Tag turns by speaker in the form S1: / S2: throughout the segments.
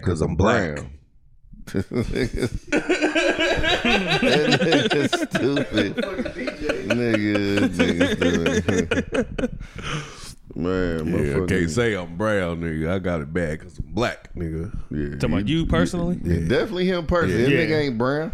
S1: bad because I'm black.
S2: that nigga stupid. nigga, nigga stupid. Man,
S1: Yeah, I can't say I'm brown, nigga. I got it bad because I'm black, nigga.
S2: Yeah,
S3: Talking about you personally?
S2: Yeah, definitely him personally. That
S3: Yeah.
S2: nigga ain't brown.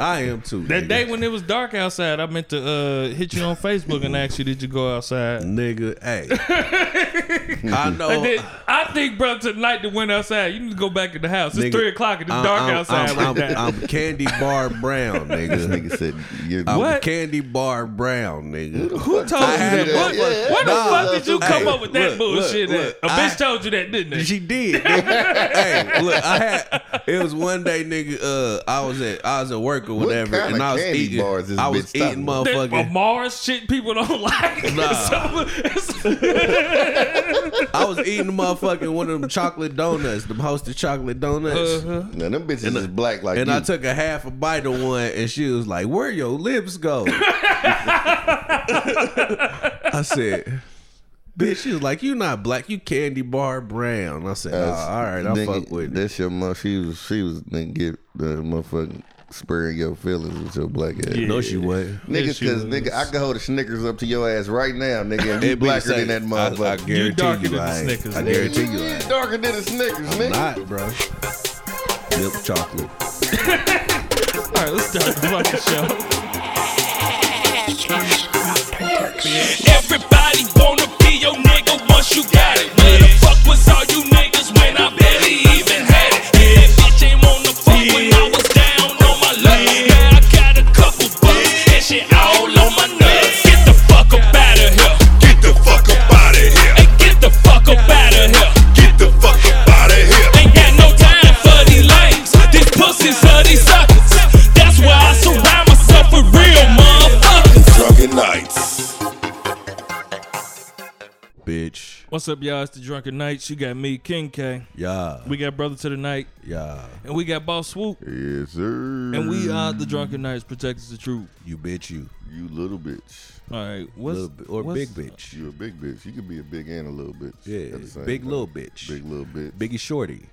S1: I am too.
S3: That
S1: nigga.
S3: day when it was dark outside, I meant to uh, hit you on Facebook and ask you, did you go outside?
S1: nigga, hey. I know.
S3: Then, I think, bro, tonight that went outside, you need to go back in the house. It's
S1: Nigga,
S3: three o'clock and it's
S1: I'm-
S3: dark
S1: I'm,
S3: outside
S1: I'm,
S3: like
S1: I'm,
S3: that.
S1: I'm candy bar brown,
S2: This
S1: nigga.
S2: nigga said, you're,
S1: I'm
S3: What?
S1: candy bar brown, nigga.
S3: Who told you
S1: I had
S3: that? What,
S2: yeah, yeah.
S3: what the fuck did you
S1: hey,
S3: come up with that
S1: look,
S3: bullshit?
S1: look, look,
S3: a bitch
S1: I-
S3: told you that, didn't it?
S1: She did. hey, look, I had it was one day, nigga. Uh, I was at I was at work or
S2: What
S1: whatever,
S2: kind
S1: and
S2: of
S1: I was
S2: candy
S1: eating.
S2: bars this
S1: I was eating
S2: talking
S1: motherfucking.
S3: Mars shit people don't like.
S1: Nah.
S3: So,
S1: I was eating motherfucking one of them chocolate donuts, them Hostess chocolate donuts.
S3: uh-huh.
S2: now them bitches is black like
S1: And
S2: you.
S1: I took a half a bite of one, and she was like, "Where your lips go?" I said, "Bitch," she was like, "You not black, you candy bar brown." I said, oh, "All right, I'll
S2: nigga,
S1: fuck with it."
S2: That's your mom. She was, she was, nigga, get the motherfucking sparing your feelings with your black ass.
S3: Yeah.
S1: No, she wasn't.
S2: Niggas,
S3: Yes,
S2: cause
S3: was.
S2: nigga, I can hold a Snickers up to your ass right now, nigga, and you
S1: It be
S2: blacker
S1: the
S2: than that
S1: same. I, I
S2: motherfucker.
S1: guarantee
S3: darker
S1: you,
S3: than the Snickers,
S1: I
S3: nigga.
S1: guarantee you,
S2: You
S1: I
S2: ain't
S1: ain't.
S2: darker than the Snickers,
S1: I'm
S2: nigga.
S1: not, bro. Milk chocolate.
S3: All right, let's start the fucking show.
S4: Everybody wanna be your nigga once you got it. Where the fuck was all you niggas these suckers. That's why I surround myself with real motherfuckers.
S5: Drunken Knights.
S1: Bitch.
S3: What's up, y'all? It's the Drunken Knights. You got me, King K.
S1: Yeah.
S3: We got Brother to the Night,
S1: Yeah.
S3: and we got Boss Swoop.
S2: Yes, sir.
S3: And we are the Drunken Knights, protectors of truth.
S1: You bitch you.
S2: You little bitch.
S3: All right, what's
S1: Little bi- or
S3: what's-
S1: big bitch.
S2: You're a big bitch. You can be a big and a little bitch.
S1: Yeah.
S2: at the same
S1: Big
S2: time.
S1: little bitch.
S2: Big little bitch.
S1: Biggie Shorty.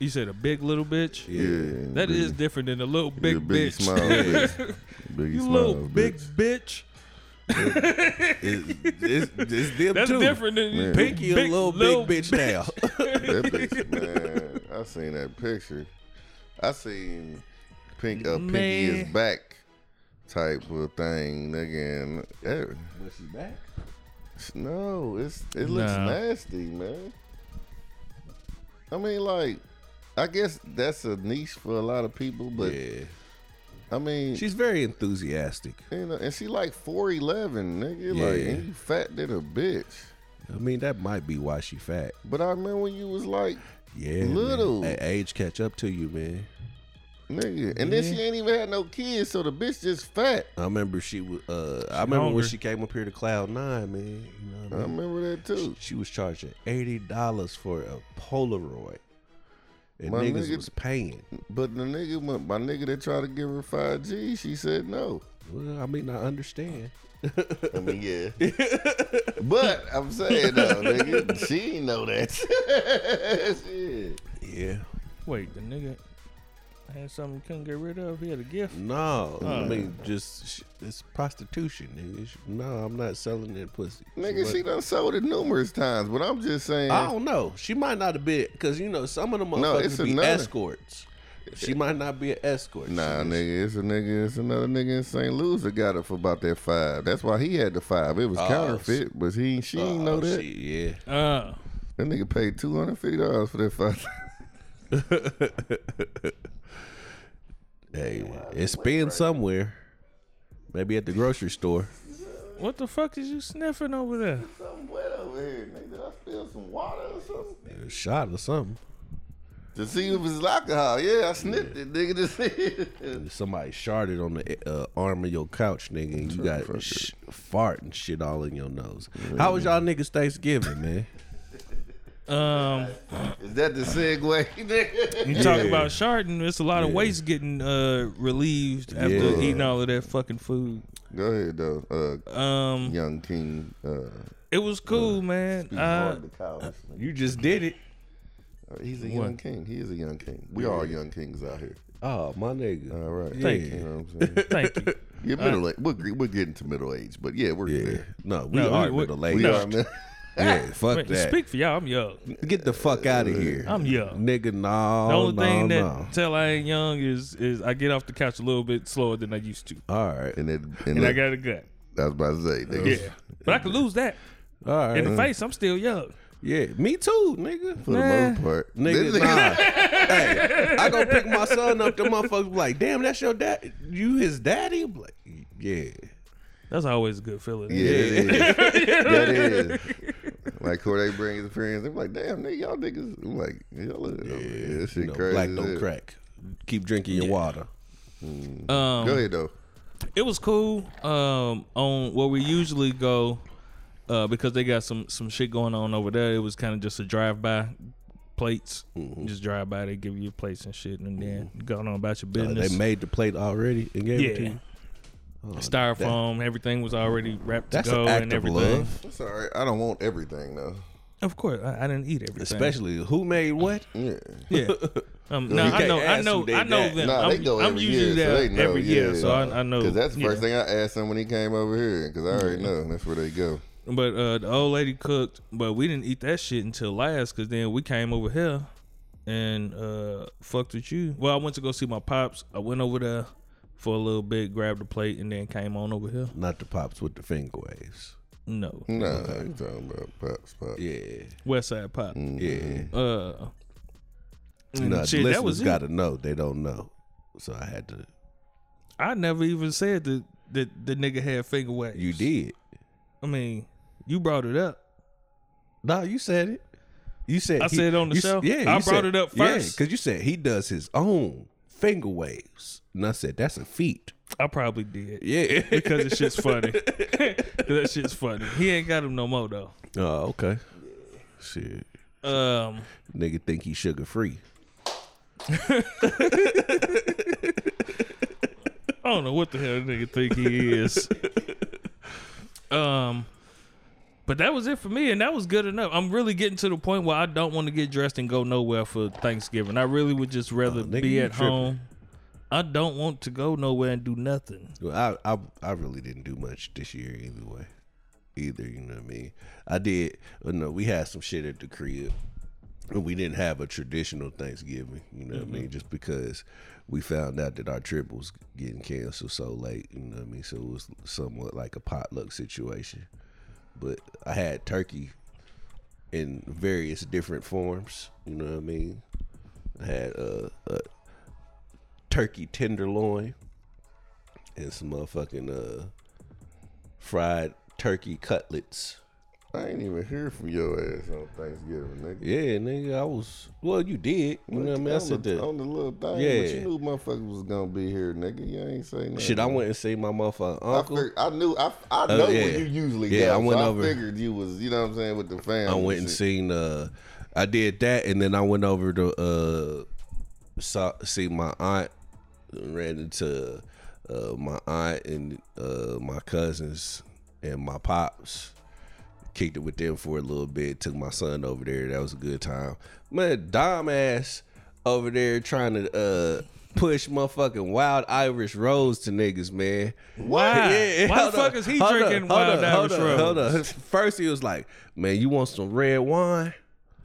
S3: You said a big little bitch.
S2: Yeah.
S3: That
S2: big,
S3: is different than a little big
S2: yeah,
S3: bitch.
S2: Smile, bitch.
S3: You
S2: smile,
S3: little
S2: bitch.
S3: big bitch.
S1: It- it's, it's them
S3: That's
S1: too.
S3: different than
S2: Man.
S1: Pinky a
S3: big-
S1: little,
S3: little
S1: big bitch now.
S2: That bitch, man. I seen that picture. I seen Pink, uh, Pinky
S3: Man.
S2: is back type of thing, nigga. And, eh,
S1: Was she back?
S2: no, it's it looks
S3: Nah.
S2: nasty, man. I mean, like, I guess that's a niche for a lot of people, but
S1: yeah.
S2: I mean,
S1: She's very enthusiastic.
S2: you know, and she like four eleven, nigga. Like,
S1: Yeah.
S2: and you fat than a bitch.
S1: I mean, that might be why she fat.
S2: But I remember when you was like,
S1: Yeah.
S2: Little.
S1: Hey, age catch up to you, man.
S2: nigga, and then she ain't even had no kids, so the bitch just fat.
S1: I remember she was. Uh, I remember
S3: hungry.
S1: when she came up here to Cloud Nine, man. You know
S2: I
S1: what I mean?
S2: remember that too.
S1: She was charging eighty dollars for a Polaroid, and
S2: My
S1: niggas
S2: nigga-
S1: was paying.
S2: But the nigga, my, my nigga that tried to give her five G, she said no.
S1: Well, I mean, I understand.
S2: I mean, yeah. but I'm saying though, nigga, she ain't know that. Shit.
S1: Yeah.
S3: Wait, the nigga had something he couldn't get rid of. He had a gift.
S1: No, I
S3: Oh.
S1: mean, just sh- it's prostitution, nigga. Sh- No, I'm not selling that pussy.
S2: Nigga, she done sold it numerous times, but I'm just saying.
S1: I don't know. She might not have been because you know some of the
S2: No, it's
S1: motherfuckers be
S2: another-
S1: escorts. She might not be an escort.
S2: Nah,
S1: She-
S2: nigga, it's a nigga, it's another nigga in St. Louis that got it for about that five. That's why he had the five. It was
S1: Oh,
S2: counterfeit, but he she ain't know
S1: Oh,
S2: that.
S1: shit, yeah.
S3: Uh,
S2: That nigga paid two hundred fifty dollars for that five.
S1: Hey, it's been somewhere. Maybe at the grocery store.
S3: what the fuck is you sniffing over there?
S2: Something wet over here, nigga. Did I spill some water or something?
S1: A shot or something.
S2: To see if it's alcohol. Yeah, I sniffed it, nigga. To see.
S1: Somebody sharded on the uh, arm of your couch, nigga, and you got
S2: Fuck
S1: sh- fart and shit all in your nose. How was y'all niggas Thanksgiving, man?
S3: Um,
S2: Is that the segue,
S3: you talk about sharding. It's a lot of waste getting uh relieved after
S1: Yeah.
S3: eating all of that fucking food.
S2: Go ahead though, uh,
S3: Um,
S2: young king. Uh,
S3: it was cool, man.
S2: speak
S3: Uh,
S2: hard to college.
S1: You just did it.
S2: Uh, He's a young king. He is a young king. We are young kings out here.
S1: Oh, my nigga.
S2: All right.
S3: Thank
S2: You
S3: you.
S2: know what I'm saying?
S3: Thank you.
S2: Yeah, middle age. We're, we're getting to middle age, but yeah, we're
S1: Yeah.
S2: there.
S1: No, we
S3: No,
S1: are
S3: we-
S1: middle age.
S2: We are. Man.
S1: Yeah, ah, fuck
S3: Wait,
S1: that.
S3: Speak for y'all. I'm young.
S1: Get the fuck out of here.
S3: I'm young.
S1: Nigga, no.
S3: The only
S1: no,
S3: thing that
S1: no.
S3: tell I ain't young is is I get off the couch a little bit slower than I used to,
S1: All right.
S2: And, it, and,
S3: and
S2: look,
S3: I got a gut.
S2: That's was about to say, nigga,
S3: Yeah, but I could lose that
S1: All right.
S3: in the face. I'm still young.
S1: Yeah, me too, nigga.
S2: for the most part,
S1: Nigga,
S2: This
S1: nah. hey, I go pick my son up. The motherfuckers be like, damn, that's your dad. You his daddy? I'm like, yeah.
S3: That's always a good feeling.
S2: Yeah, it is. that is. Like Corday brings his friends, they're like, "Damn, nigga, y'all niggas." I'm like, "Y'all look, yeah, that shit
S1: You know,
S2: crazy."
S1: black don't crack. Keep drinking your water.
S3: Um,
S2: Go ahead though.
S3: it was cool. Um, on where we usually go, uh, because they got some some shit going on over there. It was kind of just a drive by plates.
S1: Mm-hmm.
S3: Just drive by, they give you plates and shit, and then going on about your
S1: Uh,
S3: business.
S1: they made the plate already and gave it to
S3: yeah.
S1: You.
S3: Styrofoam, everything was already wrapped to go
S1: an act
S3: and
S1: of
S3: everything.
S1: love.
S2: That's all right. I don't want everything though.
S3: Of course, I, I didn't eat everything.
S1: Especially who made what?
S2: Yeah.
S3: yeah. Um, no, I know, I know, I know
S1: that.
S3: them.
S2: Nah,
S3: I'm,
S2: they go
S3: I'm
S2: every
S3: usually
S2: year,
S3: there
S2: so they know.
S3: every year,
S2: yeah.
S3: so I, I know.
S2: Cause that's the
S3: yeah.
S2: first thing I asked them when he came over here. Cause I already know that's where they go.
S3: But uh, the old lady cooked, but we didn't eat that shit until last, cause then we came over here and uh, fucked with you. Well, I went to go see my pops. I went over there for a little bit, grabbed the plate, and then came on over here.
S1: Not the pops with the finger waves.
S3: No,
S2: No, I ain't talking about pops, pops.
S1: Yeah.
S3: West Side Pop.
S1: Yeah.
S3: Uh,
S1: No,
S3: shit, that was
S1: listeners got to know. They don't know. So I had to.
S3: I never even said that that the nigga had finger waves.
S1: You did.
S3: I mean, you brought it up.
S1: No, you said it. You said
S3: I said it on the
S1: you
S3: show?
S1: Yeah,
S3: I brought
S1: said-
S3: it up first.
S1: because you said he does his own finger waves, and I said that's a feat.
S3: I probably did.
S1: Yeah,
S3: Because it's shit's funny. that shit's funny. He ain't got him no more though.
S1: oh, okay. Shit,
S3: Um,
S1: nigga think he sugar free.
S3: I don't know what the hell nigga think he is. um, but that was it for me, and that was good enough. I'm really getting to the point where I don't want to get dressed and go nowhere for Thanksgiving. I really would just rather
S1: Oh, nigga,
S3: be at
S1: tripping.
S3: home. I don't want to go nowhere and do nothing.
S1: Well, I, I I really didn't do much this year either way. Either, you know what I mean? I did. uh, No, we had some shit at the crib. And we didn't have a traditional Thanksgiving, you know what I mean? Just because we found out that our trip was getting canceled so late, you know what I mean? So it was somewhat like a potluck situation. But I had turkey in various different forms, you know what I mean? I had uh, a turkey tenderloin and some motherfucking uh, fried turkey cutlets.
S2: I ain't even hear from your ass on Thanksgiving, nigga.
S1: Yeah, nigga, I was. Well, you did. You know what I mean? I said
S2: the,
S1: that.
S2: on the little thing,
S1: Yeah, but
S2: you knew motherfuckers was gonna be here, nigga. You ain't say nothing.
S1: Shit, I went and see my motherfucking
S2: I,
S1: uncle.
S2: I knew. I, I
S1: Oh,
S2: know
S1: yeah.
S2: where you usually
S1: Yeah,
S2: go.
S1: I went
S2: so
S1: over-
S2: I figured you was, you know what I'm saying, with the family.
S1: I went and
S2: shit.
S1: seen. Uh, I did that, and then I went over to uh, saw, see my aunt. Ran into uh, my aunt and uh, my cousins and my pops. Kicked it with them for a little bit. Took my son over there. That was a good time. Man, Dom ass over there trying to uh, push motherfucking wild Irish rose to niggas, man.
S3: Why?
S1: Yeah,
S3: Why the
S1: hold
S3: fuck
S1: up,
S3: is he
S1: hold
S3: drinking
S1: up, hold
S3: wild
S1: up,
S3: Irish
S1: hold up,
S3: rose?
S1: Hold. First he was like, "Man, you want some red wine?"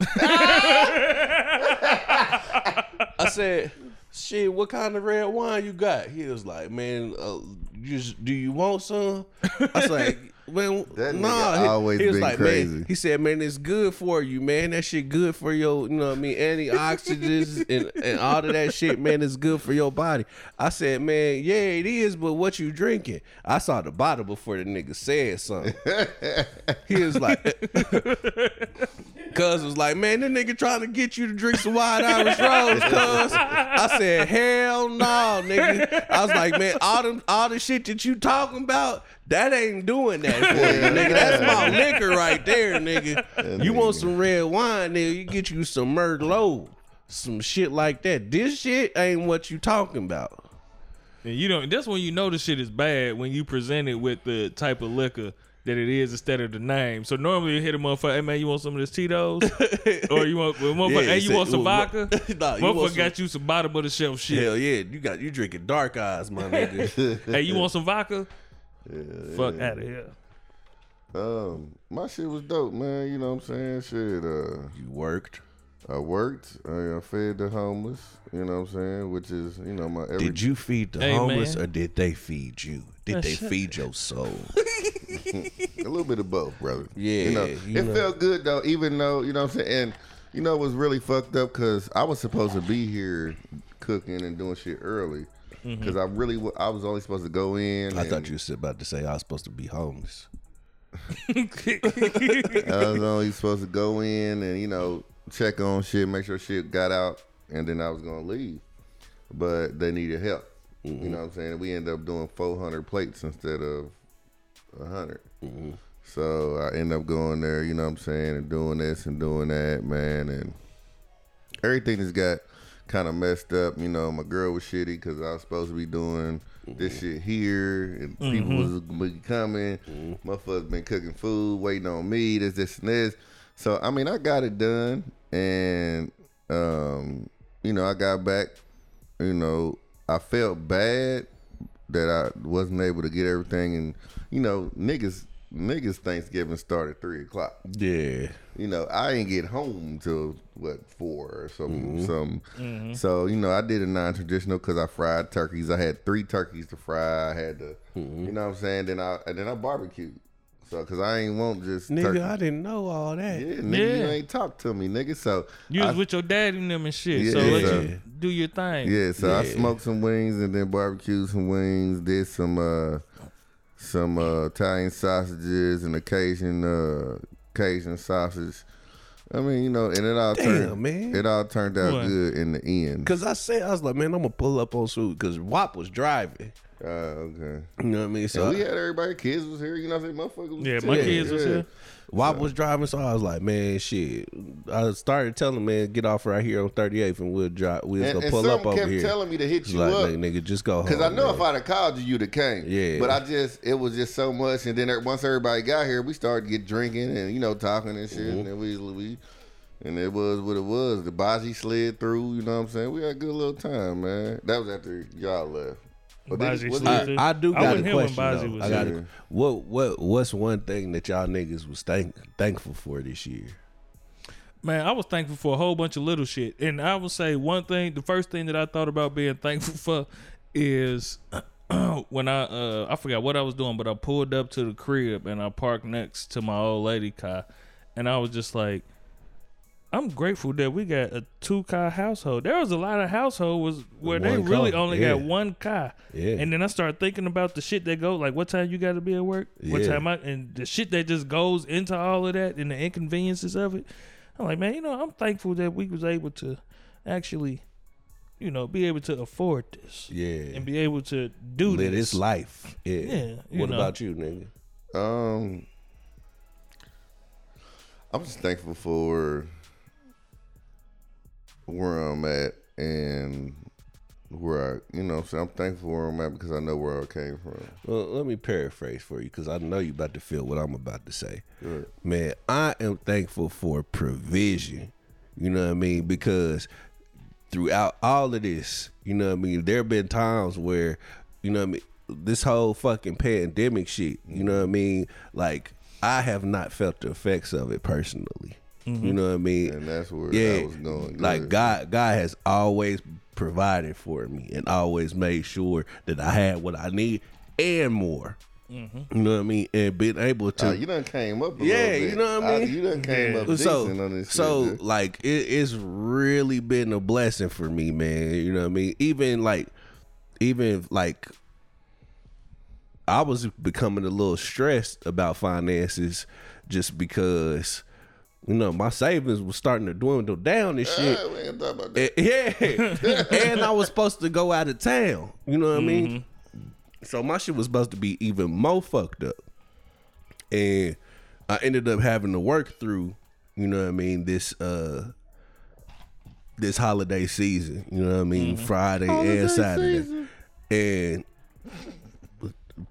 S1: I said, "Shit, what kind of red wine you got?" He was like, "Man, uh, just, do you want some?" I was like, "Man,
S2: That
S1: nah." He-
S2: always
S1: he, was like,
S2: crazy.
S1: "Man," he said, "Man, it's good for you, man. That shit good for your, you know what I mean, antioxidants and and all of that shit, man. It's good for your body." I said, "Man, yeah, it is, but what you drinking?" I saw the bottle before the nigga said something. he was like. Cuz was like, man, that nigga trying to get you to drink some wild Irish rose, cuz. I said, hell no, nigga. I was like, man, all them all the shit that you talking about, that ain't doing that for you, nigga. That's my liquor right there, nigga. You want some red wine, nigga, you get you some Merlot. Some shit like that. This shit ain't what you talking about.
S3: And you don't. That's when you know the shit is bad when you present it with the type of liquor that it is instead of the name. So normally you hit a motherfucker, hey man, you want some of this Tito's? or you want well, motherfucker,
S1: Yeah,
S3: hey, you
S1: say-
S3: want some
S1: well,
S3: vodka?
S1: nah, you want
S3: motherfucker
S1: some-
S3: got you some bottom of the shelf shit.
S1: Hell yeah, you got you drinking dark eyes, my nigga.
S3: Hey, you want some vodka? Fuck out of here.
S2: Um, my shit was dope, man. You know what I'm saying? Shit, uh,
S1: you worked.
S2: I worked. I, I fed the homeless. You know what I'm saying? Which is, you know, my every.
S1: Did you feed the
S3: Hey,
S1: homeless
S3: man.
S1: or did they feed you? Did
S3: Uh,
S1: they
S3: shut-
S1: feed your soul?
S2: a little bit of both, brother.
S1: Yeah,
S2: you know,
S1: you
S2: it
S1: know.
S2: felt good though, even though you know what I'm saying. And you know, it was really fucked up because I was supposed to be here cooking and doing shit early Mm-hmm. because I really wa- I was only supposed to go in.
S1: I thought you was about to say I was supposed to be homeless.
S2: I was only supposed to go in and you know check on shit, make sure shit got out, and then I was gonna leave. But they needed help. You mm-hmm. know what I'm saying? We ended up doing 400 plates instead of 100. Mm-hmm. So I end up going there, you know what I'm saying, and doing this and doing that, man, and everything just got kind of messed up. You know, my girl was shitty because I was supposed to be doing this mm-hmm. shit here, and people mm-hmm. was be coming. Mm-hmm. Motherfuckers been cooking food, waiting on me. This, this, and this. So I mean, I got it done, and um, you know, I got back. You know, I felt bad that I wasn't able to get everything, and you know, niggas. Niggas Thanksgiving started at three o'clock
S1: Yeah.
S2: You know, I didn't get home till what four or something. Some,
S3: Mm-hmm.
S2: so you know, I did a non-traditional because I fried turkeys. I had three turkeys to fry. I had to,
S3: Mm-hmm.
S2: you know, what I'm saying. Then I and then I barbecued. So because I ain't want just
S1: Nigga,
S2: turkey.
S1: I didn't know all that.
S2: yeah, nigga, you ain't talk to me, nigga. So
S3: You was
S2: I-
S3: with your daddy and them and shit. so
S2: Yeah,
S3: let
S2: yeah.
S3: you do your thing.
S2: Yeah, so I smoked some wings and then barbecued some wings. Did some uh some uh Italian sausages and occasion uh Cajun sausage. I mean, you know, and it all
S1: Damn,
S2: turned
S1: man.
S2: it all turned out
S3: What?
S2: good in the end.
S1: Cause I said I was like, man, I'm gonna pull up on Sue because WAP was driving.
S2: Uh, okay.
S1: You know what I mean? So
S2: And we had everybody, kids was here, you know what I'm saying? Motherfuckers was
S3: Yeah, my
S2: yeah,
S3: kids was here.
S1: WAP was driving, so I was like, man, shit. I started telling man, get off right here on 38th and we'll drive. We'll
S2: And,
S1: go
S2: and
S1: pull up over
S2: kept
S1: here.
S2: telling me to hit you
S1: like,
S2: up.
S1: nigga, nigga, just go home.
S2: Cause I know
S1: man.
S2: if I'd have called you, you'd have came.
S1: Yeah.
S2: But I just, it was just so much, and then there- once everybody got here, we started get drinking and you know talking and shit,
S1: Mm-hmm.
S2: and then we, we, and it was what it was. The Baji slid through. You know what I'm saying? We had a good little time, man. That was after y'all left. But did-
S3: Baji
S2: was
S1: I, I do
S3: I
S1: got
S3: wasn't
S1: a question. Though.
S3: was
S1: I got a, what what what's one thing that y'all niggas was thank, thankful for this year?
S3: Man, I was thankful for a whole bunch of little shit. And I would say one thing, the first thing that I thought about being thankful for is when I uh I forgot what I was doing, but I pulled up to the crib and I parked next to my old lady car and I was just like I'm grateful that we got a two car household. There was a lot of households where they
S1: One
S3: really
S1: car,
S3: only
S1: yeah.
S3: got one car.
S1: Yeah.
S3: And then I started thinking about the shit that go like what time you got to be at work, what
S1: Yeah.
S3: time I and the shit that just goes into all of that and the inconveniences of it. I'm like, man, you know, I'm thankful that we was able to actually, you know, be able to afford this
S1: Yeah.
S3: and be able to do
S1: Live
S3: this.
S1: this life. Yeah.
S3: Yeah,
S1: what
S3: know.
S1: about you, nigga?
S2: Um, I'm just thankful for where I'm at and where I, you know, what I'm thankful where I'm at because I know where I came from.
S1: Well, let me paraphrase for you because I know you're about to feel what I'm about to say.
S2: Good.
S1: Man, I am thankful for provision. You know what I mean? Because throughout all of this, you know what I mean, there have been times where, you know what I mean, this whole fucking pandemic shit, you know what I mean? Like, I have not felt the effects of it personally. You know what I mean?
S2: And that's where
S1: yeah,
S2: I was going.
S1: like
S2: good.
S1: God, God has always provided for me and always made sure that I had what I need and more. You know what I mean? And being able to
S2: Uh, you done came up a
S1: Yeah,
S2: bit.
S1: you know what I
S2: Uh,
S1: mean?
S2: you done came up
S1: so
S2: decent on this
S1: so
S2: shit.
S1: like it, it's really been a blessing for me man you know what i mean even like even like i was becoming a little stressed about finances just because you know my savings was starting to dwindle down and shit.
S2: Uh, we ain't about that.
S1: Yeah. And i was supposed to go out of town you know what i mean?
S2: Mm-hmm.
S1: so my shit was supposed to be even more fucked up. And I ended up having to work through, you know what I mean, this uh this holiday season, you know what I mean, Friday and Saturday. And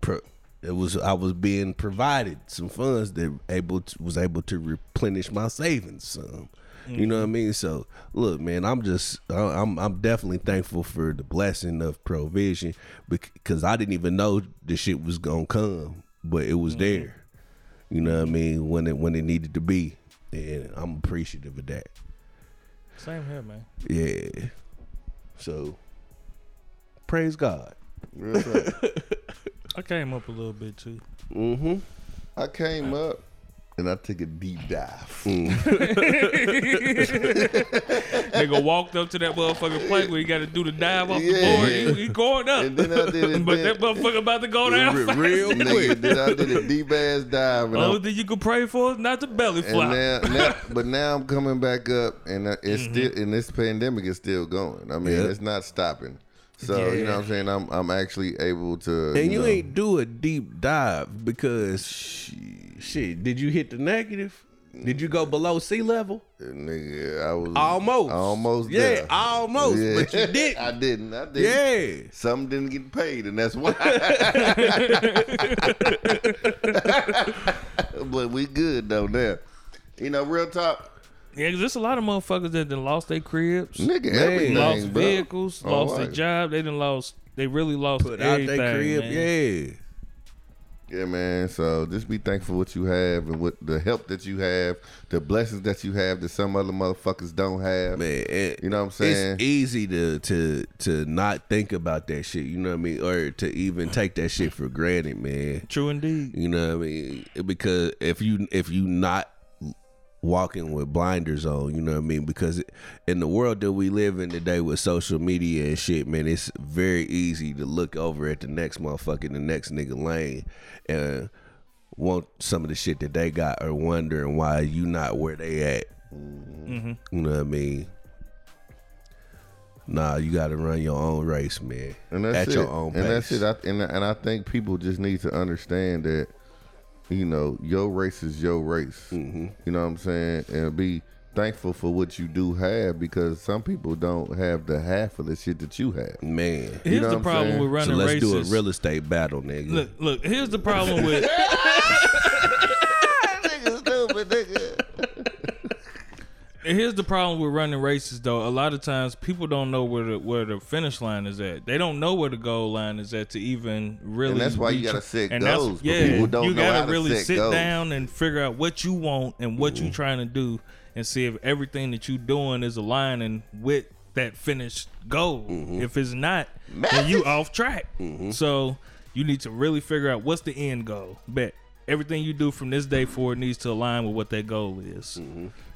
S1: pro- it was I was being provided some funds that able to, was able to replenish my savings some. You know what I mm-hmm. mean? So look, man, I'm just I- I'm I'm definitely thankful for the blessing of provision because I didn't even know the shit was gonna come, but it was mm-hmm. there. You know what I mean when it when it needed to be, and I'm appreciative of that.
S3: Same here, man.
S1: Yeah. So praise God.
S2: Real talk.
S3: I came up a little bit too.
S1: Mm-hmm.
S2: I came up and I took a deep dive.
S3: Nigga walked up to that motherfucking plate where you got to do the dive off
S2: Yeah.
S3: the board. He, he going up.
S2: And then I did it.
S3: but
S2: then-
S3: that motherfucker about to go down.
S1: Re-
S3: fast.
S1: real
S2: Nigga,
S1: quick.
S2: then I did a deep ass dive, and,
S3: Only
S2: I'm,
S3: thing you can pray for is not to belly
S2: and
S3: flop.
S2: now, now, but now I'm coming back up, and uh, it's
S3: Mm-hmm.
S2: still, and this pandemic is still going. I mean,
S1: Yeah.
S2: it's not stopping. So you know what I'm saying? I'm, I'm actually able to.
S1: And you
S2: know,
S1: ain't do a deep dive because shit. Did you hit the negative? Did you go below sea level?
S2: nigga. I was
S1: Almost.
S2: almost
S1: Yeah,
S2: there.
S1: almost.
S2: Yeah.
S1: But you didn't.
S2: I didn't. I didn't.
S1: yeah.
S2: Some didn't get paid, and that's why. but we good though now. You know, real talk,
S3: Yeah, 'cause there's a lot of motherfuckers that done lost their cribs,
S2: nigga.
S1: Man.
S2: everything,
S3: lost
S2: bro.
S3: vehicles,
S2: Oh,
S3: lost their
S2: right.
S3: job. They done lost. They really lost
S1: Put out
S3: everything.
S1: that crib.
S3: man.
S1: Yeah.
S2: Yeah, man. So just be thankful what you have and what the help that you have, the blessings that you have that some other motherfuckers don't have.
S1: Man, and
S2: You know what I'm saying?
S1: It's easy to to to not think about that shit. You know what I mean, or to even take that shit for granted, man.
S3: True indeed.
S1: You know what I mean? Because if you if you not walking with blinders on, you know what I mean? Because in the world that we live in today with social media and shit, man, it's very easy to look over at the next motherfucker, the next nigga lane, and want some of the shit that they got or wondering why you not where they at. Mm-hmm. You know what I mean? Nah, you got to run your own race, man.
S2: and that's
S1: at
S2: it.
S1: your own
S2: and that's
S1: pace.
S2: it. I, and and I think people just need to understand that, you know, your race is your race.
S1: Mm-hmm.
S2: You know what I'm saying? And be thankful for what you do have because some people don't have the half of the shit that you have.
S1: Man.
S3: Here's
S2: know
S3: the
S2: what I'm
S3: problem
S2: saying?
S3: with
S1: So
S3: running
S1: let's
S3: races.
S1: do a real estate battle, nigga.
S3: Look, look. Here's the problem with. Here's the problem with running races, though. A lot of times, people don't know where the where the finish line is at. They don't know where the goal line is at to even really.
S2: And that's why you gotta
S3: it.
S2: set
S3: And
S2: goals,
S3: Yeah,
S2: people don't
S3: you gotta really sit
S2: goals.
S3: down and figure out what you want and what you're mm-hmm. trying to do, and see if everything that you're doing is aligning with that finished goal. Mm-hmm. If it's not, then you off track. Mm-hmm. So you need to really figure out what's the end goal. Bet everything you do from this day forward needs to align with what that goal is.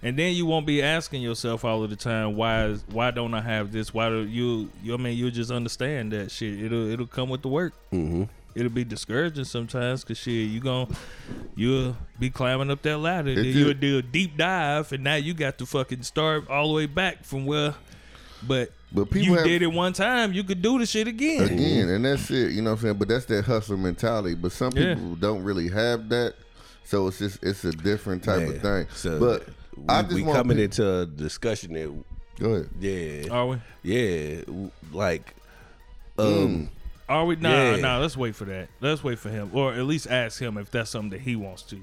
S3: And then you won't be asking yourself all of the time, why is why don't I have this? Why do you? you I mean, you'll just understand that shit. It'll it'll come with the work. Mm-hmm. It'll be discouraging sometimes, cause shit, you gon' you'll be climbing up that ladder.
S2: It
S3: you'll do a deep dive, and now you got to fucking start all the way back from where. But
S2: But people
S3: you
S2: have-
S3: did it one time, you could do the shit again.
S2: again, and that's it. You know what I'm saying? But that's that hustle mentality. But some
S3: Yeah.
S2: people don't really have that, so it's just it's a different type
S1: Man,
S2: of thing.
S1: So
S2: but
S1: we,
S2: I just
S1: we coming
S2: peop-
S1: into a discussion that
S2: Go ahead.
S1: yeah,
S3: Are we?
S1: yeah, w- like
S2: Mm.
S1: um
S3: Are we? Nah,
S1: Yeah.
S3: nah. Let's wait for that. Let's wait for him, or at least ask him if that's something that he wants to.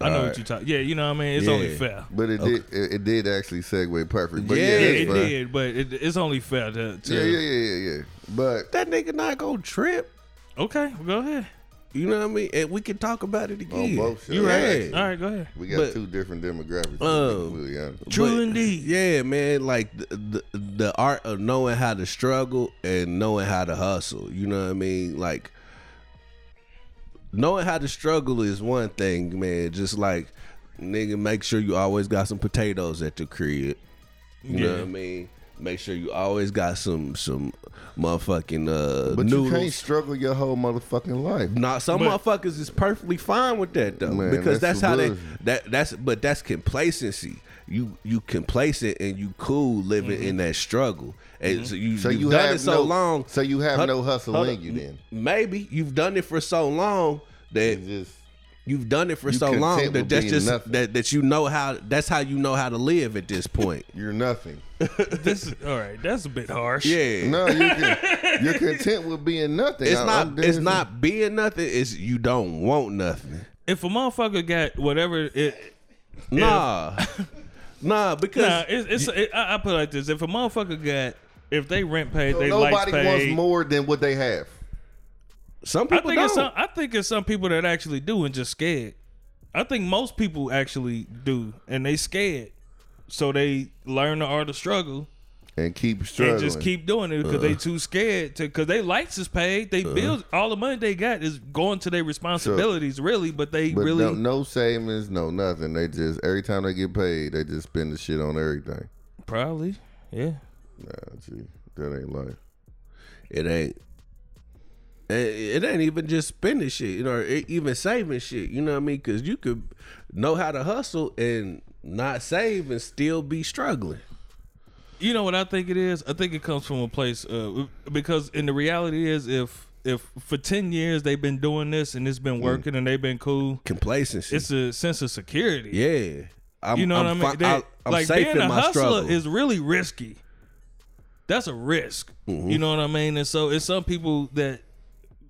S3: I know
S1: Alright.
S3: what you talk. Yeah, you know what I mean. It's
S1: Yeah.
S3: only fair.
S2: But it did it, it did actually segue perfect. But yeah,
S1: Yeah,
S3: Yeah,
S2: that's
S3: it
S2: fine.
S3: did, but it, it's only fair to. to
S2: Yeah, yeah, yeah, yeah, yeah. But
S1: that nigga not gonna trip.
S3: Okay, go ahead.
S1: You know what I mean? And we can talk about it again.
S2: both shows,
S1: You right.
S2: actually,
S3: All right, go ahead.
S2: we got
S1: But-
S2: two different demographics.
S1: Um,
S2: Really honest.
S3: True
S1: But,
S3: indeed.
S1: Yeah, man. Like the, the the art of knowing how to struggle and knowing how to hustle. You know what I mean? Like knowing how to struggle is one thing, man. Just like nigga, make sure you always got some potatoes at the crib. You know what I mean? Make sure you always got some some motherfucking uh
S2: But you can't struggle your whole motherfucking life.
S1: Nah, some
S3: But-
S1: motherfuckers is perfectly fine with that though,
S2: Man,
S1: because
S2: that's
S1: that's, how they
S2: bullshit.
S1: that that's but that's complacency. You you complacent and you cool living in that struggle, and so you
S2: So
S1: you've
S2: you
S1: done
S2: have
S1: it so
S2: no-
S1: long.
S2: so you have
S1: Hold-
S2: no hustle
S1: hold
S2: in
S1: on.
S2: you then.
S1: Maybe you've done it for so long that
S2: It's just
S1: You've done it for
S2: You
S1: so long that that's just
S2: nothing.
S1: that, that you know how that's how you know how to live at this point.
S2: You're nothing.
S3: This is all right. That's a bit harsh.
S1: Yeah.
S2: No, you can, you're content with being nothing.
S1: It's
S2: I-
S1: not it's not being nothing, it's you don't want nothing.
S3: If a motherfucker got whatever it,
S1: Nah. nah, because
S3: nah, it's, it's it, I, I put it like this: if a motherfucker got, if they rent paid, they
S2: Nobody wants
S3: paid.
S2: more than what they have.
S1: Some
S3: I
S1: people
S3: think
S1: don't.
S3: some. I think it's some people that actually do and just scared. I think most people actually do, and they scared, so they learn the art of struggle
S2: And keep struggling.
S3: and just keep doing it because they uh. too scared to. Because they lights is paid, they uh. bills, all the money they got is going to their responsibilities, really. But they
S2: But
S3: really
S2: no, no savings, no nothing. They just every time they get paid, they just spend the shit on everything.
S3: probably, yeah.
S2: Nah, gee, that ain't life.
S1: It ain't. It ain't even just spending shit, you know, or even saving shit. You know what I mean? Because you could know how to hustle and not save and still be struggling.
S3: You know what I think it is? I think it comes from a place uh, because in the reality is if if for ten years they've been doing this and it's been working and they've been cool,
S1: Complacency.
S3: it's a sense of security.
S1: yeah. I'm,
S3: You know
S1: I'm
S3: what I mean?
S1: fi- I- I'm
S3: like
S1: safe
S3: being
S1: in
S3: a
S1: my
S3: hustler
S1: struggle.
S3: is really risky. That's a risk.
S1: Mm-hmm.
S3: You know what I mean? And so it's some people that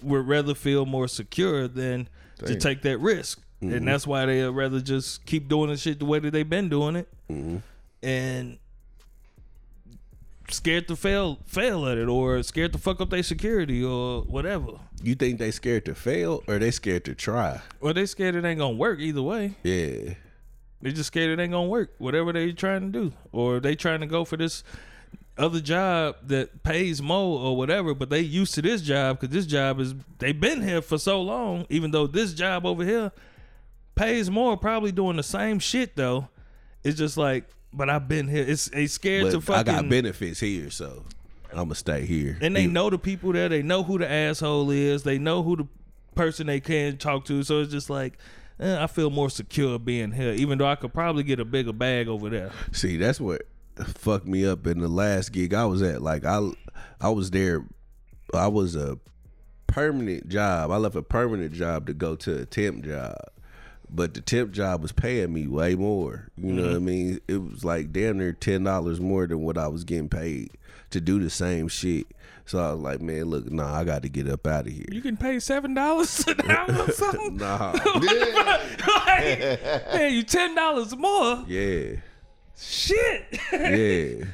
S3: would rather feel more secure than to take that risk.
S1: Mm-hmm.
S3: And that's why they'd rather just keep doing the shit the way that they've been doing it.
S1: Mm-hmm.
S3: And scared to fail fail at it or scared to fuck up their security or whatever.
S1: you think they scared to fail or they scared to try?
S3: Or they scared it ain't gonna work either way.
S1: Yeah.
S3: They just scared it ain't gonna work. Whatever they trying to do, or they trying to go for this other job that pays more or whatever. But they used to this job because this job is they've been here for so long. Even though this job over here pays more, probably doing the same shit though. It's just like, but I've been here. It's they scared
S1: But
S3: to fucking.
S1: I got benefits here, so I'm gonna stay here.
S3: and they know the people there. They know who the asshole is. They know who the person they can talk to. So it's just like. eh, I feel more secure being here, even though I could probably get a bigger bag over there.
S1: See, that's what fucked me up in the last gig I was at. Like I I was there I was a permanent job. I left a permanent job to go to a temp job. But the temp job was paying me way more. You know mm-hmm. what I mean? It was like damn near ten dollars more than what I was getting paid to do the same shit. So I was like, man, look, nah, I got to get up out of here.
S3: You can pay seven dollars an hour or something.
S1: Nah,
S3: like, man, you ten dollars more.
S1: yeah.
S3: Shit.
S1: yeah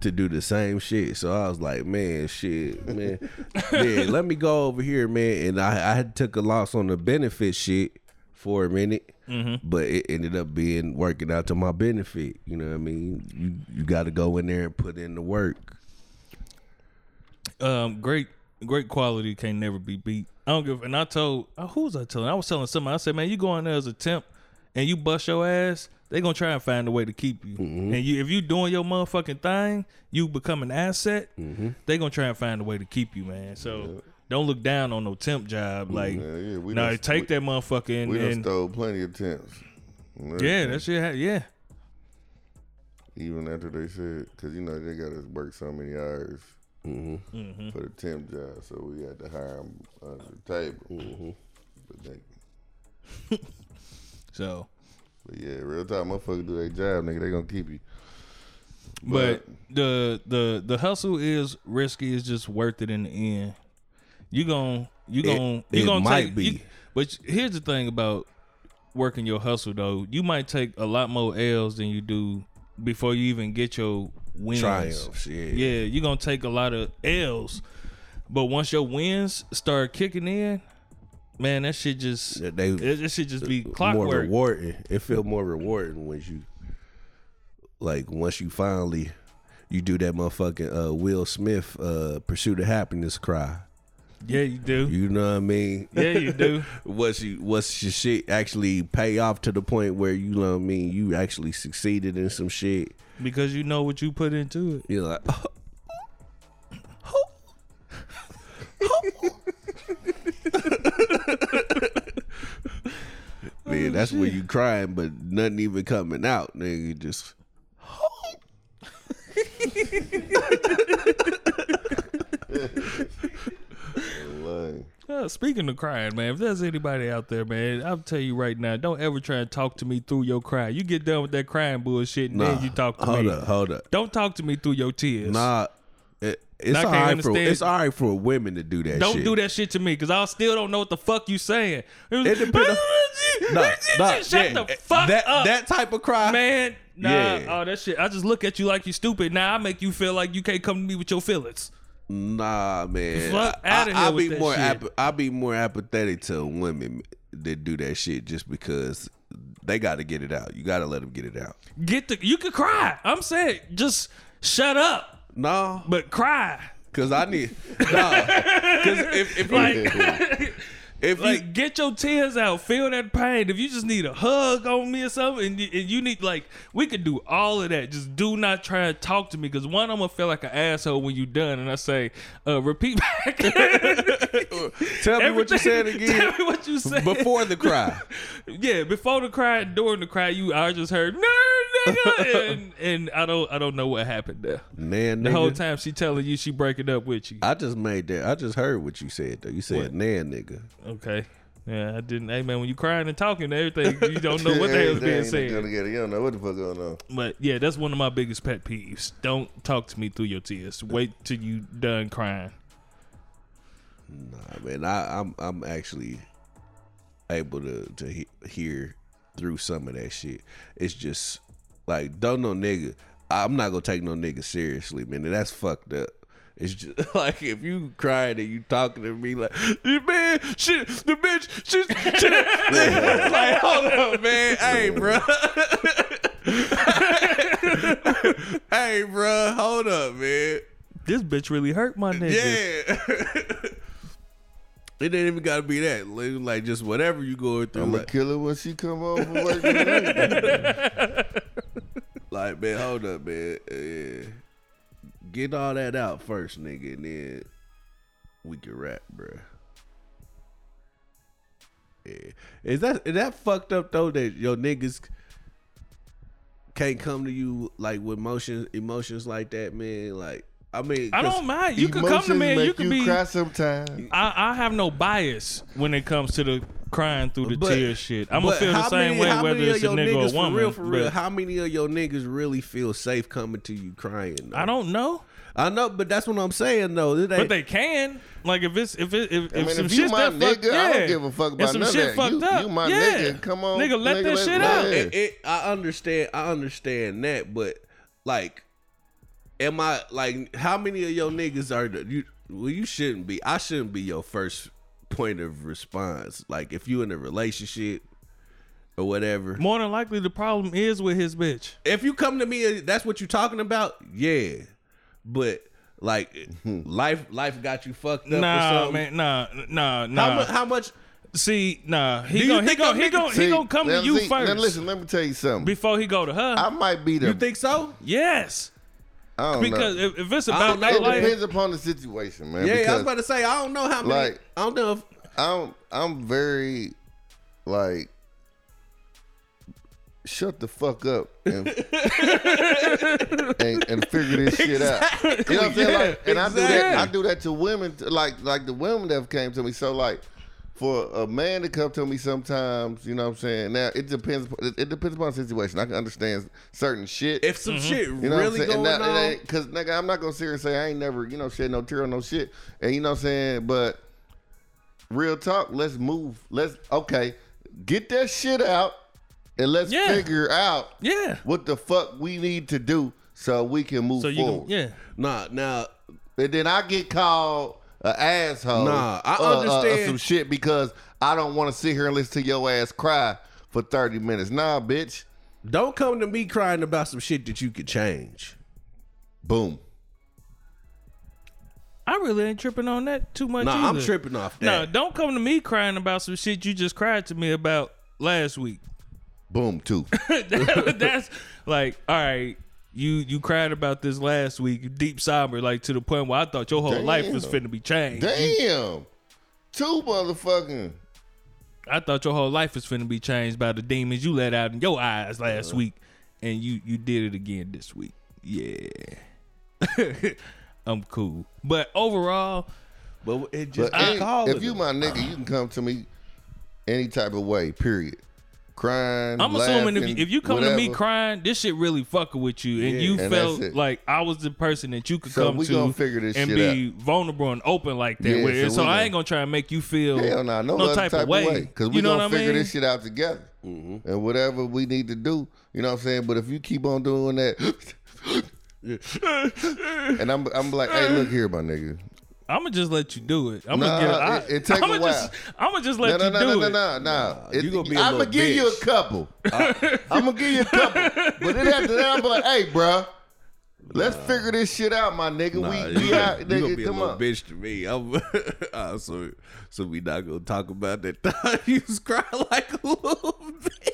S1: to do the same shit so i was like man shit man yeah let me go over here man and i i had took a loss on the benefit shit for a minute but it ended up being working out to my benefit you know what i mean you you got to go in there and put in the work
S3: Um, great, great quality can never be beat. I don't give. And I told uh, who was I telling? I was telling somebody. I said, man, you go in there as a temp and you bust your ass. They gonna try and find a way to keep you. And you, if you doing your motherfucking thing, you become an asset. They gonna try and find a way to keep you, man. So don't look down on no temp job. Like,
S2: Yeah, yeah, we
S3: no,
S2: done-
S3: take
S2: we-
S3: that motherfucker and,
S2: We done
S3: and
S2: stole plenty of temps.
S3: yeah, that shit. Ha- yeah,
S2: Even after they said, because you know they got to work so many hours
S3: Mm-hmm.
S2: for the temp job, so we had to hire them under the table.
S3: Mm-hmm.
S2: But, they,
S3: so.
S2: But yeah, real time, motherfucker do their job, nigga. They gonna keep you.
S3: But the the the hustle is risky. It's just worth it in the end. You gon' you
S1: It-
S3: gon' you
S1: it
S3: gonna
S1: might
S3: take.
S1: be.
S3: you- but here's the thing about working your hustle though. You might take a lot more L's than you do before you even get your wins.
S1: triumphs yeah
S3: Yeah, you're gonna take a lot of L's. But once your wins start kicking in, man, that shit just
S1: That they
S3: it, that shit just be
S1: more rewarding. It feel more rewarding when you like once you finally you do that motherfucking uh, Will Smith uh, "Pursuit of Happiness" cry.
S3: Yeah, you do.
S1: You know what I mean?
S3: yeah, you do.
S1: What's you what's your shit actually pay off to the point where you know what I mean? You actually succeeded in some shit.
S3: Because you know what you put into it.
S1: You're like, Man, that's where you crying, but nothing even coming out. Nigga, just
S3: Uh, speaking of crying, man, if there's anybody out there, man, I'll tell you right now, don't ever try and talk to me through your cry. You get done with that crying bullshit, and
S1: Nah,
S3: then you talk to
S1: hold
S3: me.
S1: Hold up, hold up.
S3: Don't talk to me through your tears.
S1: Nah, it's all for it's all right for women to do that.
S3: Don't
S1: shit.
S3: do that shit to me, cause I still don't know what the fuck you saying.
S1: It depends. Nah, nah,
S3: Shut
S1: yeah,
S3: the fuck
S1: that,
S3: up,
S1: That type of cry,
S3: man. Nah,
S1: Yeah.
S3: oh that shit. I just look at you like you stupid. Now I make you feel like you can't come to me with your feelings.
S1: Nah, man.
S3: Fuck
S1: I, I,
S3: here
S1: I'll
S3: with
S1: be more. Ap- I'll be more apathetic to women that do that shit just because they got to get it out. You got to let them get it out.
S3: Get the. You could cry. I'm saying, just shut up,
S1: No,
S3: but cry.
S1: because I need. No, because if if you,
S3: Like,
S1: if you
S3: like get your tears out. Feel that pain. If you just need a hug on me or something, and you, and you need like, we could do all of that. Just do not try to talk to me, because one, I'm gonna feel like an asshole when you done, and I say, uh, repeat back.
S1: tell me what you said again
S3: Tell me what you said
S1: before the cry.
S3: yeah, before the cry, and during the cry, you I just heard no nigga, and, and I don't I don't know what happened there.
S1: Man,
S3: The
S1: nigga.
S3: whole time she telling you she breaking up with you.
S1: I just made that. I just heard what you said though. You said nan, nigga.
S3: Okay. Yeah, I didn't. Hey man, when you crying and talking and everything, you don't know what the hell's being said.
S2: You don't know what the fuck going on.
S3: But yeah, that's one of my biggest pet peeves. Don't talk to me through your tears. Wait till you done crying.
S1: Nah, man. I, I'm I'm actually able to to he- hear through some of that shit. It's just like don't no nigga. I'm not gonna take no nigga seriously, man. That's fucked up. It's just like if you crying and you talking to me like, you man, shit, the bitch, she's, shit. like, hold up, man, hey, bro, hey, bro, hold up, man.
S3: This bitch really hurt my nigga.
S1: Yeah. it ain't even gotta be that. Like, like, just whatever you going through.
S2: I'm gonna
S1: Like,
S2: kill her when she come home from work. tonight.
S1: Like, man, hold up, man. Uh, get all that out first, nigga, and then we can rap, bruh. Yeah. Is that is that fucked up though that your niggas can't come to you like with emotions emotions like that, man? Like I mean
S3: I don't mind. You could come to me and you could be.
S2: cry sometimes.
S3: I, I have no bias when it comes to the crying through the
S1: But-
S3: tears shit. I'm gonna
S1: but
S3: feel the
S1: how
S3: same
S1: many-
S3: way
S1: how
S3: whether
S1: many of
S3: it's a
S1: your
S3: nigga or
S1: niggas,
S3: a woman.
S1: For real, for real,
S3: but
S1: how many of your niggas really feel safe coming to you crying? Though?
S3: I don't know,
S1: I know, but that's what I'm saying though. It
S3: but
S1: ain't-
S3: they can. Like if it's if it if,
S2: I
S3: if
S2: mean,
S3: some
S2: if you
S3: shit's
S2: my
S3: that fucked,
S2: nigga, I
S3: yeah.
S2: don't give a fuck
S3: If
S2: about
S3: some
S2: none of
S3: shit
S2: that.
S3: fucked
S2: You-
S3: up,
S2: you my
S3: yeah.
S2: nigga. Come on,
S3: nigga, let
S2: nigga,
S3: that
S2: let-
S3: shit
S2: let
S3: out.
S2: it-
S1: it, it, I understand. I understand that, but like, am I like how many of your niggas are the, you? Well, you shouldn't be. I shouldn't be your first point of response. Like if you in a relationship or whatever.
S3: More than likely, the problem is with his bitch.
S1: If you come to me, that's what you're talking about. Yeah, but like life, life got you fucked up. or
S3: Nah, man, nah, nah,
S1: How,
S3: nah.
S1: mu- how much?
S3: See, nah,
S1: Do
S3: he
S1: you
S3: gonna he
S1: think
S3: gonna he
S1: niggas-
S3: gonna he
S2: See,
S3: gonna come
S2: now
S3: to you
S2: see-
S3: first
S2: Now listen, let me tell you something.
S3: before he go to her.
S2: I might be the.
S1: You think so?
S3: yes,
S2: I don't
S3: because
S2: know.
S3: if, if it's about
S1: don't
S3: that
S2: it
S3: life,
S2: depends upon the situation, man.
S1: Yeah, I was
S2: because
S1: about to say. I don't know how many.
S2: Like-
S1: I don't know if
S2: I'm I'm very like shut the fuck up and and, and figure this shit out. You know what I'm saying? Like, and I do that. I do that to women, t- like like the women that have came to me. So like. For a man to come to me sometimes, you know what I'm saying. Now it depends. It, it depends upon the situation. I can understand certain shit.
S1: if some mm-hmm. shit
S2: You know
S1: really
S2: what I'm saying?
S1: going
S2: And
S1: on.
S2: Cause nigga, I'm not gonna sit here and say I ain't never, you know, shed no tear on no shit. And you know what I'm saying? But real talk, let's move. Let's okay, get that shit out and let's
S3: Yeah.
S2: figure out
S3: yeah.
S2: what the fuck we need to do so we can move
S3: So you
S2: forward.
S3: can, yeah.
S1: Nah, now
S2: And then I get called an asshole.
S1: Nah, I
S2: uh, uh, uh,
S1: understand.
S2: some shit because I don't want to sit here and listen to your ass cry for 30 minutes. Nah, bitch.
S1: don't come to me crying about some shit that you could change.
S2: Boom.
S3: I really ain't tripping on that too much.
S1: Nah, I'm tripping off
S3: No,
S1: that.
S3: don't come to me crying about some shit you just cried to me about last week.
S2: Boom, too.
S3: That's like, all right, you you cried about this last week, deep somber, like to the point where I thought your whole life was finna be changed.
S2: Damn. Two motherfucking.
S3: I thought your whole life was finna be changed by the demons you let out in your eyes
S2: Uh-huh.
S3: last week, and you you did it again this week. Yeah, I'm cool. But overall,
S1: But it just
S2: But
S1: I
S2: any-
S1: call
S2: if you my nigga, you can come to me any type of way. Period. Crying.
S3: I'm assuming if you, if you come to me crying, this shit really fucking with you, and
S1: Yeah.
S3: you
S2: And
S3: felt like I was the person that you could
S2: So
S3: come
S2: we
S3: to
S2: gonna figure this
S3: and
S2: shit
S3: be vulnerable and open like that.
S2: Yeah,
S3: with
S2: so
S3: so I ain't gonna try and make you feel
S2: Hell nah, no,
S3: no
S2: other
S3: type, of way.
S2: Because we
S3: you know
S2: gonna
S3: what I
S2: figure
S3: mean?
S2: this shit out together. Mm-hmm. And whatever we need to do, you know what I'm saying? But if you keep on doing that, and I'm I'm like, hey, look here, my nigga.
S3: I'm gonna just let you do it. I'm
S2: Nah,
S3: gonna get. I,
S2: it- it take a
S3: I'm gonna just. I'm gonna just let
S2: No, no,
S3: you
S2: no,
S3: do
S2: no,
S3: it.
S2: no, no, no.
S1: you gonna be a
S2: I'm gonna give you a couple. I'm gonna give you a couple. But then after that, I'm like, hey, bruh, let's figure this shit out, my nigga.
S1: Nah,
S2: we
S1: you,
S2: we
S1: gonna,
S2: out,
S1: you gonna
S2: nigga.
S1: be a little
S2: on.
S1: bitch to me. I'm, uh, so, so we not gonna talk about that time you was crying like a little bitch.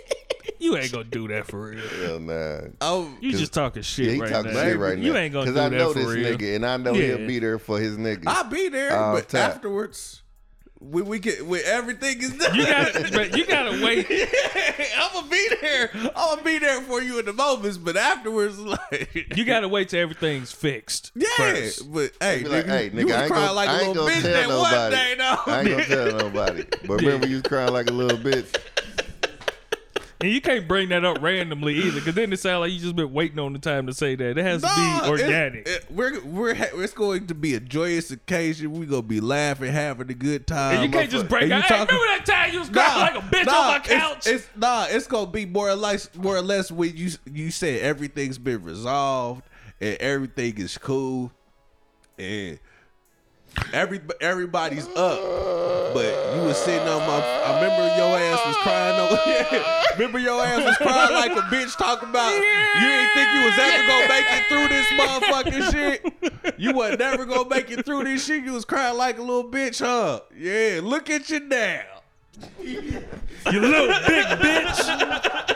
S3: You ain't gonna do that for real.
S2: Hell nah.
S1: Oh,
S3: You just talking shit
S2: Yeah, he
S3: right
S2: talking
S3: now.
S2: shit right now.
S3: You ain't gonna do that for real.
S2: Because I know this
S3: real.
S2: nigga, and I know
S3: Yeah.
S2: he'll be there for his nigga.
S1: I'll be there, but
S2: tap.
S1: afterwards, when we get when everything is done,
S3: You gotta, but you gotta wait.
S1: I'm gonna be there. I'm gonna be there for you in the moments, but afterwards, like
S3: You gotta wait till everything's fixed.
S1: yeah.
S3: first.
S1: But hey, nigga,
S2: like, hey,
S1: you
S2: nigga,
S1: was
S2: I ain't
S1: crying
S2: gonna,
S1: like
S2: I
S1: a
S2: ain't
S1: little bitch
S2: tell
S1: that
S2: nobody.
S1: one day, though.
S2: I ain't gonna tell nobody. But remember, you was crying like a little bitch.
S3: And you can't bring that up randomly either, because then it sounds like you just been waiting on the time to say that. It has
S1: Nah,
S3: to be organic.
S1: it- we're we're ha- it's going to be a joyous occasion. We're gonna be laughing, having a good time.
S3: and you can't just break
S1: And you
S3: out. Hey,
S1: talking-
S3: remember that time you was crying like a bitch
S1: nah,
S3: on my
S1: it's-
S3: couch?
S1: It's, nah, it's gonna be more or less more or less when you you said everything's been resolved and everything is cool and every everybody's up. But you was sitting on my I remember your ass was crying over yeah, remember your ass was crying like a bitch talking about you didn't think you was ever gonna make it through this motherfucking shit. You was never gonna make it through this shit. You was crying like a little bitch, huh? Yeah, look at you now.
S3: you little big bitch.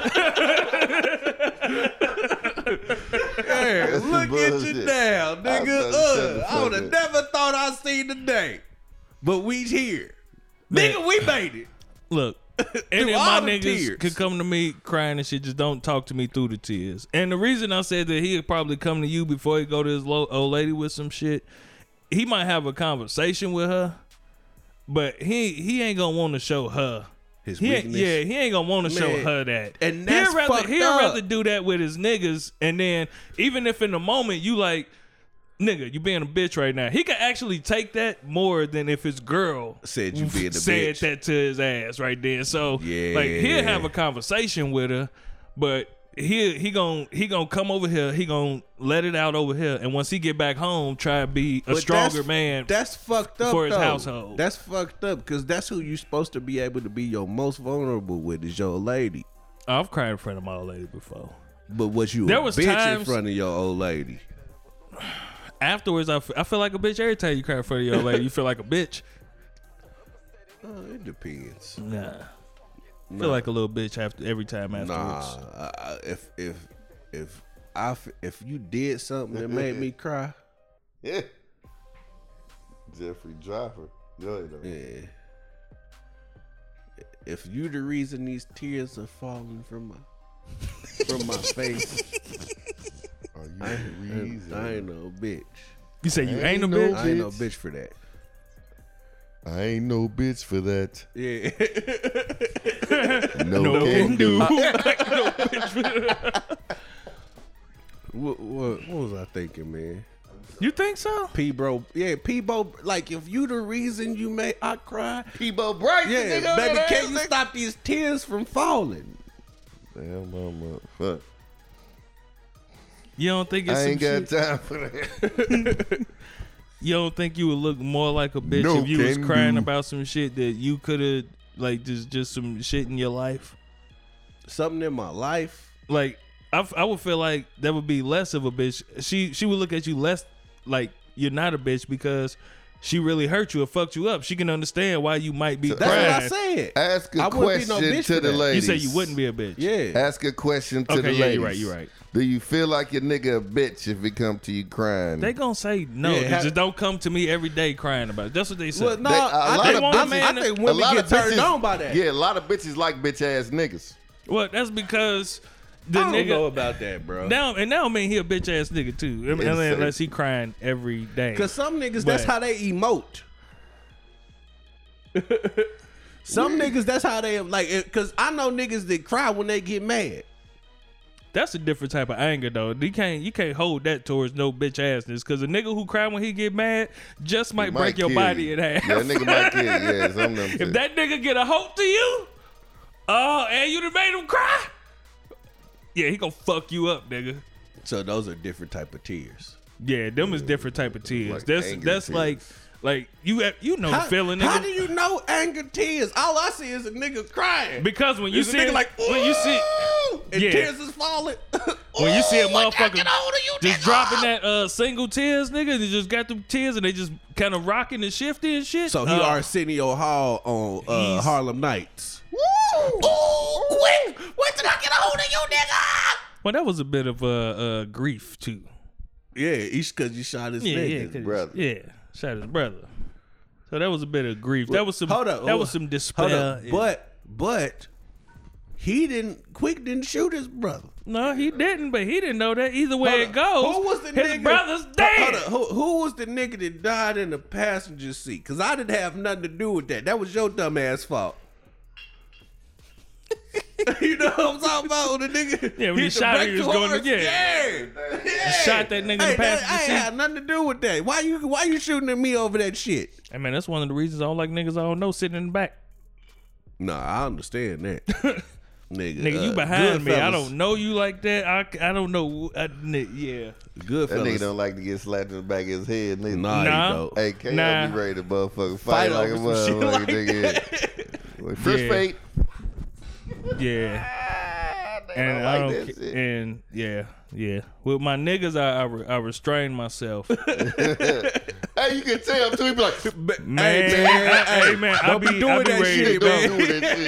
S1: Hey,
S2: That's
S1: look
S2: some
S1: at you now, nigga.
S2: I'm
S1: Uh, I would have never thought I'd seen the day. But we here. Nigga, we made it.
S3: Look, any of my
S1: the
S3: niggas
S1: tears.
S3: could come to me crying and shit. Just don't talk to me through the tears. And the reason I said that he'd probably come to you before he go to his lo- old lady with some shit. He might have a conversation with her, but he he ain't gonna want to show her.
S1: His
S3: He
S1: weakness.
S3: yeah, he ain't gonna want to show her that.
S1: and that's
S3: he'd rather
S1: fucked
S3: he'd
S1: up.
S3: rather do that with his niggas, and then even if in the moment you like, nigga, you being a bitch right now, he could actually take that more than if his girl
S1: Said you being a
S3: said
S1: bitch.
S3: that to his ass right there. So
S1: Yeah.
S3: like he'll have a conversation with her, but he he gonna he gonna come over here. He gonna let it out over here, and once he get back home, try to be a
S1: But
S3: stronger
S1: that's-
S3: man.
S1: That's fucked up
S3: for his
S1: though.
S3: household.
S1: That's fucked up because that's who you supposed to be able to be your most vulnerable with is your old lady.
S3: I've cried in front of my old lady before.
S1: But what you
S3: There
S1: a
S3: was
S1: bitch in front of your old lady?
S3: Afterwards, I, f- I feel like a bitch every time you cry in front of your old lady. You feel like a bitch.
S1: Oh, it depends.
S3: Nah. I feel like a little bitch after every time
S1: Nah,
S3: afterwards.
S1: I, I, if if if I f- if you did something that made me cry,
S2: Yeah. Jeffrey Driver. Go ahead, though.
S1: yeah. If you the reason these tears are falling from my from my face,
S2: Are you
S1: I
S2: the
S1: ain't,
S2: reason?
S1: I ain't no bitch.
S3: You say you
S2: Ain't
S3: ain't a
S2: no
S3: bitch?
S1: I ain't no
S2: Bitch.
S1: bitch for that.
S2: I ain't no bitch for that.
S1: Yeah.
S2: No,
S3: No
S2: can
S3: can
S2: do.
S1: what, what, what was I thinking, man?
S3: You think so?
S1: P bro, yeah, P bro. Like if you the reason you made I cry,
S2: Peabo Bryson.
S1: yeah,
S2: nigga,
S1: baby,
S2: over
S1: can you stop these tears from falling?
S2: Damn, mama. Fuck.
S3: You don't think it's
S2: I
S3: some
S2: ain't got
S3: shit?
S2: time for that.
S3: You don't think you would look more like a bitch
S2: No
S3: if you was
S2: can
S3: crying
S2: do.
S3: about some shit that you could have like just just some shit in your life?
S1: Something in my life.
S3: Like I, f- I would feel like that would be less of a bitch. She she would look at you less like you're not a bitch because she really hurt you or fucked you up. She can understand why you might be
S1: That's
S3: crying.
S1: what I said.
S2: Ask a
S1: I wouldn't be no
S2: question
S1: bitch
S2: to
S1: for
S2: the
S1: that.
S2: ladies.
S3: You say you wouldn't be a bitch.
S1: Yeah.
S2: Ask a question to
S3: Okay,
S2: the
S3: yeah,
S2: ladies.
S3: you're right, you're right.
S2: Do you feel like your nigga a bitch if it come to you crying?
S3: They gonna say no.
S1: Yeah,
S3: They
S1: ha-
S3: just don't come to me every day crying about it. That's what they say.
S1: Well, no,
S2: They- a
S1: I,
S2: lot
S1: think,
S3: of
S1: I,
S3: bitches-
S1: think- I think
S2: a
S1: women
S2: lot
S1: get
S2: of
S1: turned
S2: bitches,
S1: on by that.
S2: Yeah, a lot of bitches like bitch ass niggas.
S3: well, that's because the
S1: I don't
S3: nigga
S1: know about that, bro.
S3: now and now mean he a bitch ass nigga too. I mean,
S2: Yes,
S3: unless he crying every day.
S1: Because some niggas, that's how they emote. Some niggas, that's how they like. Because I know niggas that cry when they get mad.
S3: That's a different type of anger though. You can't you can't hold that towards no bitch assness because a nigga who cry when he get mad just might,
S2: Might
S3: break your body
S2: you.
S3: in half.
S2: Yeah, nigga might kill you. Yeah, some of them.
S3: if
S2: shit.
S3: that nigga get a hope to you, oh, and you done made him cry, yeah, he gonna fuck you up, nigga.
S1: So those are different type of tears.
S3: Yeah, them is different type of tears.
S2: Like
S3: that's that's
S2: tears.
S3: like like you you know
S1: How,
S3: the feeling,
S1: how do you know anger tears? All I see is a nigga crying.
S3: because when you
S1: There's a
S3: see
S1: nigga like,
S3: when you see
S1: and
S3: Yeah.
S1: tears is falling.
S3: when you see a
S1: Ooh, I gotta
S3: motherfucker
S1: get hold of you,
S3: just
S1: nigga.
S3: dropping that uh single tears, nigga, they just got them tears and they just kind of rocking and shifting and shit.
S1: So he
S3: uh,
S1: Arsenio Hall on uh, Harlem Nights. Ooh, quick! Wait till I get a hold of you, nigga!
S3: Well, that was a bit of uh, uh grief too.
S1: Yeah, each because you shot his
S3: Yeah, yeah,
S1: nigga.
S3: 'cause-
S2: brother.
S3: Yeah, shot his brother. So that was a bit of grief. that was some.
S1: Hold up,
S3: that was some despair.
S1: Hold up. But but he didn't. Quick didn't shoot his brother.
S3: no, he didn't. But he didn't know that either way
S1: Hold
S3: it
S1: up.
S3: goes.
S1: Who was the
S3: his
S1: nigga?
S3: brother's
S1: Hold
S3: dead.
S1: up. Who, who was the nigga that died in the passenger seat? Because I didn't have nothing to do with that. That was your dumb ass fault. you know what I'm talking about? The nigga.
S3: Yeah, when he shot him,
S1: brake
S3: he was
S1: too
S3: going to-
S1: hard.
S3: yeah.
S1: yeah.
S3: Shot that nigga in the
S1: Hey, that-
S3: passenger
S1: I ain't had nothing to do with that. Why you why you shooting at me over that shit?
S3: Hey man, that's one of the reasons I don't like niggas I don't know sitting in the back.
S1: No, I understand that. nigga,
S3: Nigga, you
S1: uh,
S3: behind me. I don't know you like that. I, I don't know. I, yeah.
S1: Good
S2: That nigga don't like to get slapped in the back of his head. Nigga.
S1: Nah,
S3: Nah.
S1: he don't.
S2: Hey, KO
S3: Nah.
S2: be ready to motherfucking
S1: Fight
S2: fight, like a
S1: over some shit
S2: motherfucker,
S1: like
S2: nigga. Like, First
S3: Yeah.
S2: fate.
S3: Yeah. And
S2: don't
S3: I don't.
S2: that
S3: ca-
S2: shit.
S3: And yeah, yeah. With my niggas, I I, re, I restrain myself.
S2: Hey, you can tell too. He be like,
S3: Man,
S1: Hey, man, hey,
S3: man, I be,
S1: doing
S3: I be
S1: that shit, man.
S2: don't that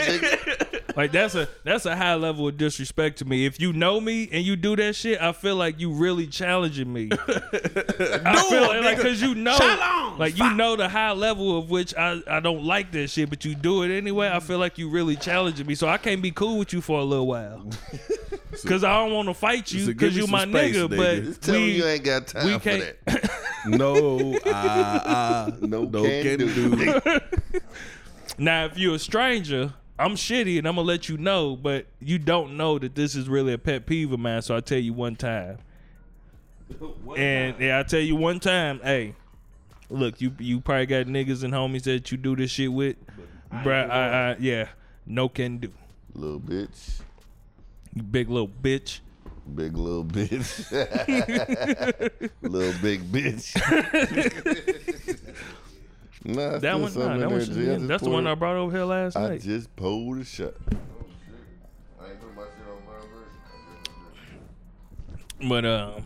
S2: shit.
S3: Like that's a that's a high level of disrespect to me. If you know me and you do that shit, I feel like you really challenging me. I feel
S1: it,
S3: like because you know,
S1: Challenge.
S3: like you know the high level of which I I don't like that shit, but you do it anyway. I feel like you really challenging me, so I can't be cool with you for a little while. Cause I don't want to fight you because you
S1: some
S3: my
S1: space,
S3: nigga,
S1: nigga.
S2: Just
S3: but
S2: tell me
S3: we
S2: you ain't got time
S3: we can't.
S2: that.
S1: No, uh, uh,
S2: No,
S1: no
S2: can,
S1: can
S2: do.
S1: do.
S3: Now, if you're a stranger, I'm shitty and I'm gonna let you know, but you don't know that this is really a pet peeve of mine. So I tell you one time, and yeah, I tell you one time, hey, look, you you probably got niggas and homies that you do this shit with, bruh. I, I, yeah, no can do.
S2: Little bitch.
S3: You big little bitch.
S2: Big little bitch. little big bitch. nah,
S3: That one, nah, that one should be in. That's the one I brought over here last
S2: I
S3: night.
S2: I just pulled a shot. I ain't put my shit on vibration.
S3: But um,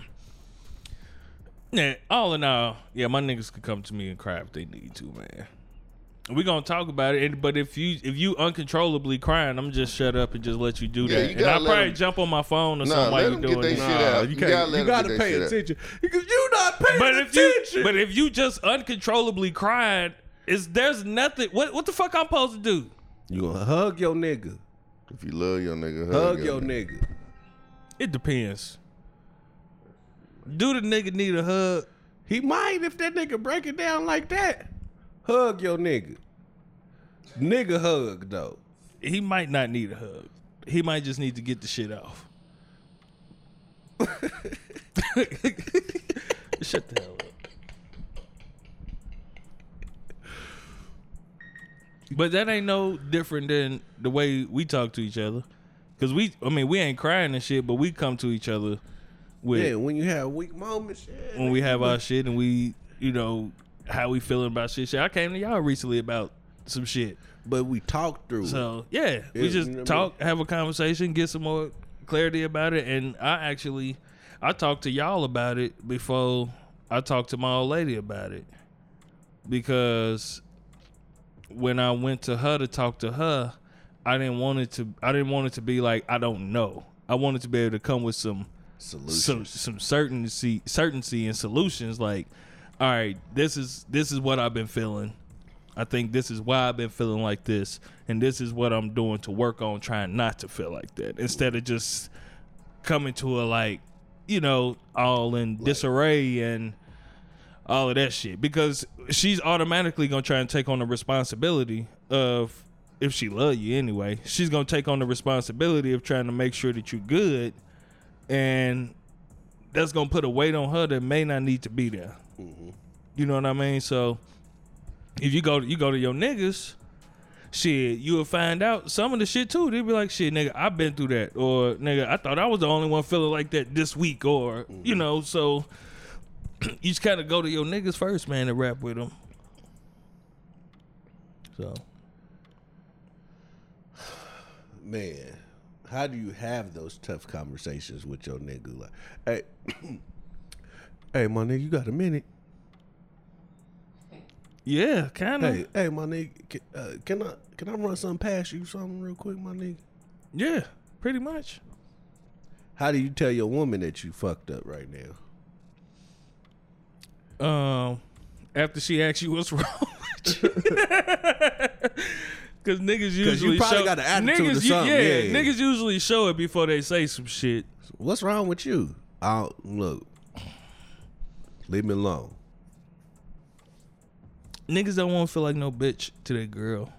S3: yeah, all in all, yeah, my niggas could come to me and cry if they need to, man. We gonna talk about it, and, but if you if you uncontrollably crying, I'm just shut up and just let you do
S2: Yeah,
S3: that.
S2: you
S3: and
S2: gotta
S3: I'll
S2: let
S3: probably
S2: 'em-
S3: jump on my phone or
S2: Nah,
S3: something while
S2: let
S3: you
S2: 'em get
S3: doing it.
S2: shit out.
S1: you
S2: You
S1: can't.
S2: gotta let
S1: you
S2: 'em
S1: gotta pay
S2: shit out.
S1: attention because you're not paying
S3: But if you
S1: attention.
S3: but if you just uncontrollably crying, is there's nothing. What what the fuck I'm supposed to do?
S1: you gonna hug your nigga,
S2: If you love your nigga,
S1: hug your nigga.
S3: It depends. Do the nigga need a hug?
S1: He might if that nigga break it down like that. Hug your nigga. Nigga hug though.
S3: He might not need a hug. He might just need to get the shit off. Shut the hell up. But that ain't no different than the way we talk to each other. Cause we, I mean, we ain't crying and shit, but we come to each other with
S1: Yeah, when you have weak moments, yeah,
S3: when we have our shit and we, you know, how we feeling about shit. Shit, I came to y'all recently about some shit.
S1: but we talked through.
S3: So yeah, we
S1: Yeah,
S3: just
S1: you know what I
S3: talk, have a conversation, get some more clarity about it, and I actually, I talked to y'all about it before I talked to my old lady about it, because when I went to her to talk to her, I didn't want it to, I didn't want it to be like I don't know. I wanted to be able to come with some
S1: Solutions.
S3: some some certainty certainty and solutions like all right this is this is what i've been feeling. I think this is why i've been feeling like this and this is what i'm doing to work on trying not to feel like that. Instead of just coming to a like you know all in disarray and all of that shit. Because she's automatically gonna try and take on the responsibility of if she love you anyway she's gonna take on the responsibility of trying to make sure that you're good and that's gonna put a weight on her that may not need to be there you know what i mean so if you go to, you go to your niggas shit, you will find out some of the shit too. They'll be like, shit, nigga, I've been through that. Or, nigga, I thought I was the only one feeling like that this week. Or, you mm-hmm. know, so you just kind of go to your niggas first, man, and rap with them. So,
S1: Man, how do you have those tough conversations with your nigga? Like, hey, hey, my nigga, you got a minute?
S3: yeah, kind of.
S1: Hey, hey, my nigga, can, uh, can I can I run something past you, something real quick, my nigga?
S3: Yeah, pretty much.
S1: How do you tell your woman that you fucked up right now?
S3: Um, after she asks you what's wrong. Cause niggas usually
S1: probably
S3: show,
S1: got an attitude
S3: niggas, Yeah,
S1: yeah.
S3: niggas usually show it before they say some shit.
S1: What's wrong with you? I'll look. Leave me alone.
S3: Niggas don't want to feel like no bitch to their girl.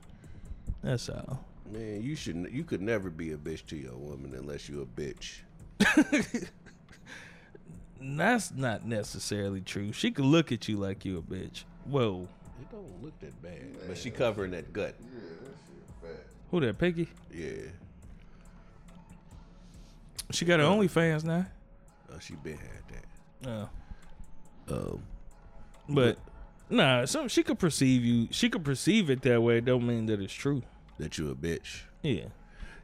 S3: That's all.
S1: Man, you should you could never be a bitch to your woman unless you a bitch.
S3: That's not necessarily true. She could look at you like you a bitch. Whoa.
S1: It don't look that bad. But she covering that gut. Yeah, that shit fat.
S3: Who that, Piggy?
S1: Yeah.
S3: She got her OnlyFans now.
S1: Oh, she been had that. Oh. Um
S3: But nah, some she could perceive you. She could perceive it that way. It don't mean that it's true.
S1: that you a bitch.
S3: Yeah.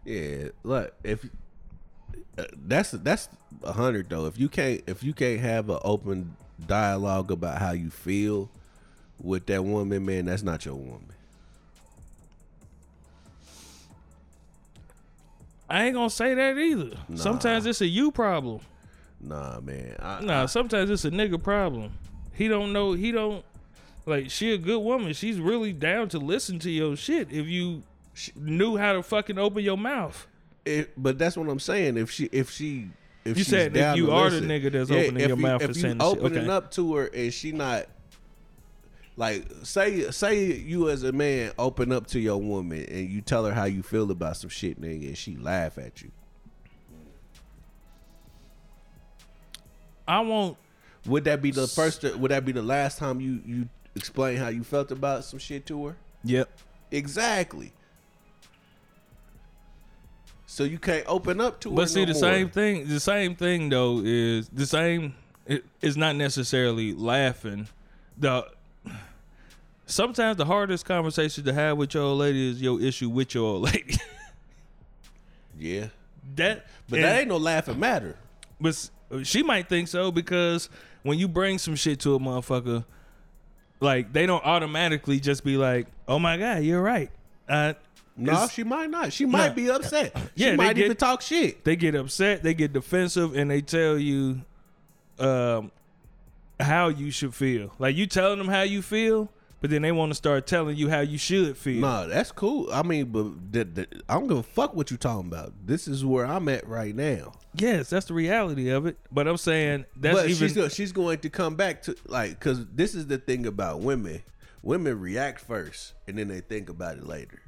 S1: Yeah, look, if uh, that's that's a hundred though. If you can't if you can't have an open dialogue about how you feel with that woman, man, that's not your woman.
S3: I ain't gonna say that either. Sometimes it's a you problem.
S1: Nah, man. I,
S3: Nah, sometimes it's a nigga problem. He don't know. He don't like. She a good woman. She's really down to listen to your shit. If you sh- knew how to fucking open your mouth.
S1: If, but that's what I'm saying. If she, if she, if
S3: You said if you are the nigga that's opening your
S1: you,
S3: mouth
S1: you
S3: saying
S1: opening
S3: okay.
S1: up to her and she not like say say you as a man open up to your woman and you tell her how you feel about some shit, nigga, and she laugh at you.
S3: I won't.
S1: Would that be the first? Would that be the last time you you explain how you felt about some shit to her?
S3: Yep.
S1: Exactly. So you can't open up to her.
S3: But see,
S1: no
S3: the
S1: more.
S3: same thing. The same thing though is the same. It, it's not necessarily laughing. The sometimes the hardest conversation to have with your old lady is your issue with your old lady.
S1: Yeah,
S3: that,
S1: but
S3: and-
S1: that ain't no laughing matter.
S3: But s- she might think so because when you bring some shit to a motherfucker, like they don't automatically just be like, "Oh my god, you're right." Uh,
S1: No, she might not. She might
S3: No.
S1: be upset.
S3: Yeah,
S1: she might
S3: get-
S1: even talk shit.
S3: they get upset, they get defensive, and they tell you um, how you should feel. Like you telling them how you feel, but then they want to start telling you how you should feel.
S1: Nah, that's cool. I mean, but the, the, I don't give a fuck what you talking about. This is where I'm at right now.
S3: Yes, that's the reality of it. But I'm saying that's
S1: but
S3: even
S1: she's she's going to come back to like because this is the thing about women. Women react first and then they think about it later.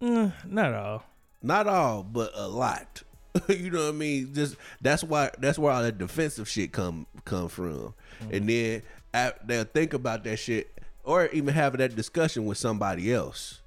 S3: Mm, not all.
S1: Not all, but a lot. you know what I mean? Just that's why that's where all that defensive shit come come from. And then a- they'll think about that shit or even having that discussion with somebody else.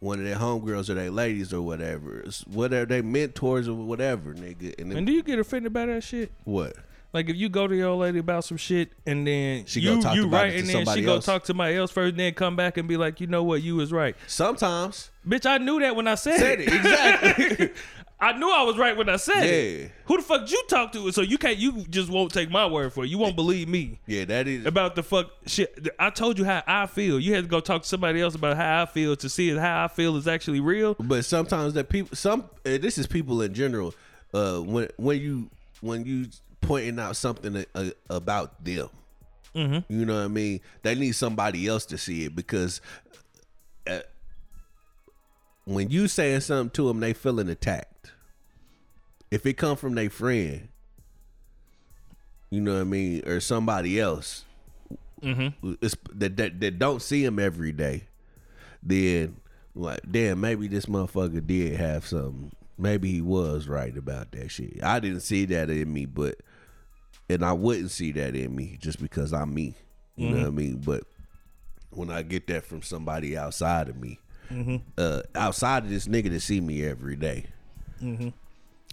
S1: One of their homegirls or their ladies or whatever. It's whatever they mentors or whatever, nigga. And then
S3: And do you get offended by that shit?
S1: what?
S3: Like if you go to your old lady about some shit and then
S1: She
S3: you
S1: go talk
S3: you right and then she go
S1: else?
S3: talk to somebody else first, and then come back and be like, you know what, you was right,
S1: Sometimes
S3: bitch. I knew that when I said,
S1: said it exactly.
S3: I knew I was right when I said
S1: Yeah.
S3: it. Who the fuck did you talk to? So you can't. You just won't take my word for it. You won't believe me
S1: yeah, that is
S3: about the fuck shit. I told you how I feel. You had to go talk to somebody else about how I feel to see if how I feel is actually real.
S1: but sometimes that people some uh, this is people in general uh when when you when you pointing out something uh, about them
S3: Mm-hmm.
S1: you know what i mean they need somebody else to see it because uh, when you saying something to them they feeling attacked if it come from their friend you know what I mean, or somebody else mm-hmm. it's, that, that that don't see him every day, then like, damn, maybe this motherfucker did have something. Maybe he was right about that shit. I didn't see that in me, but and I wouldn't see that in me just because I'm me. You know mm-hmm. what I mean? But when I get that from somebody outside of me, uh, outside of this nigga that see me every day,
S3: And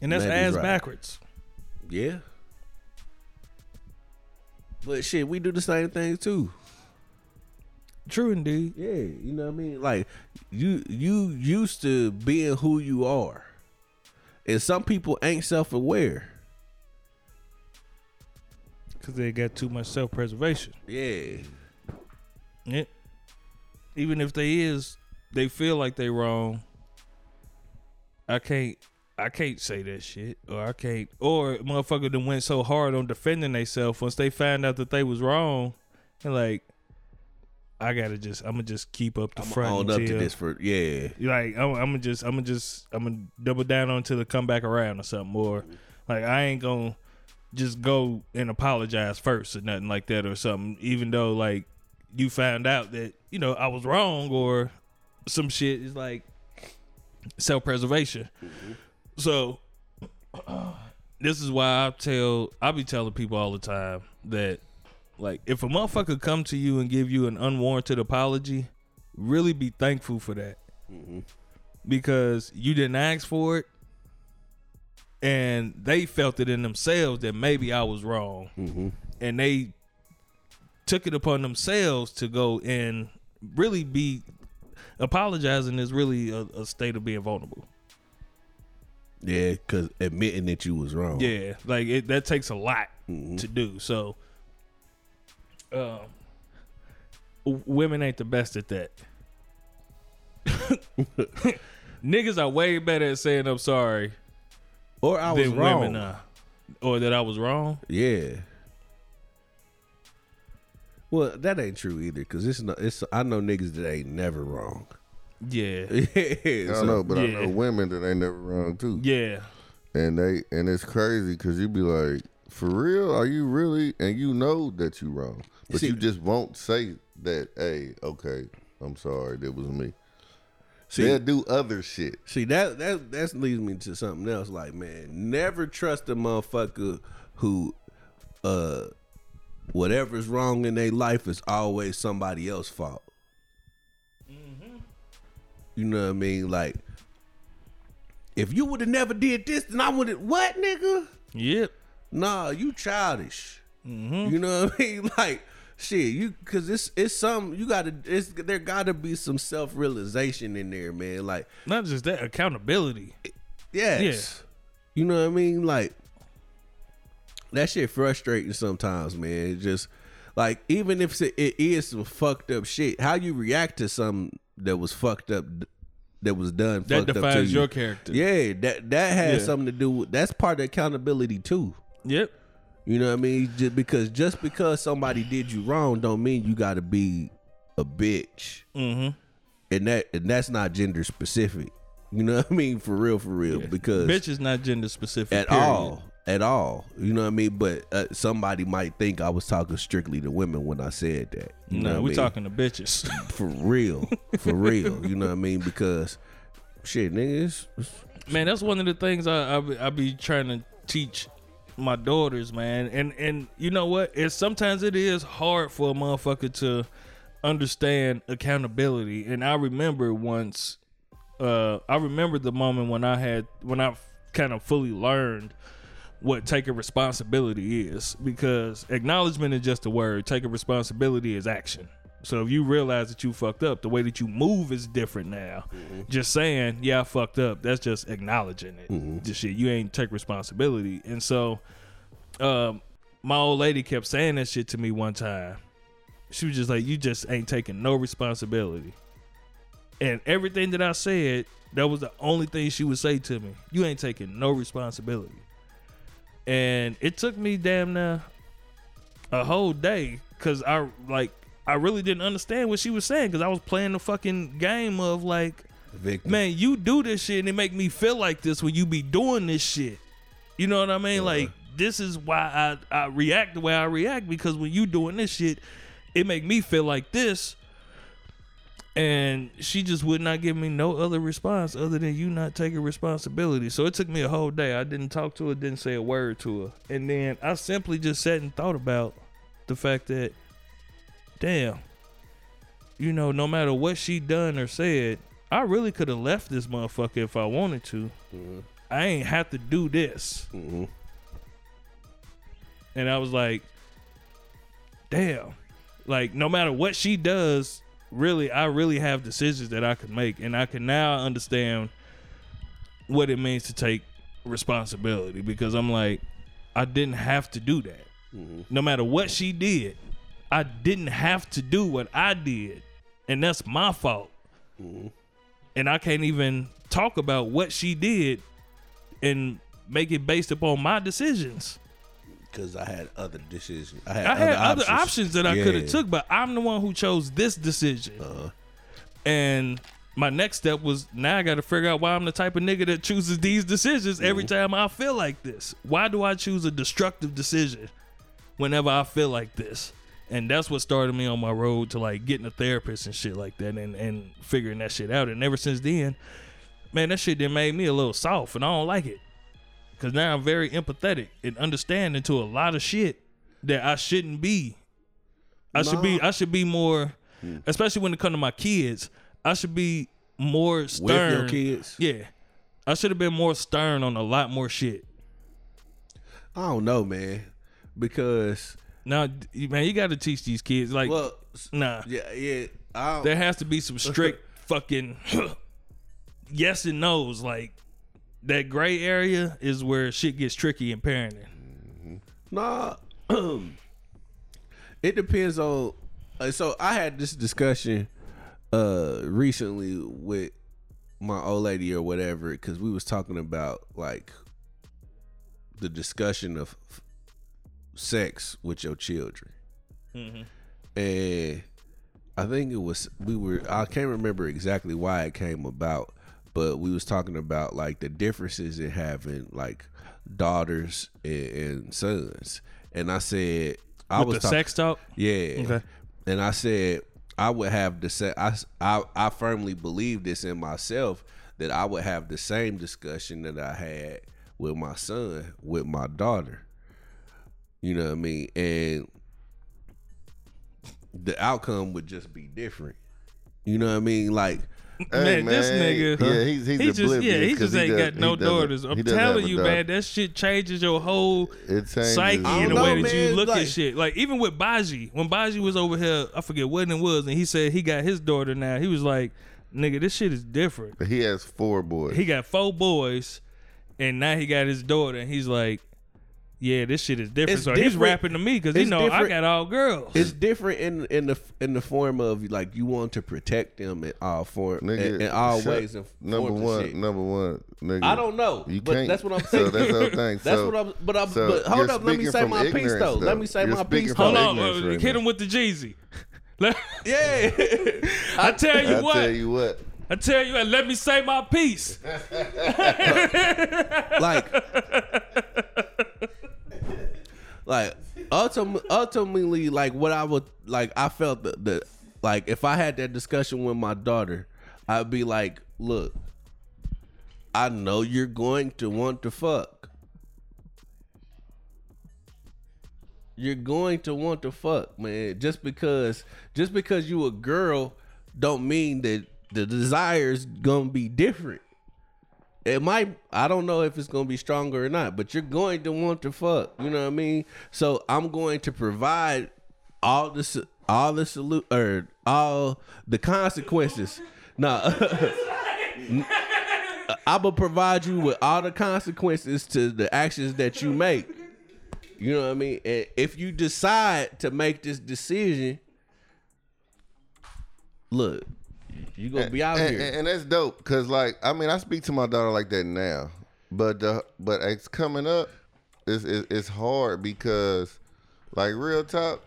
S3: that's ass
S1: right.
S3: backwards.
S1: yeah. But shit, we do the same thing too.
S3: True indeed.
S1: Yeah, you know what I mean? Like you you used to being who you are. And some people ain't self-aware.
S3: Because they got too much self preservation.
S1: Yeah.
S3: Yeah. Even if they is, they feel like they wrong. I can't. I can't say that shit, or I can't, or motherfucker that went so hard on defending themselves once they found out that they was wrong, and like, I gotta just, I'm gonna just keep up the
S1: I'm
S3: front
S1: on up to this for yeah.
S3: like I'm, I'm gonna just I'm gonna just I'm gonna double down on until it come back around or something or like I ain't gonna just go and apologize first or nothing like that or something even though like you found out that you know I was wrong or some shit is like self preservation so this is why I tell I be telling people all the time that like if a motherfucker come to you and give you an unwarranted apology really be thankful for that. Mm-hmm. Because you didn't ask for it and they felt it in themselves that maybe I was wrong. Mm-hmm. And they took it upon themselves to go and really be apologizing is really a, a state of being vulnerable
S1: Yeah, cuz admitting that you was wrong.
S3: yeah like it that takes a lot to do so um women ain't the best at that niggas are way better at saying i'm sorry
S1: Or I was wrong.
S3: or that i was wrong
S1: Yeah. Well, that ain't true either, cause it's not. It's I know niggas that ain't never wrong.
S3: yeah
S1: yeah,
S2: I
S1: so-
S2: know, but I know women that ain't never wrong too.
S3: yeah
S2: And they and it's crazy because you be like, for real, are you really? And you know that you wrong, but
S1: See-
S2: you just won't say that. Hey, okay, I'm sorry, that was me.
S1: See-
S2: They'll do other shit.
S1: See that that that leads me to something else. Like, man, never trust a motherfucker who, uh, whatever's wrong in their life is always somebody else's fault. Mm-hmm. You know what I mean? Like, if you would have never did this, then I would have. What, nigga?
S3: yep
S1: Nah, you childish. Mm-hmm. You know what I mean? Like shit, you because it's it's some you gotta it's there gotta be some self realization in there, man. Like
S3: not just that accountability
S1: yes, you know what I mean? Like that shit frustrating sometimes, man. It just like even if it, is some fucked up shit, how you react to something that was fucked up, that was done
S3: that
S1: fucked up to
S3: defines
S1: you.
S3: your character
S1: Yeah, that that has
S3: Yeah.
S1: something to do with that's part of accountability too.
S3: yep
S1: You know what I mean? Just because just because somebody did you wrong don't mean you got to be a bitch.
S3: mm-hmm
S1: And that and that's not gender specific. You know what I mean? For real, for real. Because
S3: bitch is not gender specific
S1: at
S3: period.
S1: all, at all. You know what I mean? But uh, somebody might think I was talking strictly to women when I said that. You
S3: no
S1: what
S3: we
S1: mean?
S3: talking to bitches
S1: for real, for real. You know what I mean? Because shit, niggas.
S3: man that's one of the things I, I be- I be trying to teach my daughters man and and you know what it's sometimes it is hard for a motherfucker to understand accountability and i remember once uh i remember the moment when i had when i kind of fully learned what taking responsibility is because acknowledgement is just a word. Taking responsibility is action. So if you realize that you fucked up the way that you move is different now. Just saying yeah i fucked up that's just acknowledging it. Just shit you ain't take responsibility. And so um my old lady kept saying that shit to me one time. She was just like you just ain't taking no responsibility. And everything that i said that was the only thing she would say to me. You ain't taking no responsibility and it took me damn near a whole day because I like I really didn't understand what she was saying because I was playing the fucking game of like,
S1: Victim.
S3: man, you do this shit and it make me feel like this when you be doing this shit. You know what I mean? Like this is why I, I react the way I react because when you doing this shit, it make me feel like this. And she just would not give me no other response other than you not taking responsibility. So it took me a whole day. I didn't talk to her, didn't say a word to her. And then I simply just sat and thought about the fact that, damn, you know, no matter what she done or said, I really could have left this motherfucker if I wanted to. I ain't have to do this.
S1: Mhm.
S3: And I was like, damn. Like, no matter what she does, really, I really have decisions that I can make. And I can now understand what it means to take responsibility because I'm like, I didn't have to do that. Mm-hmm. No matter what she did, I didn't have to do what I did. And that's my fault. Mm-hmm. And I can't even talk about what she did and make it based upon my decisions.
S1: Because I had other decisions. I had,
S3: I had other
S1: options,
S3: options that I
S1: Yeah.
S3: could have took, but I'm the one who chose this decision.
S1: Uh-huh.
S3: And my next step was now I got to figure out why I'm the type of nigga that chooses these decisions every
S1: Mm-hmm.
S3: time I feel like this. Why do I choose a destructive decision whenever I feel like this? And that's what started me on my road to like getting a therapist and shit like that and, and figuring that shit out. And ever since then, man, that shit then made me a little soft and I don't like it. Cause now I'm very empathetic and understanding to a lot of shit that I shouldn't be. I should be I should be more hmm. especially when it come to my kids, I should be more stern.
S1: With your kids?
S3: Yeah. I should have been more stern on a lot more shit.
S1: I don't know, man. Because,
S3: Now, man, you got to teach these kids like
S1: well,
S3: nah.
S1: yeah, yeah. I don't,
S3: There has to be some strict fucking yes and no's like that gray area is where shit gets tricky in parenting.
S1: Nah, it depends on. uh, So I had this discussion uh recently with my old lady or whatever because we was talking about like the discussion of f- sex with your children, and I think it was we were I can't remember exactly why it came about, but we was talking about like the differences in having like daughters and, and sons, and I said I
S3: With
S1: was
S3: the
S1: talk-
S3: sex talk?
S1: yeah,
S3: Okay.
S1: and I said I would have the same. I, I I firmly believe this in myself that I would have the same discussion that I had with my son with my daughter. You know what I mean? And the outcome would just be different. You know what I mean? Like
S2: Hey,
S3: man, this nigga,
S2: yeah, he's he's
S3: he just yeah, he just ain't
S2: does-
S3: got no daughters. I'm
S2: he doesn't have
S3: telling you, man, that shit changes your whole
S2: It changes.
S3: psyche in
S1: don't
S3: the way
S1: know,
S3: that you
S1: man,
S3: look at shit. Like even with Baji, when Baji was over here, I forget when it was, and he said he got his daughter now. He was like, "Nigga, this shit is different."
S2: But he has four boys.
S3: He got four boys, and now he got his daughter, and he's like, "Yeah, this shit is different."
S1: It's
S3: so he's rapping to me because he
S1: It's
S3: know I got all girls.
S1: it's different in in the in the form of like you want to protect them in all form
S2: Nigga,
S1: in, in all
S2: shut-
S1: ways and
S2: number one,
S1: shit.
S2: number one, nigga.
S1: I don't know,
S2: You
S1: but
S2: can't.
S1: that's what I'm
S2: So
S1: saying.
S2: that's the thing.
S1: That's
S2: So-
S1: what I'm. But I'm.
S2: so
S1: but hold up, let me say my piece though.
S2: though.
S1: Let me say
S2: You're
S1: my piece.
S3: Hold on, uh,
S2: right
S3: hit
S2: now.
S3: him with the Jeezy.
S1: Yeah.
S3: I tell you
S2: I
S3: what,
S2: tell you what.
S3: I tell you what. Let me say my piece.
S1: like like ultimately, ultimately like what i would like i felt that the like if i had that discussion with my daughter i'd be like look i know you're going to want to fuck. You're going to want to fuck man. Just because just because you a girl don't mean that the desires gonna be different it might i don't know if it's gonna be stronger or not but you're going to want to fuck you know what i mean? So i'm going to provide all the all the salute or all the consequences. Nah. I will provide you with all the consequences to the actions that you make. You know what i mean? And if you decide to make this decision look you gonna be out
S2: and,
S1: here
S2: and, and that's dope because, like, I mean, I speak to my daughter like that now, but the but it's coming up. It's, it's it's hard because, like, real talk,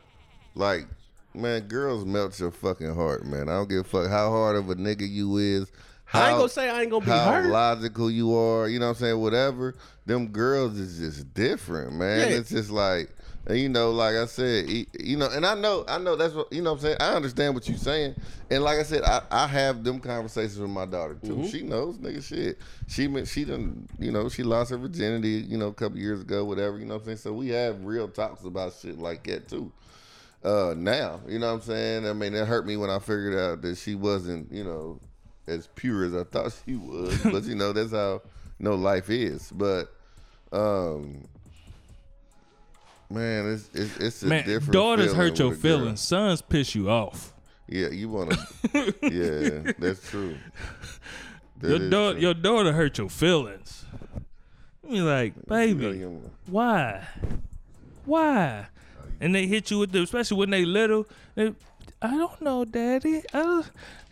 S2: like, man, girls melt your fucking heart, man. I don't give a fuck how hard of a nigga you is,
S1: I ain't gonna say I ain't gonna be
S2: how
S1: hurt.
S2: logical you are, you know what I'm saying? Whatever. Them girls is just different, man.
S1: Yeah.
S2: It's just like and you know, like I said, e- you know, and I know, I know that's what you know. what I'm saying I understand what you're saying, and like I said, I, I have them conversations with my daughter too.
S1: Mm-hmm.
S2: She knows, nigga, shit. She she done, you know, she lost her virginity, you know, a couple years ago, whatever. You know what I'm saying? So we have real talks about shit like that too. Uh, now, you know what I'm saying? I mean, it hurt me when I figured out that she wasn't, you know, as pure as I thought she was. but you know, that's how you know life is. But um man, it's it's, it's a
S3: Man,
S2: different
S3: daughters hurt your feelings. Sons piss you off.
S2: Yeah, you wanna Yeah, that's true. That
S3: Your daughter,
S2: true.
S3: your daughter hurt your feelings. You like, baby, why, why? And they hit you with the, especially when they little. They, I don't know, daddy. Uh,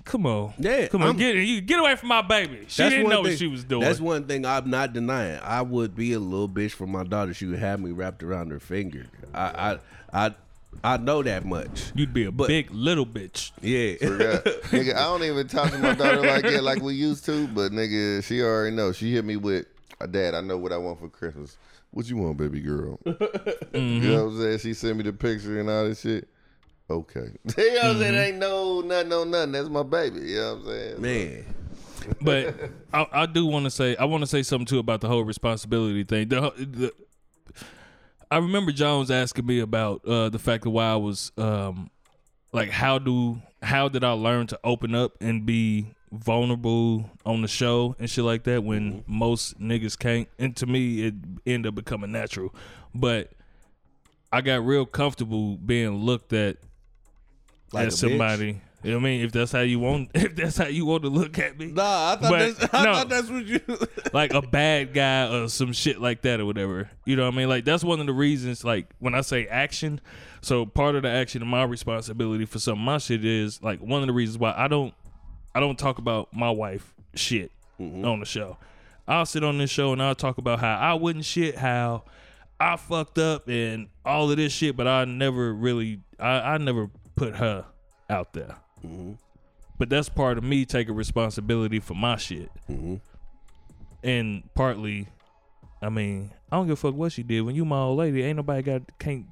S3: come on,
S1: Yeah,
S3: come on,
S1: I'm-
S3: get you get away from my baby. She didn't
S1: one
S3: know what she was doing.
S1: That's one thing I'm not denying. I would be a little bitch for my daughter. She would have me wrapped around her finger. I I I, I know that much.
S3: You'd be a
S1: But-
S3: big little bitch.
S1: Yeah.
S2: nigga, I don't even talk to my daughter like that like we used to, but nigga, she already know. She hit me with, "Uh, Dad, I know what I want for Christmas. What you want, baby girl? You know what I'm saying? She sent me the picture and all this shit. Okay. you know what I'm saying? Ain't no nothing, no nothing. That's my baby. You know what I'm saying?
S1: Man.
S3: But I, I do want to say I want to say something too about the whole responsibility thing. The, the I remember Jones asking me about uh, the fact that why I was um, like how do how did I learn to open up and be vulnerable on the show and shit like that when most niggas can't. And to me, it ended up becoming natural. But I got real comfortable being looked at
S1: Like
S3: as
S1: a bitch?
S3: somebody. You know what I mean? If that's how you want, if that's how you want to look at me,
S1: Nah, I thought,
S3: But,
S1: that's, I
S3: no.
S1: thought that's what you.
S3: like a bad guy or some shit like that or whatever. You know what I mean? Like that's one of the reasons. Like when I say action, so part of the action and my responsibility for some of my shit is like one of the reasons why I don't, I don't talk about my wife shit mm-hmm. on the show. I'll sit on this show and I'll talk about how I wouldn't shit, how I fucked up and all of this shit, but I never really, I, I never put her out there. Mm-hmm. But that's part of me taking responsibility for my shit mm-hmm. and partly, I mean, I don't give a fuck what she did. When you my old lady, ain't nobody got can't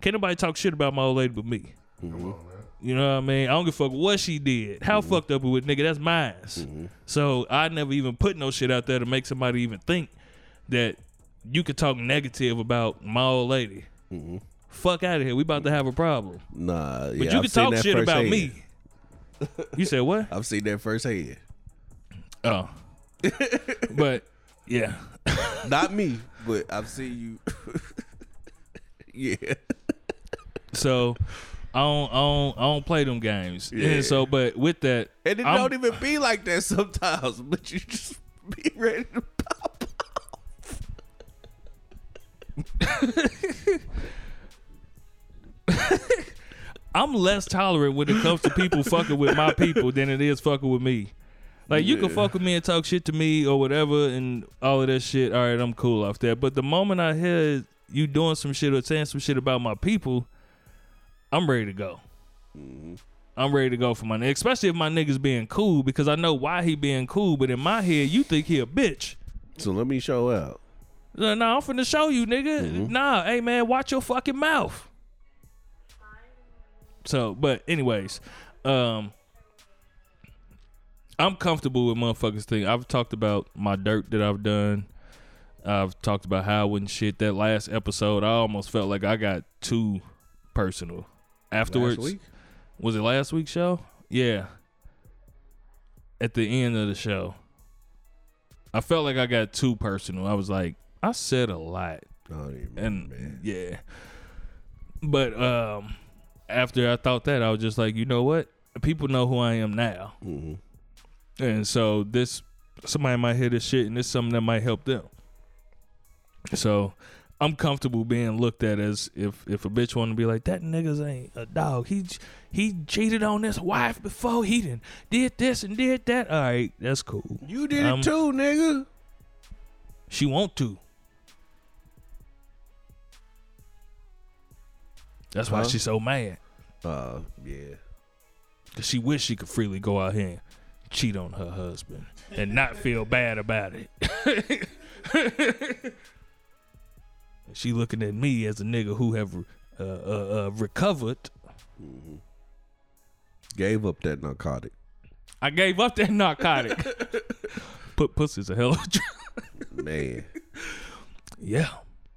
S3: can't nobody talk shit about my old lady but me. Mm-hmm. You know what I mean? I don't give a fuck what she did. How fucked up it with nigga? That's mine. So I never even put no shit out there to make somebody even think that you could talk negative about my old lady. Fuck out of here. We about to have a problem.
S1: Nah,
S3: But you
S1: I've
S3: can
S1: seen
S3: talk
S1: that
S3: shit about
S1: firsthand.
S3: me. You said what?
S1: I've seen that firsthand.
S3: Oh. but yeah.
S1: Not me, but I've seen you. yeah.
S3: So I don't, I don't, I don't play them games.
S1: Yeah.
S3: And so, but with that,
S1: And it
S3: I'm-
S1: don't even be like that sometimes, but you just be ready to pop.
S3: I'm less tolerant when it comes to people fucking with my people than it is fucking with me. Like you can fuck with me and talk shit to me or whatever and all of that shit. All right, I'm cool off that. But the moment I hear you doing some shit or saying some shit about my people, I'm ready to go. Mm-hmm. I'm ready to go for my nigga, especially if my nigga's being cool because I know why he being cool. But in my head, you think he a bitch.
S1: So let me show out.
S3: No, nah, I'm finna show you, nigga. Mm-hmm. Nah, hey man, watch your fucking mouth. So, but anyways, um, I'm comfortable with motherfuckers thing. I've talked about my dirt that I've done. I've talked about how I wouldn't shit. That last episode, I almost felt like I got too personal. Afterwards, was it last week's show? Yeah. At the end of the show, I felt like I got too personal. I was like, I said a lot,
S1: I don't even remember,
S3: and
S1: man.
S3: yeah. But um, after I thought that, I was just like, you know what? People know who I am now,
S1: Mhm.
S3: and so this somebody might hear this shit, and this is something that might help them. So I'm comfortable being looked at as if if a bitch want to be like that niggas ain't a dog. He he cheated on his wife before. He didn't did this and did that. All right, that's cool.
S1: You did
S3: Um,
S1: it too, nigga.
S3: She want to. That's why
S1: Huh?
S3: she's so mad.
S1: Uh, yeah.
S3: Cause she wish she could freely go out here and cheat on her husband and not feel bad about it. she looking at me as a nigga who have uh, uh, uh, recovered.
S1: Gave up that narcotic.
S3: I gave up that narcotic. Put pussy's a hell of a drug.
S1: Man.
S3: Yeah,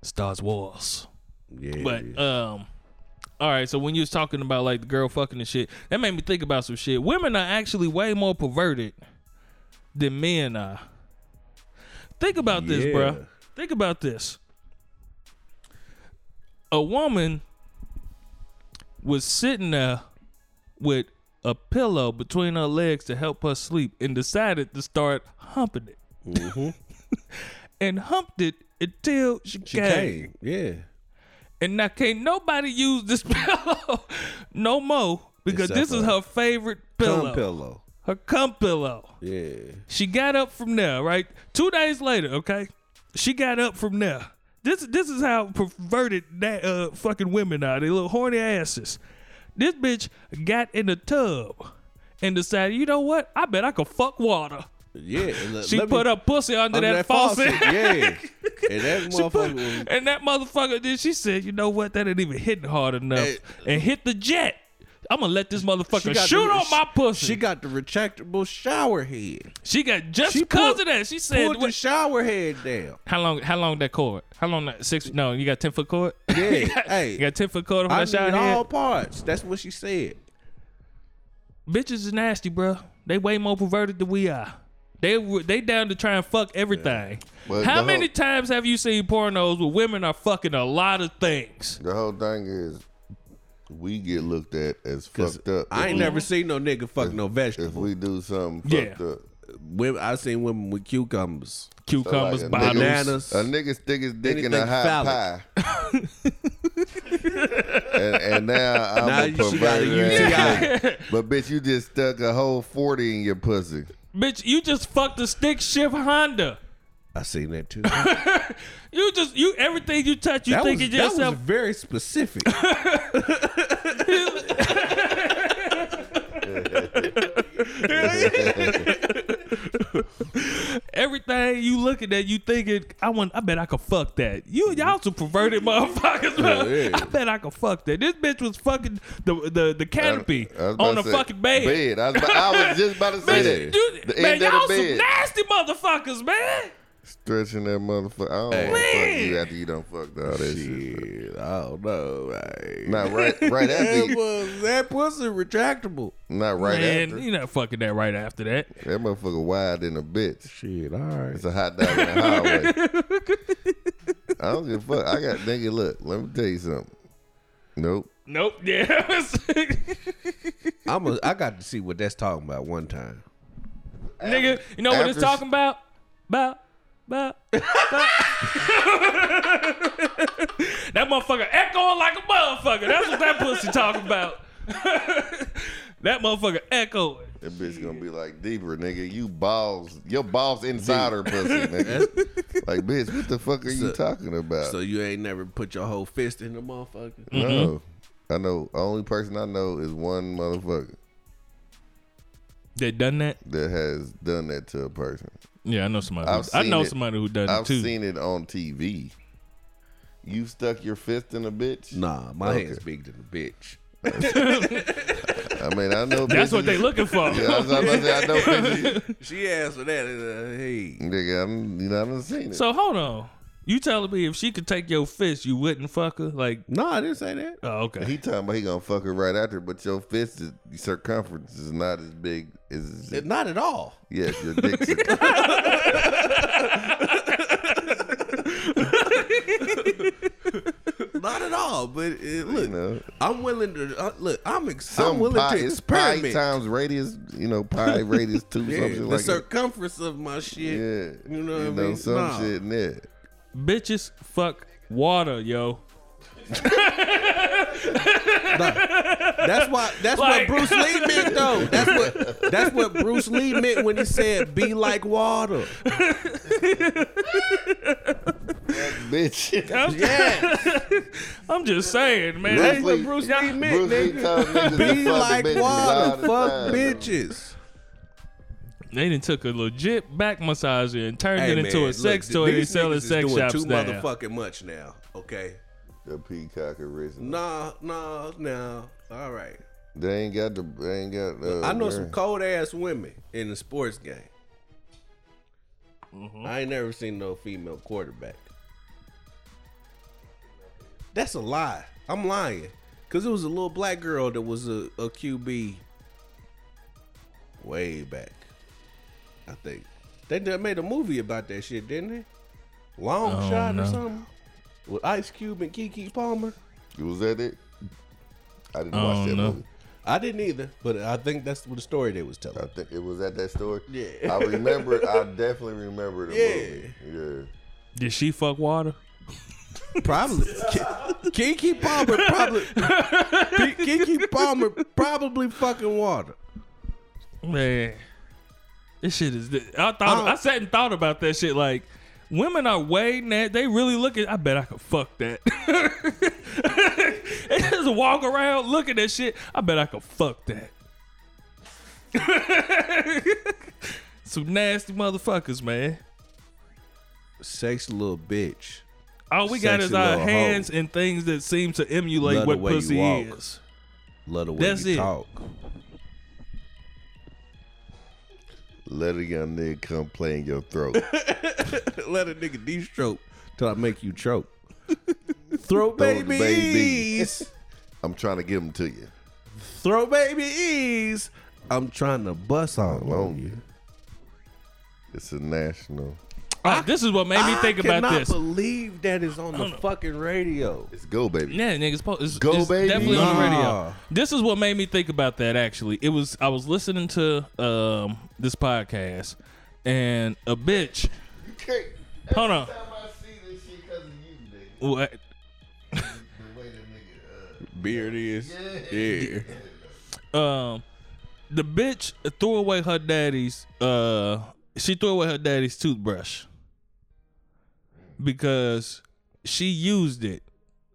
S3: Stars Wars.
S1: Yeah.
S3: But um, all right. So when you was talking about like the girl fucking and shit, that made me think about some shit. Women are actually way more perverted than men are. Think about this,
S1: Yeah.
S3: bruh. Think about this. A woman was sitting there with a pillow between her legs to help her sleep and decided to start humping it. Mm-hmm. and humped it until she,
S1: she
S3: came.
S1: came. Yeah.
S3: And now can't nobody use this pillow no more because
S1: Except
S3: this is her favorite pillow.
S1: Cum pillow.
S3: Her cum pillow.
S1: Yeah.
S3: She got up from there, right? Two days later, okay? She got up from there. This this is how perverted that uh fucking women are. They little horny asses. This bitch got in the tub and decided, you know what? I bet I could fuck water.
S1: Yeah. let-
S3: She
S1: let me-
S3: put her pussy under,
S1: under
S3: that, faucet.
S1: Yeah. And that
S3: She put-
S1: motherfucker was
S3: and that motherfucker then she said, you know what? That ain't even hitting hard enough.
S1: Hey.
S3: and hit the jet. I'm gonna let this motherfucker shoot
S1: the-
S3: on my pussy.
S1: She got the retractable shower head.
S3: she got just
S1: She
S3: because
S1: pulled-
S3: of that. She said,
S1: Pulled the shower head down.
S3: "How long? How long that cord? How long that six? No, you got ten foot cord.
S1: Yeah.
S3: you got,
S1: hey.
S3: you got ten foot cord on that shower
S1: need
S3: head.
S1: all parts. That's what she said.
S3: Bitches is nasty, bro. They way more perverted than we are. They they down to try and fuck everything.
S2: But
S3: How
S2: the
S3: many
S2: whole-
S3: times have you seen pornos where women are fucking a lot of things?
S2: The whole thing is, we get looked at as
S1: 'Cause
S2: fucked up.
S1: I
S2: if
S1: ain't
S2: we-
S1: never seen no nigga fuck no vegetables.
S2: If
S1: vegetable.
S2: we do something
S3: Yeah.
S2: fucked up.
S1: Women, I seen women with cucumbers.
S3: Cucumbers,
S2: So like a
S3: bottles.
S1: Bananas.
S2: A nigga stick his dick in a
S1: Anything
S2: hot pie. and, and now I'm
S1: Now
S2: a
S1: you- she got a
S2: perverted ass
S1: UTI.
S2: nigga. But bitch, you just stuck a whole 40 in your pussy.
S3: Bitch, you just fucked a stick shift Honda.
S1: I seen that too.
S3: You just you everything you touch, you
S1: that, was,
S3: think of
S1: that was
S3: yourself.
S1: very specific.
S3: everything you looking at, you thinking, I want. I bet I could fuck that. You y'all some perverted motherfuckers. man.
S1: yeah.
S3: I bet I could fuck that. This bitch was fucking the the, the canopy
S2: I
S3: on the fucking bed.
S2: Bed. I was, about- I was just about to say
S3: Bitch,
S2: that.
S3: you-
S2: the
S3: man,
S2: end of
S3: y'all some nasty motherfuckers, man.
S2: Stretching that motherfucker. I don't
S1: Hey.
S2: want to fuck you after you don't fucked all that shit.
S1: Shit, I don't know. Right.
S2: Not right, right after.
S1: that, was, that pussy retractable.
S2: not right
S3: man,
S2: after.
S3: you not fucking that right after that.
S2: That motherfucker wide in a bitch.
S1: Shit, all right.
S2: It's a hot dog in the hallway. I don't give a fuck. I got nigga. Look, let me tell you something. Nope.
S3: Nope. Yeah.
S1: I'm a, I got to see what that's talking about one time.
S3: Nigga, you know what it's talking about? About, about, about. that motherfucker echoing like a motherfucker. That's what that pussy talking about. that motherfucker echoing.
S2: That bitch gonna be like deeper, nigga. You balls, your balls inside her pussy, nigga. like, bitch, what the fuck are you talking about?
S1: So you ain't never put your whole fist in the motherfucker?
S2: no, mm-hmm. I know. Only person I know is one motherfucker
S3: that done that?
S2: that has done that to a person.
S3: Yeah, I know somebody.
S2: I've
S3: Who, I know
S2: it.
S3: somebody who done
S2: I've
S3: it too.
S2: seen it on TV. You stuck your fist in a bitch.
S1: Nah, my
S2: Okay.
S1: hand's big than a bitch.
S2: I mean, I know.
S3: That's what
S2: bitches-
S3: they looking for.
S2: Yeah, that's what I was say. I know bitches.
S1: She asked for that. Uh, hey,
S2: Nigga, I'm, you know, I done seen it.
S3: So hold on. You telling me if she could take your fist, you wouldn't fuck her? Like,
S1: no, I didn't say that.
S3: oh, okay.
S2: He talking about he gonna fuck her right after, but your fist is, circumference is not as big as
S1: Not at all.
S2: yes, your dick. circumference.
S1: Not at all. But uh, look,
S2: know.
S1: I'm willing to uh, look. I'm ex- I'm willing
S2: pi,
S1: to
S2: it's pi
S1: experiment.
S2: times radius, you know, pi radius two,
S1: Yeah,
S2: something
S1: the
S2: like that.
S1: The circumference of my shit.
S2: Yeah,
S1: you know what I mean.
S2: some
S1: Nah.
S2: shit in there.
S3: Bitches fuck water, yo.
S1: That's why. That's
S3: Like-
S1: what Bruce Lee meant, though. That's what. That's what Bruce Lee meant when he said, "Be like water."
S2: Bitch.
S1: Yeah,
S3: I'm just saying, man.
S2: Bruce
S3: Hey,
S2: Lee-
S1: Bruce Lee meant,
S2: Bruce Lee
S1: nigga.
S2: told niggas to
S1: Be
S2: fuck
S1: like
S2: bitches all
S1: water.
S2: the
S1: Fuck
S2: time.
S1: bitches.
S3: They done took a legit back massager and turned
S1: Hey,
S3: it into
S1: man,
S3: a sex
S1: look,
S3: toy
S1: these
S3: and selling
S1: is
S3: sex
S1: doing
S3: shops
S1: too
S3: now.
S1: motherfucking much now. Okay.
S2: The peacock original.
S1: Nah, nah, nah. All right.
S2: They ain't got the. They ain't got. Uh,
S1: I know some cold ass women in the sports game.
S3: Mm-hmm.
S1: I ain't never seen no female quarterback. That's a lie. I'm lying. Cause it was a little black girl that was a, a QB way back. I think. They done made a movie about that shit, didn't they? Long
S3: Oh,
S1: shot
S3: no.
S1: or something? With Ice Cube and Keke Palmer?
S2: Was that it? I didn't
S3: I
S2: watch
S3: don't
S2: that
S3: know.
S2: movie.
S1: I didn't either, but I think that's what the story they was telling.
S2: I think it was at that story.
S1: Yeah.
S2: I remember. I definitely remember the
S1: Yeah.
S2: movie. Yeah.
S3: Did she fuck water?
S1: Probably. Keke Palmer probably. Keke Palmer probably fucking water.
S3: Man, this shit is. I thought
S1: Oh.
S3: I sat and thought about that shit. Like, women are way na- They really look at. I bet I could fuck that. they just walk around looking at shit. I bet I could fuck that. Some nasty motherfuckers, man.
S1: Sexy little bitch.
S3: All we got is our hands and things that seem to emulate
S1: Love
S3: what pussy is.
S1: Love the way
S3: That's
S1: you
S3: it.
S1: talk.
S2: Let a young nigga come play in your throat.
S1: Let a nigga de-stroke till I make you choke. Throw
S2: the
S1: babies.
S2: I'm trying to give them to you.
S1: Throw babies. I'm trying to bust on you.
S2: It's a national.
S3: Ah, this is what made me
S1: I
S3: think about
S1: cannot
S3: this.
S1: believe that is on the fucking radio.
S2: It's go baby.
S3: Yeah, niggas, po- it's,
S2: Go,
S3: it's
S2: baby.
S3: definitely on the radio. This is what made me think about that. Actually, it was I was listening to um this podcast, and a bitch. Hold on. What?
S1: the way the Beard is. Yeah.
S3: Um, the bitch threw away her daddy's. Uh, she threw away her daddy's toothbrush because she used it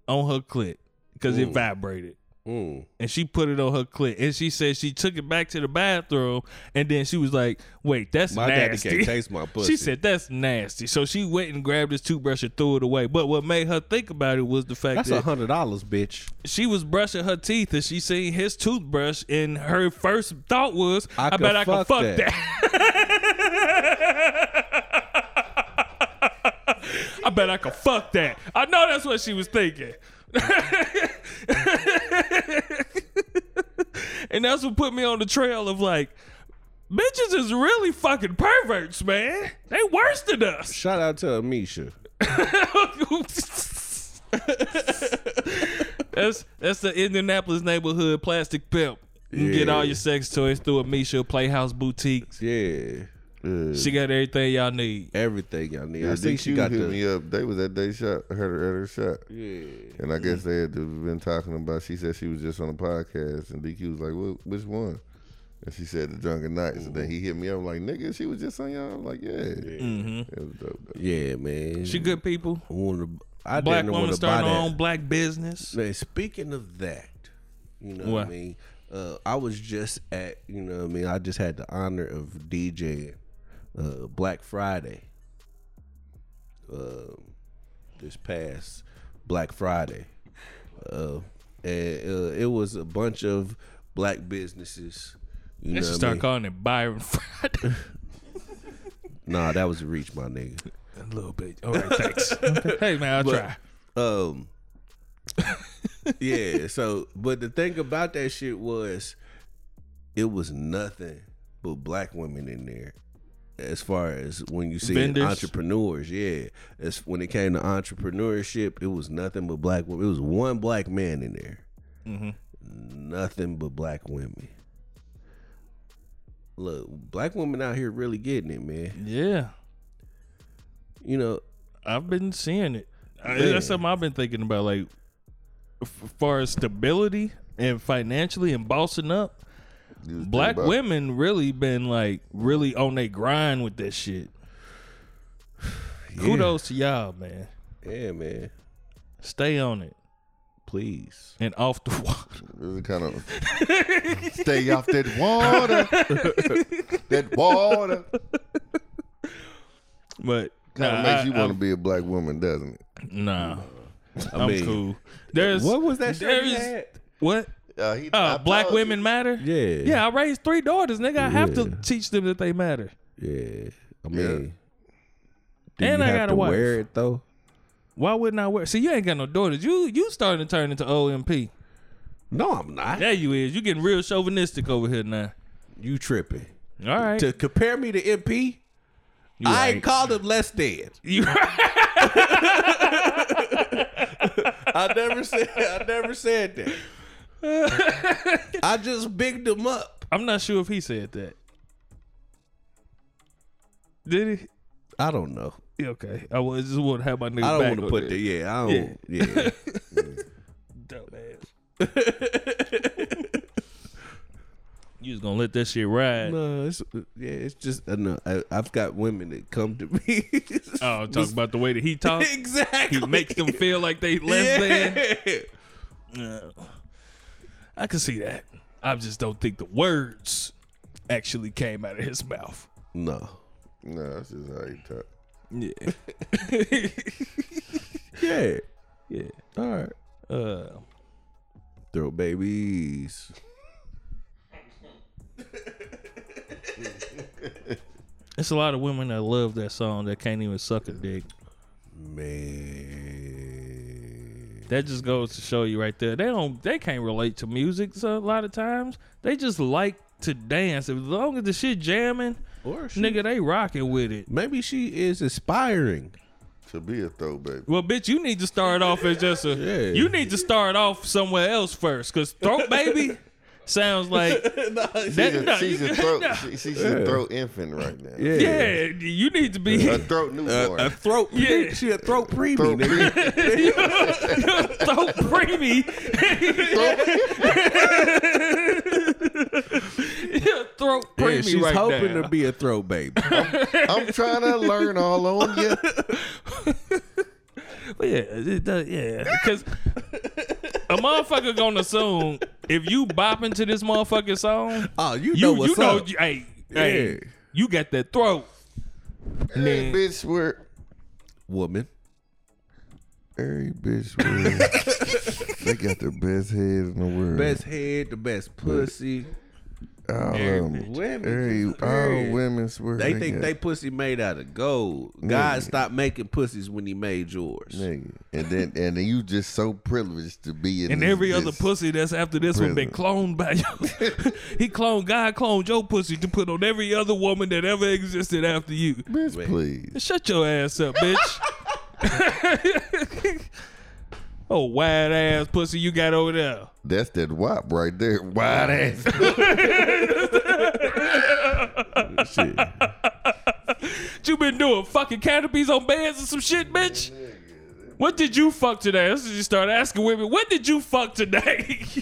S3: on her clit because it vibrated.
S1: Mm.
S3: and she put it on her clit. And she said she took it back to the bathroom, and then she was like, "Wait, that's
S1: My daddy can't taste my pussy.
S3: She said that's nasty. So she went and grabbed his toothbrush and threw it away. But what made her think about it was the fact
S1: That's a
S3: that
S1: hundred dollars, bitch.
S3: she was brushing her teeth and she seen his toothbrush, and her first thought was,
S1: I
S3: "I,
S1: could
S3: bet I could
S1: fuck
S3: fuck
S1: that."
S3: that." bet I could fuck that. I know that's what she was thinking. and that's what put me on the trail of like, bitches is really fucking perverts, man. They worse than us.
S1: Shout out to Amisha.
S3: that's that's the Indianapolis neighborhood plastic pimp. You can get all your sex toys through Amisha Playhouse Boutiques.
S1: Yeah.
S3: She got everything y'all need.
S1: Everything y'all need.
S2: Yeah,
S1: I think she got
S2: hit
S1: the.
S2: me up. They was at they shot. Heard Her at her shot.
S1: Yeah.
S2: And I guess they had been talking about. She said she was just on a podcast, and DQ was like, well, "Which one?" And she said the Drunken Knights. And then he hit me up like, "Nigga, she was just on y'all." I'm like, "Yeah."
S3: Mm-hmm.
S2: It was dope. though.
S1: Yeah, man.
S3: She good people.
S1: I wanna, I
S3: Black
S1: didn't
S3: woman
S1: want to buy
S3: starting her own black business.
S1: Now, speaking of that, you know what,
S3: What?
S1: I mean? Uh, I was just at, you know what I mean? I just had the honor of DJing uh, Black Friday. Um this past Black Friday. Uh, and uh, it was a bunch of black businesses. You
S3: They
S1: know
S3: should
S1: what I
S3: start
S1: mean?
S3: calling it Byron Friday.
S1: Nah, that was a reach, my nigga.
S3: A little bit. All right, thanks. Hey man, I'll
S1: But-
S3: try.
S1: Um. yeah. So, but the thing about that shit was, it was nothing but black women in there. As far as when you see
S3: Vendors?
S1: entrepreneurs, yeah. As when it came to entrepreneurship, it was nothing but black women. It was one black man in there.
S3: Mm-hmm.
S1: Nothing but black women. Look, black women out here really getting it, man.
S3: Yeah,
S1: You know,
S3: I've been seeing it. I, that's something I've been thinking about. Like, as far as stability and financially and bossing up, black women really been like really on their grind with this shit. Kudos to y'all, man.
S1: yeah, man.
S3: Stay on it.
S1: Please.
S3: and off the water.
S2: It was kind of stay off that water, that water.
S3: But
S2: Kind of
S3: nah,
S2: makes
S3: I-
S2: you want to be a black woman, doesn't it?
S3: Nah,
S1: I
S3: I'm
S1: mean,
S3: cool. There's
S1: What was that shit he
S3: there's-
S1: had?
S3: What?
S2: Uh, he,
S3: Uh, black women
S2: you.
S3: matter.
S1: Yeah.
S3: Yeah, I raised three daughters, nigga. I have to teach them that they matter.
S1: Yeah. I mean, do
S3: And I got
S1: to
S3: wife.
S1: wear it though?
S3: Why wouldn't I wear? See, you ain't got no daughters. You you starting to turn into OMP.
S1: No, I'm not.
S3: There you is. You getting real chauvinistic over here now.
S1: You tripping.
S3: All right.
S1: To compare me to MP,
S3: You
S1: I
S3: right.
S1: ain't called him less than.
S3: You
S1: I never said I never said that. I just bigged him up.
S3: I'm not sure if he said that. Did he?
S1: I don't know.
S3: Yeah, Okay. I was just want to have my nigga
S1: I don't want to put
S3: that.
S1: the yeah. I don't. Yeah.
S3: Dumbass. you was gonna let that shit ride.
S1: no, it's yeah. It's just uh, no. I, I've got women that come to me.
S3: Oh, talk about the way that he talks.
S1: exactly.
S3: He makes them feel like they less than.
S1: yeah.
S3: Yeah. I can see that. I just don't think the words actually came out of his mouth.
S1: No.
S2: No, that's just how he talk.
S3: Yeah.
S1: Yeah.
S3: yeah.
S1: All right.
S3: Uh,
S1: Throw babies.
S3: it's a lot of women that love that song that can't even suck a dick.
S1: Man.
S3: That just goes to show you right there. They don't. They can't relate to music. So a lot of times they just like to dance. As long as the shit jamming,
S1: Or she,
S3: nigga, they rocking with it.
S1: maybe she is aspiring.
S2: To be a throw baby.
S3: Well, bitch, you need to start off as just a.
S1: Yeah.
S3: You need to start off somewhere else first, cause throat baby sounds like
S2: She's
S3: that.
S2: a,
S3: no,
S2: she's
S3: you-
S2: a throat.
S3: no.
S2: She, she's a throat infant right now.
S1: Yeah.
S3: Yeah, you need to be
S2: A throat newborn.
S1: A throat.
S3: Yeah.
S1: She a throat preemie,
S2: Throat
S1: nigga.
S3: throat preemie. Yeah, throat
S1: Yeah,
S3: preemie
S1: she's
S3: right
S1: hoping
S3: now.
S1: to be a throat baby.
S2: I'm trying to learn all on you.
S3: But yeah, it does, yeah, because a motherfucker gonna assume if you bop into this motherfucking song,
S1: Oh, you know
S3: you
S1: what's
S3: you know,
S1: up.
S3: you- hey, hey, you got that throat.
S2: Hey, bitch, where
S1: Woman.
S2: every bitch where they got the best head in the world.
S1: Best head, the best pussy.
S2: All,
S3: Every bitch.
S1: Women.
S2: every,
S1: just
S2: all
S1: period.
S2: women swear
S1: They think
S2: got-
S1: they pussy made out of gold. God stopped making pussies when he made yours.
S2: Nigga. And then and then you just so privileged to be in
S3: And
S2: this-
S3: every other
S2: this-
S3: pussy that's after this one been cloned by you. he cloned God cloned your pussy to put on every other woman that ever existed after you.
S2: Bitch, please.
S3: Shut your ass up, bitch. oh, wide ass pussy you got over there.
S2: That's that wop right there. Wide ass.
S1: Shit.
S3: What you been doing? Fucking canopies on beds and some shit, bitch? What did you fuck today? Let's just start asking women, what did you fuck today?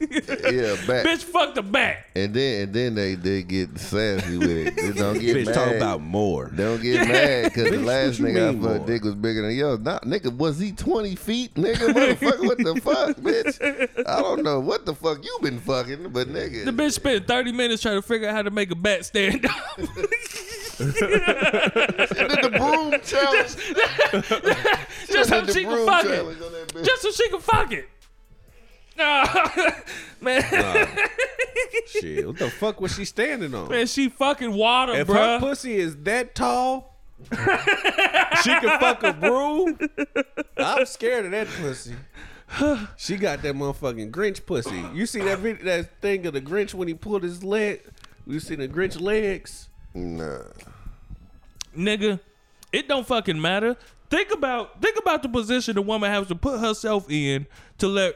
S2: yeah, back.
S3: bitch fuck the bat.
S2: And then and then they they get sassy with it. They don't get
S1: Bitch,
S2: mad.
S1: talk about more.
S2: Don't get mad because the last
S1: what
S2: nigga I fucked dick was bigger than yours. Nah, nigga, was he 20 feet? Nigga, motherfucker, what the fuck, bitch? I don't know what the fuck you been fucking, but nigga.
S3: The bitch spent 30 minutes trying to figure out how to make a bat stand up.
S2: She did the broom challenge.
S3: just so
S2: Did the
S3: she can fuck it.
S2: challenge on that bitch.
S3: Just so she can fuck it. Nah, man,
S1: Shit. What the fuck was she standing on?
S3: man, she fucking water,
S1: if her pussy is that tall, she can fuck a broom. I'm scared of that pussy. She got that motherfucking Grinch pussy. You see that video, that thing of the Grinch when he pulled his leg? You see the Grinch legs?
S2: Nah.
S3: nigga, it don't fucking matter. Think about think about the position a woman has to put herself in to let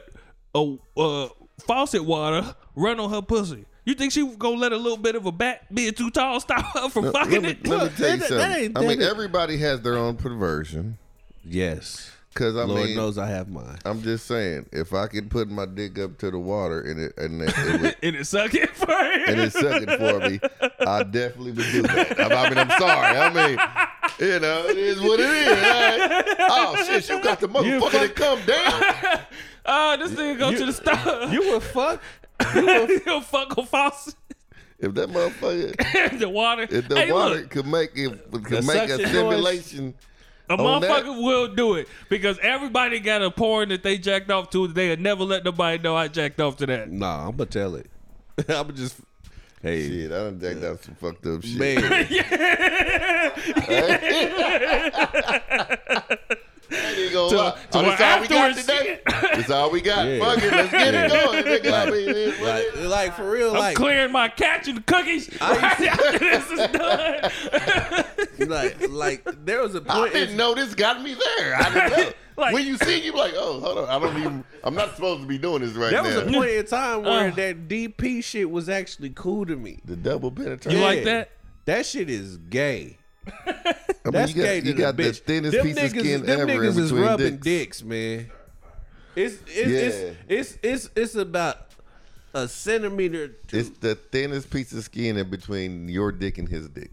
S3: a uh, faucet water run on her pussy. You think she gonna let a little bit of a bat being too tall stop her from
S2: Let
S3: fucking
S2: me,
S3: it?
S2: let me tell you something. I mean, everybody has their own perversion.
S1: Yes.
S2: Cause I
S1: Lord
S2: mean,
S1: knows I have mine.
S2: I'm just saying, if I could put my dick up to the water and it and it, it would,
S3: and it suck it for him.
S2: and it's sucking for me, I definitely would do that. I, I mean, I'm sorry. I mean, you know, it is what it is. right? Oh shit, you got the motherfucker that come down.
S3: Oh, this nigga go to the store.
S1: You would fuck?
S3: He'll fuck a faucet.
S2: If that motherfucker,
S3: the water.
S2: if the
S3: hey,
S2: water
S3: look,
S2: could make it, could make a
S1: suction noise.
S2: Simulation.
S3: a
S2: on that-
S3: motherfucker will do it because everybody got a porn that they jacked off to. They'll never let nobody know I jacked off to that.
S1: Nah, I'm gonna tell it. I'm gonna just. Hey,
S2: Shit, I done jacked out some fucked up shit.
S1: man.
S2: I ain't gonna
S3: To-
S2: lie.
S3: to
S2: Oh, that's all we got today. That's all we got.
S1: Yeah.
S2: Fuck it, let's get it
S1: Yeah.
S2: going. Nigga. I mean, it- what
S1: like,
S2: it-
S1: like for real,
S3: I'm
S1: like,
S3: clearing my catch and cookies I, right after this is done.
S1: like, like there was a point.
S2: didn't know this got me there. I didn't know.
S3: Like-
S2: when you see you be like, oh, hold on. I don't even. I'm not supposed to be doing this right
S1: There
S2: now.
S1: There was a point in time where
S3: Uh.
S1: that DP shit was actually cool to me.
S2: the double penetration.
S3: You
S1: Yeah.
S3: like that?
S1: That shit is gay.
S2: I mean,
S1: That's
S2: you got, you got
S1: the
S2: the
S1: bitch.
S2: thinnest
S1: them
S2: piece
S1: niggas,
S2: of skin
S1: them
S2: ever in
S1: niggas is
S2: between
S1: rubbing
S2: dicks.
S1: dicks, man. It's it's,
S2: Yeah.
S1: it's it's it's it's about a centimeter. To,
S2: It's the thinnest piece of skin in between your dick and his dick.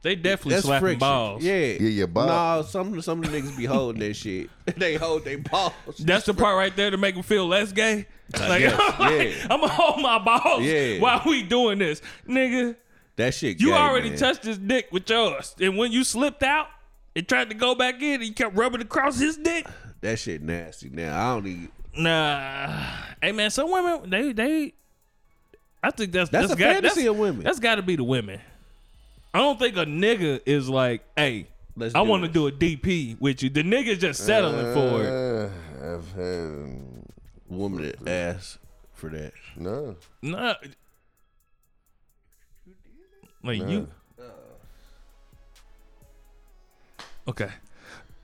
S3: They definitely
S1: that's
S3: slapping
S1: friction.
S3: balls.
S1: Yeah,
S2: Yeah, your ball.
S1: Nah, some some of the niggas be holding that shit. they hold their balls.
S3: That's the part right there to make them feel less gay. Like,
S1: guess,
S3: I'm, like,
S1: yeah.
S3: I'm gonna hold my balls
S1: Yeah.
S3: while we doing this, nigga.
S1: That shit.
S3: You
S1: gay,
S3: already
S1: man.
S3: touched his dick with yours, and when you slipped out and tried to go back in, and you kept rubbing across his dick.
S1: that shit nasty. Now I don't need.
S3: Nah, hey man, some women they they. I think that's
S1: That's
S3: that's
S1: a
S3: got,
S1: fantasy
S3: that's,
S1: of women.
S3: That's got to be the women. I don't think a nigga is like, hey,
S1: Let's
S3: I want to do a DP with you. The nigga's just settling for it.
S2: Uh, I've had
S1: woman that ass for that.
S2: no.
S3: Nah. Like you. Okay,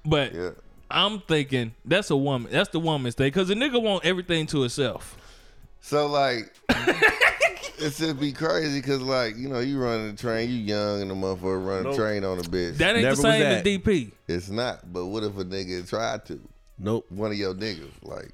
S3: but
S2: Yeah.
S3: I'm thinking that's a woman. That's the woman's thing because the nigga want everything to herself.
S2: So like, it's just be crazy because like you know you running the train, you young and the motherfucker running
S1: Nope.
S2: a train on a bitch.
S3: That ain't
S1: Never
S3: the
S1: was
S3: same as. DP.
S2: it's not. But what if a nigga tried to?
S1: Nope.
S2: One of your niggas like.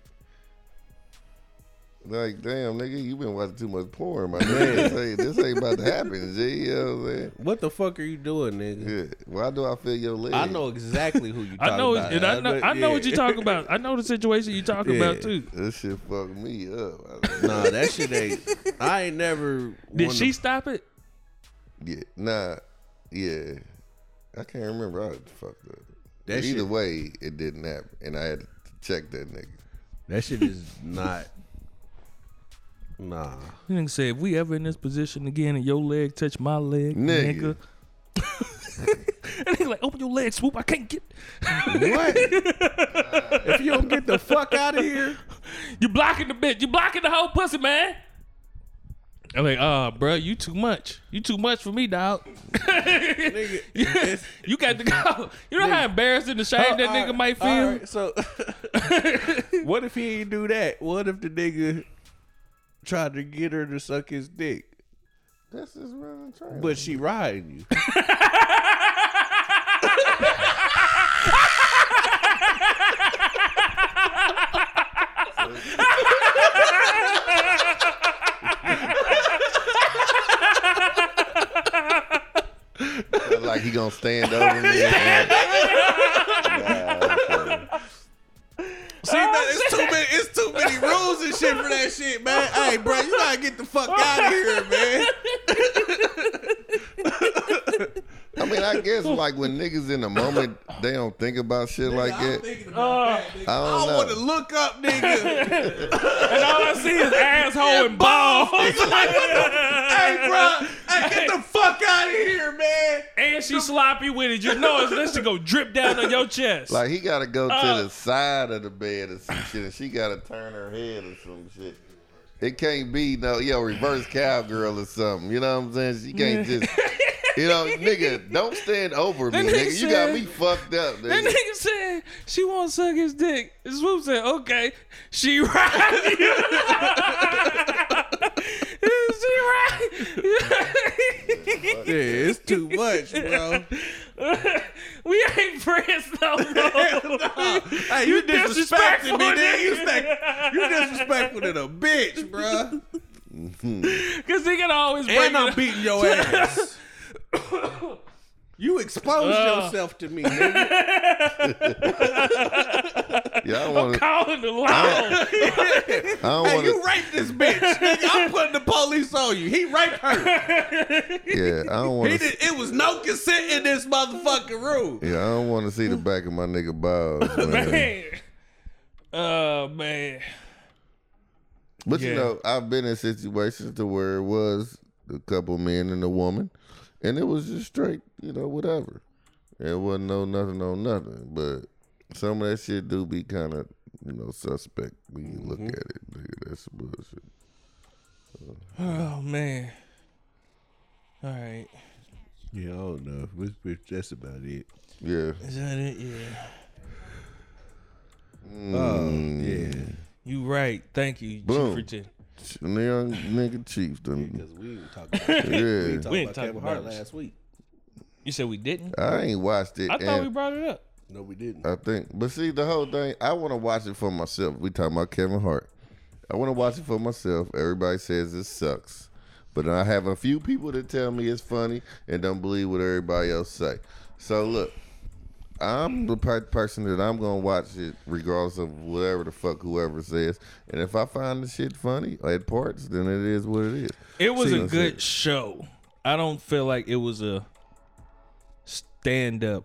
S2: Like damn nigga, you been watching too much porn, my nigga. this, ain't, this ain't about to happen, G. You know what I'm saying?
S1: What the fuck are you doing, nigga?
S2: Yeah. Why do I feel your leg?
S1: I know exactly who you talking
S3: I know,
S1: about.
S3: and I know, I know what
S1: yeah.
S3: you're talking about. I know the situation you're talking
S1: Yeah.
S3: about too.
S2: This shit fucked me up.
S1: Nah, that shit ain't. I ain't never.
S3: Did
S1: wanna-
S3: she stop it?
S2: Yeah, nah, yeah. I can't remember. I was fucked up.
S1: That
S2: Either
S1: shit-
S2: way, it didn't happen, and I had to check that nigga.
S1: That shit is not. Nah.
S3: You nigga say if we ever in this position again and your leg touch my leg,
S2: Nigga.
S3: nigga. and he like, open your leg, swoop. I can't get.
S1: What? if you don't get the fuck out of here,
S3: You blocking the bitch. You blocking the whole pussy, man. I'm like, uh, bro, you too much. You too much for me, dog.
S1: nigga.
S3: you got to go. You know how embarrassing the shame that
S1: Oh,
S3: nigga
S1: alright,
S3: might feel.
S1: so, what if he ain't do that? What if the nigga tried to get her to suck his dick,
S2: That's just running train.
S1: but she riding you?
S2: like he gonna stand over me.
S1: it's too many. Rules and shit for that shit, man. Hey, bro, you gotta get the fuck out of here, man.
S2: I mean, I guess like when niggas in the moment, they don't think about shit like
S1: I'm
S2: that.
S1: thinking about that.
S2: I
S1: I
S2: don't
S1: don't want to look up, nigga.
S3: And all I see is asshole and balls.
S1: like, hey, bro, hey, get the fuck out of here, man.
S3: and she sloppy with it. You know it's this to go drip down on your chest.
S2: Like he gotta go to
S3: Uh.
S2: the side of the bed or some shit, and she gotta turn her head or some shit. It can't be no yo reverse cowgirl or something. You know what I'm saying? She can't just. You know, nigga, don't stand over me,
S3: nigga
S2: nigga. You got me fucked up,
S3: that
S2: nigga.
S3: nigga said she want to suck his dick. And Swoop said, okay. She right. she right.
S1: Yeah, it's too much, bro.
S3: we ain't friends no more.
S1: Hey, you, disrespecting me, nigga. You,
S3: nigga.
S1: disrespect, you disrespectful to the bitch, bro.
S3: Cause he can always bring
S1: And I'm beating your ass. You exposed
S3: Uh.
S1: yourself to me, nigga.
S2: Yeah, I
S3: I'm
S2: want to.
S3: calling the law.
S2: I don't
S1: Hey,
S2: want
S1: you
S2: to.
S1: raped this bitch. Nigga, I'm putting the police on you. He raped her.
S2: Yeah, I don't want to.
S1: it was no consent in this motherfucking room.
S2: Yeah, I don't want to see the back of my nigga balls, man.
S3: man. Oh man.
S2: But you know, I've been in situations to where it was a couple men and a woman, and it was just straight, you know, whatever. It wasn't no nothing on nothing. But some of that shit do be kind of, you know, suspect when you look mm-hmm. at it. Nigga, that's some bullshit.
S3: Oh man. All right.
S1: Yeah, I don't know. It's- it's- That's about it.
S2: Yeah.
S3: Is that it? Yeah. Mm.
S1: Oh, yeah.
S3: You right. Thank you,
S2: Boom.
S3: Chieftain.
S2: The young nigga chief done.
S1: Because we didn't talk about.
S2: Yeah.
S1: We didn't talk
S3: We
S1: about
S3: talk
S1: Kevin Hart
S3: it.
S1: last week.
S3: You said we didn't.
S2: I ain't watched it.
S3: I thought
S2: and
S3: we brought it up.
S1: No, we didn't.
S2: I think, but see, the whole thing, I want to watch it for myself. We talking about Kevin Hart. I want to watch it for myself. Everybody says it sucks, but I have a few people that tell me it's funny and don't believe what everybody else say. So look, I'm the per- person that I'm gonna watch it regardless of whatever the fuck whoever says. And if I find the shit funny at parts, then it is what it is.
S3: It was a good show. I don't feel like it was a stand up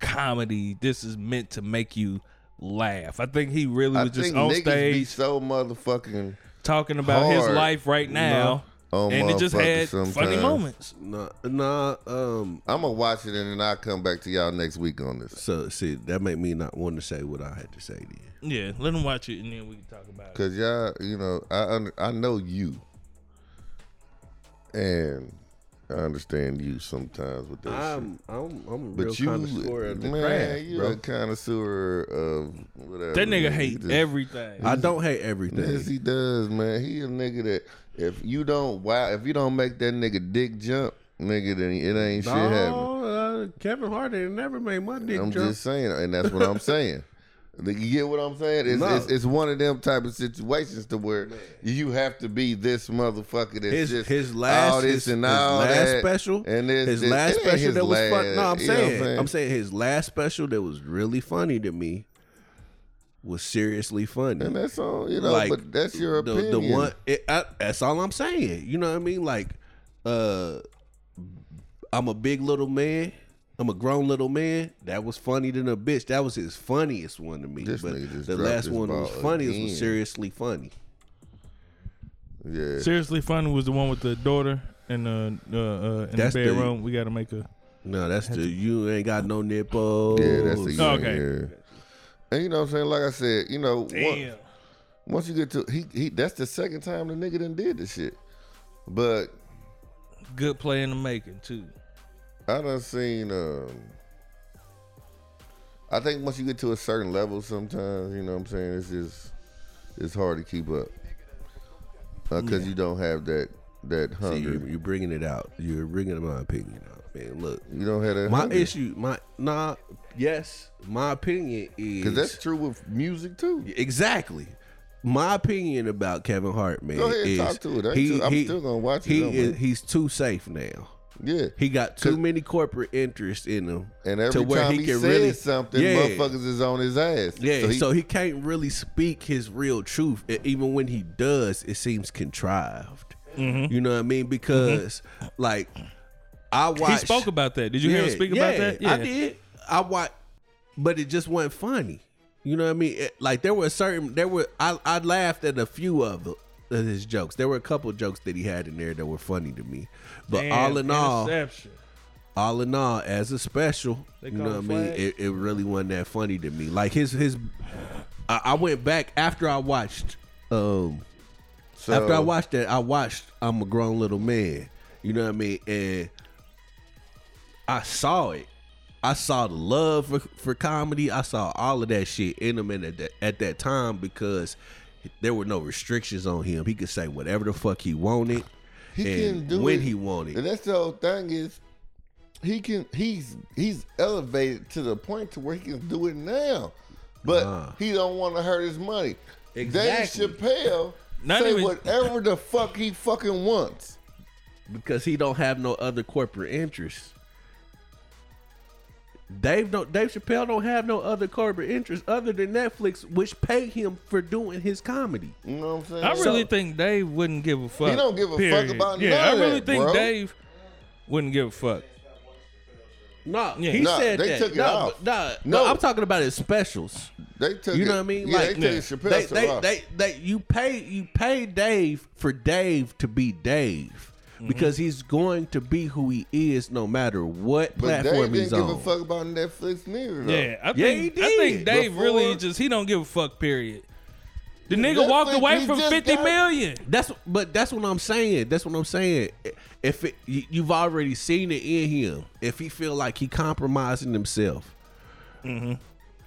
S3: comedy. This is meant to make you laugh. I think he really
S2: I
S3: was just
S2: think
S3: on stage
S2: so motherfucking
S3: talking about his life right now.
S2: On
S3: and it just
S2: motherfuckers
S3: had funny moments.
S1: Nah, nah. Um.
S2: I'm gonna watch it and then I'll come back to y'all next week on this.
S1: So see, that make me not want to say what I had to say to you.
S3: Yeah, let him watch it and then we can talk about it.
S2: Cause y'all, you know, I under, I know you, and I understand you sometimes with that.
S1: I'm, I'm, I'm a real
S2: But you,
S1: connoisseur of the
S2: man,
S1: craft,
S2: you
S1: bro.
S2: a connoisseur of whatever.
S3: That nigga
S2: man.
S3: hate
S2: just-
S3: everything.
S1: I don't hate everything.
S2: Yes, he does, man. He a nigga that if you don't wow, if you don't make that nigga dick jump, nigga, then it ain't shit happening.
S1: No, uh, Kevin Hart ain't never made my dick
S2: I'm
S1: jump.
S2: just saying, and that's what I'm saying. You get what I'm saying? It's,
S1: No.
S2: it's, it's one of them type of situations to where you have to be this motherfucker that's
S1: his
S2: just
S1: his last
S2: all this
S1: his,
S2: and
S1: his last
S2: that.
S1: special
S2: and this,
S1: his
S2: this-
S1: last special that was fun. No, I'm
S2: last, know what
S1: saying, I'm saying his last special that was really funny to me was seriously funny.
S2: and that's all you know.
S1: like
S2: but that's your
S1: the,
S2: opinion.
S1: the one it, I, that's all I'm saying. You know what I mean? Like, uh, I'm a big little man. I'm a grown little man. That was funny than a bitch. That was his funniest one to me.
S2: This
S1: but the last one was
S2: ball
S1: funniest
S2: again.
S1: was seriously funny.
S2: yeah,
S3: Seriously funny was the one with the daughter and uh, uh, uh in
S1: That's
S3: the
S1: the-
S3: bedroom. we got to make a.
S1: No, that's the you ain't got no nipples.
S2: yeah, that's the
S3: Oh, okay.
S2: yeah. And you know what I'm saying? Like I said, you know,
S3: Damn.
S2: once, once you get to he he, that's the second time the nigga done did the shit. But
S3: Good play in the making too.
S2: I done seen. Um, I think once you get to a certain level, sometimes you know what I'm saying. It's just it's hard to keep up because you don't have that that
S1: See,
S2: hunger.
S1: you're, you're bringing it out. You're bringing my opinion out, man. Look,
S2: you don't have that.
S1: my
S2: hunger.
S1: issue, my nah, yes, my opinion is
S2: because that's true with music too.
S1: exactly. My opinion about Kevin Hart, man,
S2: Go ahead,
S1: is
S2: talk to it. I ain't too- I'm still gonna watch it,
S1: He is, he's too safe now.
S2: Yeah,
S1: He got too many corporate interests in him,
S2: and every
S1: to where
S2: time
S1: he,
S2: he,
S1: can
S2: says
S1: really
S2: something,
S1: yeah,
S2: motherfuckers is on his ass.
S1: Yeah,
S2: so he,
S1: can't really speak his real truth. E- Even when he does, it seems contrived.
S3: Mm-hmm.
S1: You know what I mean? Because like I watched.
S3: He spoke about that. Did you hear him speak about that?
S1: Yeah, I did. I watched, but it just wasn't funny. You know what I mean? It- like there were certain there were I I laughed at a few of, of his jokes. There were a couple jokes that he had in there that were funny to me. But
S3: Damn,
S1: all in all, all in all, as a special, you know what I mean? It, it really wasn't that funny to me. Like his his, I, I went back after I watched. um
S2: so,
S1: After I watched that, I watched I'm a grown little man. You know what I mean? And I saw it. I saw the love for, for comedy. I saw all of that shit in him at that, at that time because there were no restrictions on him. He could say whatever the fuck he wanted
S2: he
S1: and
S2: can do
S1: when
S2: it.
S1: he wanted.
S2: And that's the whole thing is he can he's he's elevated to the point to where he can do it now. But
S1: Nah.
S2: he don't want to hurt his money.
S1: Exactly.
S2: Dave Chappelle
S3: Not
S2: say
S3: even-
S2: whatever the fuck he fucking wants.
S1: because he don't have no other corporate interests. Dave don't Dave Chappelle don't have no other corporate interest other than Netflix, which pay him for doing his comedy.
S2: You know what I'm saying?
S3: I really
S1: So-
S3: think Dave wouldn't give a fuck.
S2: He don't give a fuck
S3: period.
S2: about
S3: Yeah,
S2: none
S3: I really
S2: that,
S3: think
S2: bro.
S3: Dave wouldn't give a fuck.
S1: No,
S3: Yeah.
S1: he
S2: Nah,
S1: said
S2: they
S1: that.
S2: took it
S1: no,
S2: off.
S1: No, no,
S2: No.
S1: I'm talking about his specials.
S2: they took
S1: You
S2: it-
S1: know what I mean?
S2: Yeah,
S1: Like,
S2: they
S3: yeah.
S2: took Chappelle
S1: They,
S2: stuff
S1: they,
S2: off.
S1: they, they, you pay, you pay Dave for Dave to be Dave
S2: Mm-hmm.
S1: because he's going to be who he is no matter what
S2: but Dave
S1: platform
S2: didn't
S1: he's
S2: give a fuck about Netflix neither. Though.
S3: Yeah, I
S1: Yeah,
S3: think
S1: he
S3: I think. Dave
S2: Before-
S3: really just he don't give a fuck. Period. The nigga
S2: Netflix,
S3: walked away from
S2: just
S3: fifty
S2: got-
S3: million.
S1: That's but that's what I'm saying. That's what I'm saying. If it, you, you've already seen it in him, if he feel like he compromising himself,
S2: Mm-hmm.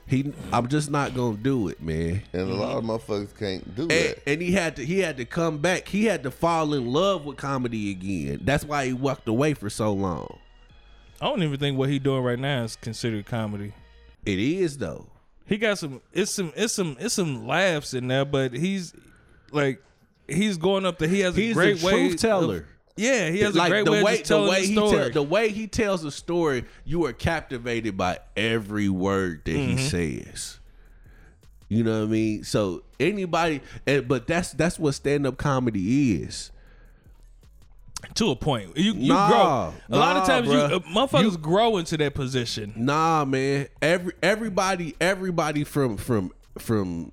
S1: He I'm just not gonna do it, man.
S2: And a lot of motherfuckers can't do
S1: And,
S2: that.
S1: and he had to he had to come back. He had to fall in love with comedy again. That's why he walked away for so long.
S3: I don't even think what he doing right now is considered comedy.
S1: It is though.
S3: He got some it's some it's some it's some laughs in there, but he's like he's going up there. He has
S1: He's
S3: a great
S1: a
S3: way.
S1: truth teller.
S3: of- yeah, he has a great
S1: the
S3: way,
S1: way
S3: of
S1: the way
S3: the
S1: he tell, the way he tells a story, you are captivated by every word that he
S3: Mm-hmm.
S1: says. You know what I mean? So anybody, but that's that's what stand up comedy is.
S3: to a point. You you
S1: Nah,
S3: grow. A lot of
S1: nah,
S3: times you
S1: bruh.
S3: uh, motherfuckers grow into that position.
S1: Nah, man. Every everybody everybody from from from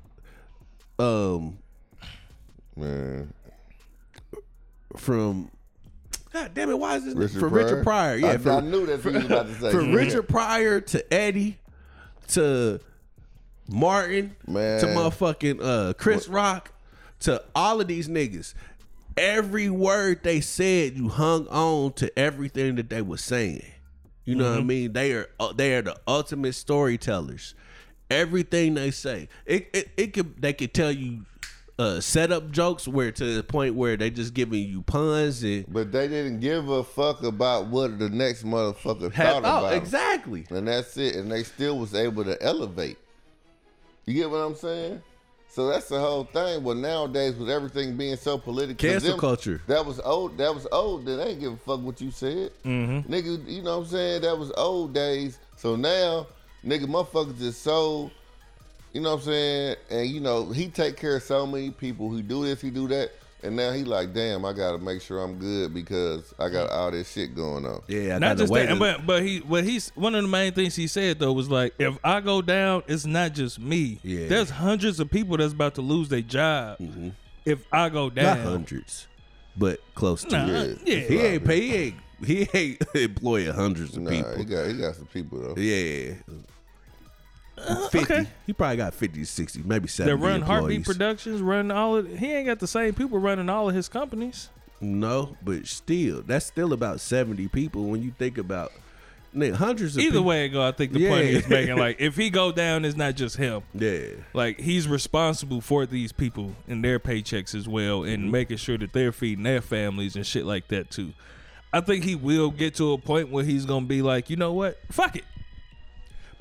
S1: um
S2: Man,
S1: from God damn it, why is this
S2: Richard
S1: from
S2: Pryor?
S1: Richard Pryor? Yeah,
S2: I,
S1: from,
S2: I knew that's what you was about to say.
S1: from Richard Pryor to Eddie to Martin
S2: Man.
S1: to motherfucking uh, Chris Rock to all of these niggas. Every word they said, you hung on to everything that they were saying. You know what I mean? They are uh, they are the ultimate storytellers. Everything they say, it it, it could they could tell you uh, setup jokes where to the point where they just giving you puns and
S2: But they didn't give a fuck about what the next motherfucker
S1: have,
S2: thought about.
S1: oh
S2: 'em.
S1: exactly.
S2: And that's it. And they still was able to elevate. You get what I'm saying? So that's the whole thing. Well, nowadays with everything being so political,
S1: Cancel
S2: them-
S1: culture.
S2: That was old. That was old. They ain't give a fuck what you said,
S1: Mm-hmm.
S2: nigga. You know what I'm saying? That was old days. So now, nigga, motherfuckers is so. You know what I'm saying? And you know he take care of so many people. He do this, he do that, and now he like, damn, I gotta make sure I'm good because I got all this shit going on.
S1: Yeah, I
S3: Not just that,
S1: to-
S3: but but he what he's one of the main things he said though was like, if I go down, it's not just me.
S1: Yeah.
S3: There's hundreds of people that's about to lose their job mm-hmm. if I go down.
S1: not hundreds, but close to
S3: Nah,
S1: it.
S3: yeah.
S1: He ain't pay. He ain't. He ain't employing hundreds of
S2: Nah,
S1: people.
S2: he got he got some people though.
S1: Yeah. 50.
S3: okay.
S1: He probably got 50 to 60, maybe 70
S3: That run
S1: HartBeat.
S3: Productions, run all of. He ain't got the same people running all of his companies.
S1: No, but still, that's still about 70 people when you think about nigga, hundreds of
S3: Either
S1: people.
S3: way it go, I think the point
S1: Yeah.
S3: he's making, like, if he go down, it's not just him.
S1: Yeah.
S3: Like he's responsible for these people and their paychecks as well, and
S1: Mm-hmm.
S3: making sure that they're feeding their families and shit like that too. I think he will get to a point where he's gonna be like, you know what, fuck it.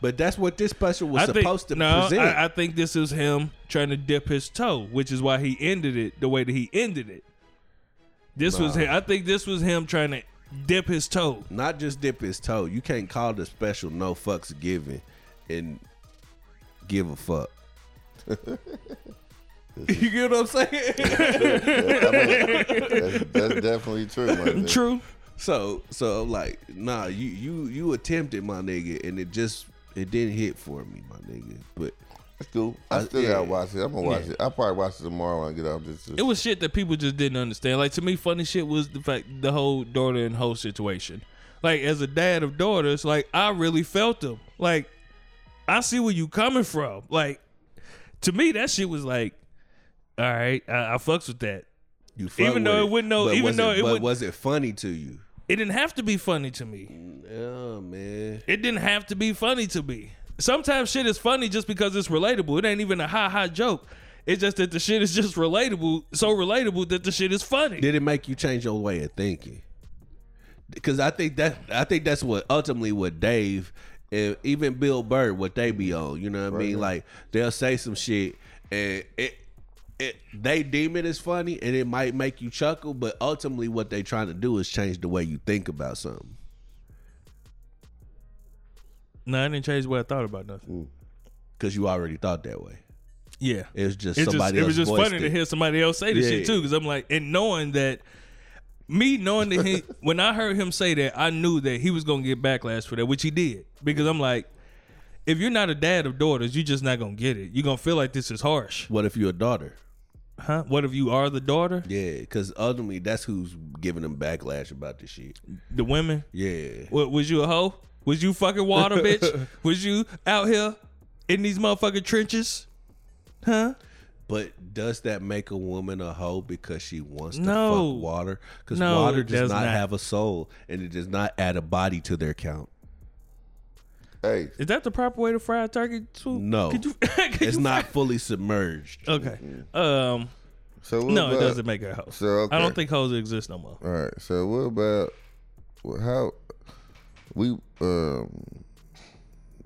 S1: But that's what this special was
S3: I think,
S1: supposed to
S3: no,
S1: present.
S3: I, I think this is him trying to dip his toe, which is why he ended it the way that he ended it. This was him. I think this was him trying to dip his toe.
S1: Not just dip his toe. You can't call the special no fucks given and give a fuck. you get what I'm saying?
S2: That's, that's definitely true, my nigga.
S3: True.
S1: So so like nah you you you attempted my nigga and it just it didn't hit for me my nigga but
S2: That's cool. I
S1: Uh,
S2: still
S1: yeah.
S2: gotta watch it. I'm gonna watch
S3: Yeah.
S2: it. I'll probably watch it tomorrow when I get off this.
S3: It was shit that people just didn't understand. Like to me, funny shit was the fact the whole daughter and hoe situation. Like as a dad of daughters, like I really felt them. Like I see where you coming from. Like to me, that shit was like, all right, I, I fucks with that.
S1: you fuck
S3: Even
S1: with
S3: though it wouldn't know- even though
S1: it,
S3: it
S1: but
S3: would-
S1: was it funny to you
S3: It didn't have to be funny to me.
S1: oh man
S3: It didn't have to be funny to me. Sometimes shit is funny just because it's relatable. It ain't even a ha ha joke. It's just that the shit is just relatable, so relatable that the shit is funny.
S1: did it make you change your way of thinking because I think that I think that's what ultimately what Dave and even Bill Burr what they be on you know what I mean like they'll say some shit and it it they deem it as funny and it might make you chuckle but ultimately what they're trying to do is change the way you think about something
S3: No, I didn't change the way I thought about nothing. Mm.
S1: because you already thought that way.
S3: Yeah.
S1: It was just
S3: It's just,
S1: somebody
S3: it was just funny to hear somebody else say this
S1: Yeah.
S3: shit too, because I'm like, and knowing that, me knowing that he, when I heard him say that, I knew that he was gonna get backlash for that, which he did, because I'm like, if you're not a dad of daughters, you're just not gonna get it. You're gonna feel like this is harsh,
S1: What if you're a daughter?
S3: Huh? What if you are the daughter,
S1: Yeah, because ultimately that's who's giving them backlash about this shit.
S3: the women?
S1: Yeah.
S3: What was you a hoe? Was you fucking water, bitch? Was you out here in these motherfucking trenches? Huh?
S1: But does that make a woman a hoe because she wants to
S3: No.
S1: fuck water? Because
S3: No,
S1: water
S3: it
S1: does
S3: does
S1: not,
S3: not.
S1: have a soul and it does not add a body to their count.
S2: Hey,
S3: Is that the proper way to fry a turkey too?
S1: No.
S3: Could you, could
S1: It's
S3: you
S1: not fully submerged.
S3: Okay. Um.
S2: so what
S3: No, it doesn't make a hoe.
S2: So okay.
S3: I don't think hoes exist no more.
S2: All right. So what about well, how we um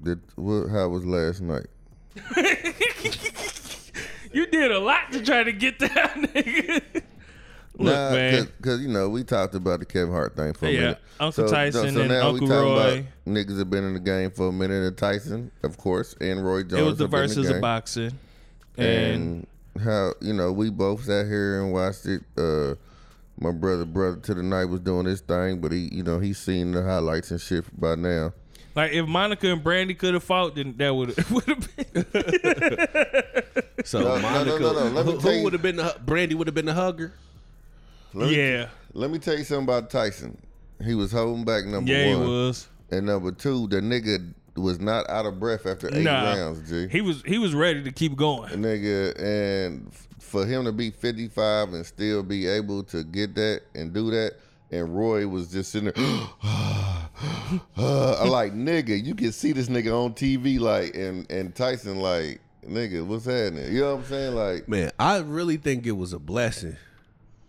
S2: did what? How was last night?
S3: You did a lot to try to get that nigga. Look,
S2: Nah,
S3: man.
S2: because you know we talked about the Kevin Hart thing for a
S3: Yeah,
S2: minute.
S3: Uncle Tyson and
S2: now
S3: Uncle
S2: we talking
S3: Roy.
S2: About niggas have been in the game for a minute, and Tyson, of course, and Roy Jones.
S3: It was the
S2: have been in
S3: verses
S2: game.
S3: of boxing, and,
S2: and how you know we both sat here and watched it. Uh, my brother, brother to the night was doing this thing, but he, you know, he's seen the highlights and shit by now.
S3: like if Monica and Brandy could have fought, then that would would have been.
S1: So
S2: No, no, no,
S1: Monica,
S2: no, no. Let me
S1: who, would have been the hu- Brandy would have been the hugger?
S2: Let me,
S3: yeah,
S2: Let me tell you something about Tyson. He was holding back number
S3: yeah, he
S2: one,
S3: was.
S2: and number two, the nigga was not out of breath after eight
S3: Nah,
S2: rounds. G.
S3: he was he was ready to keep going.
S2: nigga, and for him to be 55 and still be able to get that and do that, and Roy was just sitting there, uh, like nigga, you can see this nigga on TV, like, and and Tyson, like, nigga, what's happening? You know what I'm saying? Like,
S1: Man, I really think it was a blessing.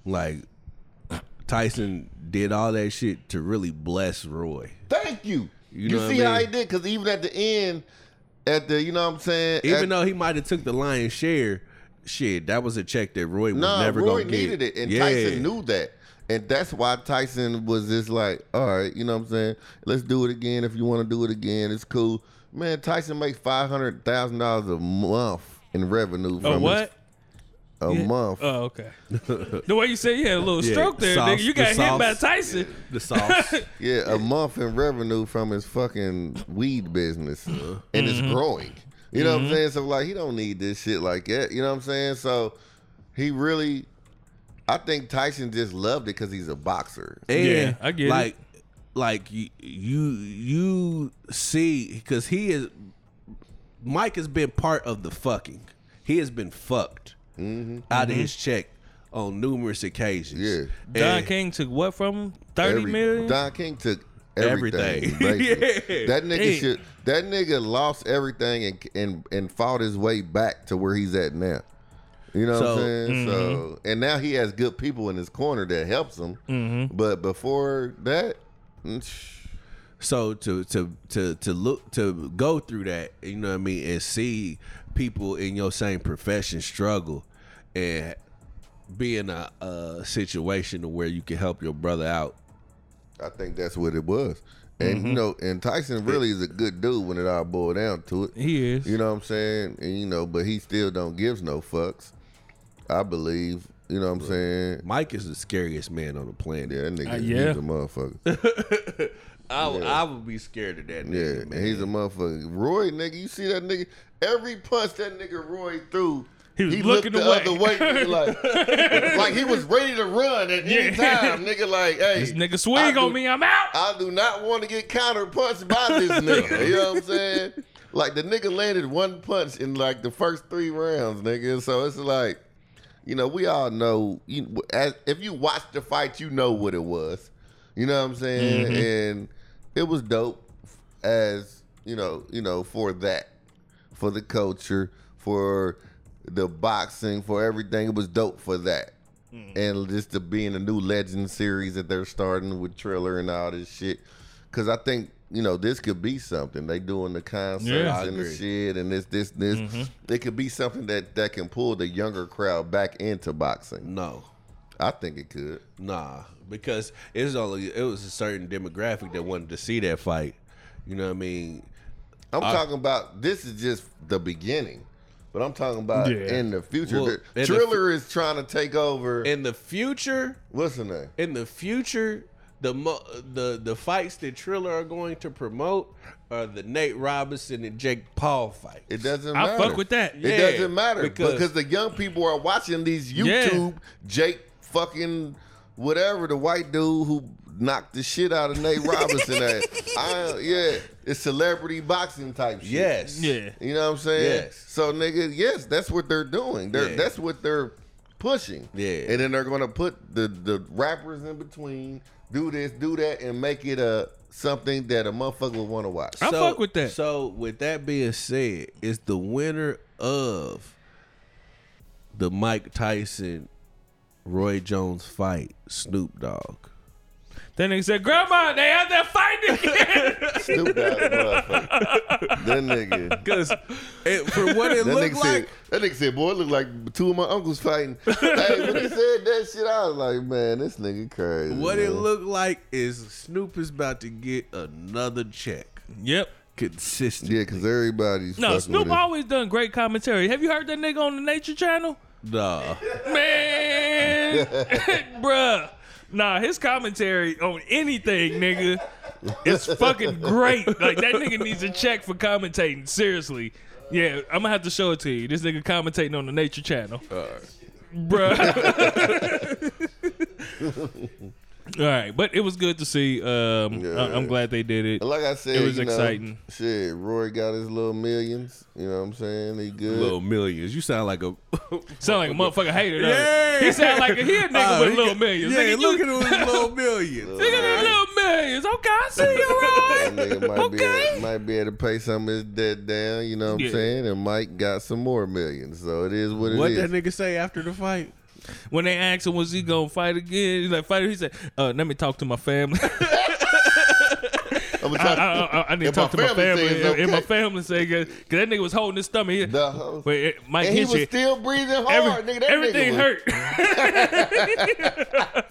S1: Like Tyson did all that shit to really bless Roy.
S2: thank you.
S1: You
S2: You,
S1: know what
S2: see
S1: I
S2: how he did? Because even at the end, at the, you know what I'm saying?
S1: Even
S2: at,
S1: though he might have took the lion's share, shit, that was a check that Roy was
S2: Nah,
S1: never
S2: Roy
S1: gonna get.
S2: needed it, and
S1: Yeah.
S2: Tyson knew that, and that's why Tyson was just like, "All right, you know what I'm saying? Let's do it again. If you want to do it again, it's cool." Man, Tyson makes five hundred thousand dollars a month in revenue from
S3: Oh
S2: his-
S3: what?
S2: a month.
S3: Oh okay. the way you said you had a little
S1: Yeah,
S3: stroke there,
S1: sauce-
S3: nigga. You got hit by
S1: sauce.
S3: Tyson.
S1: The sauce.
S2: yeah, a month in revenue from his fucking weed business,
S1: Uh-huh.
S2: and it's
S3: Mm-hmm.
S2: growing. You know what I'm saying? So like, he don't need this shit like that. You know what I'm saying? So he really, I think Tyson just loved it because he's a boxer.
S1: And
S3: Yeah, I get it.
S1: like, like you, you, you see, because he is. Mike has been part of the fucking. He has been fucked out of his check on numerous occasions.
S2: Yeah.
S3: Don
S1: And-
S3: King took what from him? Thirty
S2: Every-
S3: million.
S2: Don King took everything.
S1: Everything. Yeah.
S2: That nigga
S3: Damn.
S2: should. That nigga lost everything and and and fought his way back to where he's at now. You know what I'm saying? So and now he has good people in his corner that helps him.
S3: Mm-hmm.
S2: But before that, mm,
S1: So to to to to look to go through that, you know what I mean, and see people in your same profession struggle and be in a, a situation where you can help your brother out.
S2: I think that's what it was. And
S3: Mm-hmm.
S2: you know, and Tyson really is a good dude when it all boiled down to it.
S3: He is.
S2: You know what I'm saying? And you know, but he still don't gives no fucks. I believe. You know what I'm saying?
S1: Mike is the scariest man on the planet.
S2: Yeah, that nigga,
S3: Uh, yeah.
S2: he's a motherfucker.
S1: I, would- I would be scared of that
S2: Yeah,
S1: nigga,
S2: and
S1: man.
S2: he's a motherfucker. Roy, nigga, you see that nigga? Every punch that nigga Roy threw,
S3: He was
S2: looked
S3: looking
S2: the
S3: away.
S2: other way, like, like he was ready to run at any
S3: Yeah.
S2: time, nigga. Like, hey,
S3: This nigga swing
S2: do-
S3: on me, I'm out.
S2: I do not want to get counter punched by this nigga. you know what I'm saying? Like the nigga landed one punch in like the first three rounds, nigga. So it's like, you know, we all know. You, as, if you watch the fight, you know what it was. You know what I'm saying?
S3: Mm-hmm.
S2: And it was dope as you know, you know, for that, for the culture, for the boxing, for everything. It was dope for that.
S3: Mm.
S2: And just to be in a new legend series that they're starting with Triller and all this shit. Cause I think, you know, this could be something. They doing the concerts
S3: Yeah,
S2: and the
S1: agree.
S2: shit and this, this, this.
S3: Mm-hmm.
S2: It could be something that, that can pull the younger crowd back into boxing.
S1: no,
S2: I think it could.
S1: nah, because it's only it was a certain demographic that wanted to see that fight. You know what I mean?
S2: I'm talking about this is just the beginning. But I'm talking about
S3: Yeah.
S2: in the future.
S1: Well,
S2: The-
S1: in the
S2: Triller is trying to take over.
S1: In the future,
S2: Listen the name?
S1: in the future, the mo- the the fights that Triller are going to promote are the Nate Robinson and Jake Paul fight.
S2: It doesn't matter.
S3: I
S2: matter.
S3: fuck with that.
S2: It
S1: Yeah,
S2: doesn't matter
S1: because-
S2: because, the young people are watching these
S3: Yeah.
S2: YouTube Jake fucking whatever the white dude who knocked the shit out of Nate Robinson. at. I, yeah, it's celebrity boxing type shit.
S1: Yes.
S3: Yeah.
S2: You know what I'm saying?
S1: Yes.
S2: So nigga, yes, that's what they're doing. They're
S1: Yeah.
S2: that's what they're pushing.
S1: Yeah.
S2: And then they're gonna put the the rappers in between, do this, do that, and make it a something that a motherfucker would want to watch.
S3: I fuck with that.
S1: So with that being said, it's the winner of the Mike Tyson Roy Jones fight Snoop Dogg?
S3: Then they said, "Grandma, they had that fight again."
S2: Snoop Dogg, motherfucker. that nigga.
S1: Because for what it
S2: That
S1: looked
S2: nigga
S1: like,
S2: said, that nigga said, boy, it look like two of my uncles fighting. hey, when he said that shit, I was like, man, this nigga crazy.
S1: what
S2: man.
S1: it looked like is Snoop is about to get another check
S3: yep.
S1: consistent.
S2: Yeah, because everybody's
S3: No,
S2: fucking
S3: Snoop
S2: with it.
S3: always done great commentary. Have you heard that nigga on the Nature Channel?
S1: Nah.
S3: Man, bruh. Nah, his commentary on anything, nigga, is fucking great. Like that nigga needs a check for commentating. Seriously. Yeah, I'm gonna have to show it to you. This nigga commentating on the Nature Channel. Bruh. All right, but it was good to see. Um, I- I'm glad they did it.
S2: Like I said,
S3: It was
S2: you know,
S3: exciting.
S2: Shit, Roy got his little millions. You know what I'm saying? He good.
S1: Little millions. You sound like a.
S3: Sound like a motherfucking hater.
S1: Yeah.
S3: it? He sound like a, he a nigga
S1: Oh,
S3: with
S1: he
S3: little
S1: got-
S3: millions.
S1: Yeah,
S3: Nigga,
S1: look
S3: you,
S1: at his little millions.
S3: Look at them little millions. Okay, I see you, Roy.
S2: nigga might, be
S3: Okay.
S2: able, might be able to pay some of his debt down, you know what I'm saying? And Mike got some more millions. So it is what it is.
S1: What that nigga say after the fight?
S3: When they asked him, was he gonna fight again? He's like, fight. He said, uh, let me talk to my family.
S2: I'm
S3: I, I, I, I need to talk to
S2: my
S3: my
S2: family say it's
S3: And, and my family say, cause, 'cause that nigga was holding his stomach. He, Wait, it- Mike
S2: and he was
S3: you.
S2: still breathing hard,
S3: Every-
S2: nigga.
S3: Everything
S2: nigga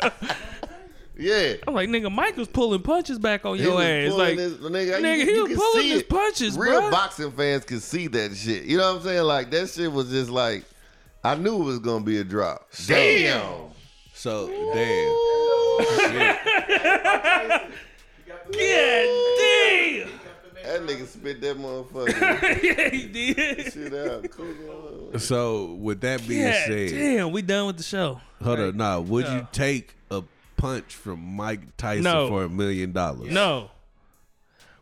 S3: hurt.
S2: Yeah.
S3: I'm like, nigga, Mike was pulling punches back on
S2: He
S3: your ass. Like,
S2: his- nigga,
S3: nigga,
S2: you,
S3: he was pulling his punches,
S2: Real
S3: bruh.
S2: boxing fans can see that shit. You know what I'm saying? Like that shit was just like, I knew it was gonna be a drop. Damn.
S1: So damn.
S3: yeah, damn.
S2: That nigga spit that motherfucker
S3: yeah, he did.
S2: shit out. Cool.
S1: So with that being
S3: Yeah,
S1: said,
S3: damn, we done with the show.
S1: hold up. Nah, would
S3: No.
S1: you take a punch from Mike Tyson
S3: No.
S1: for a million dollars?
S3: No,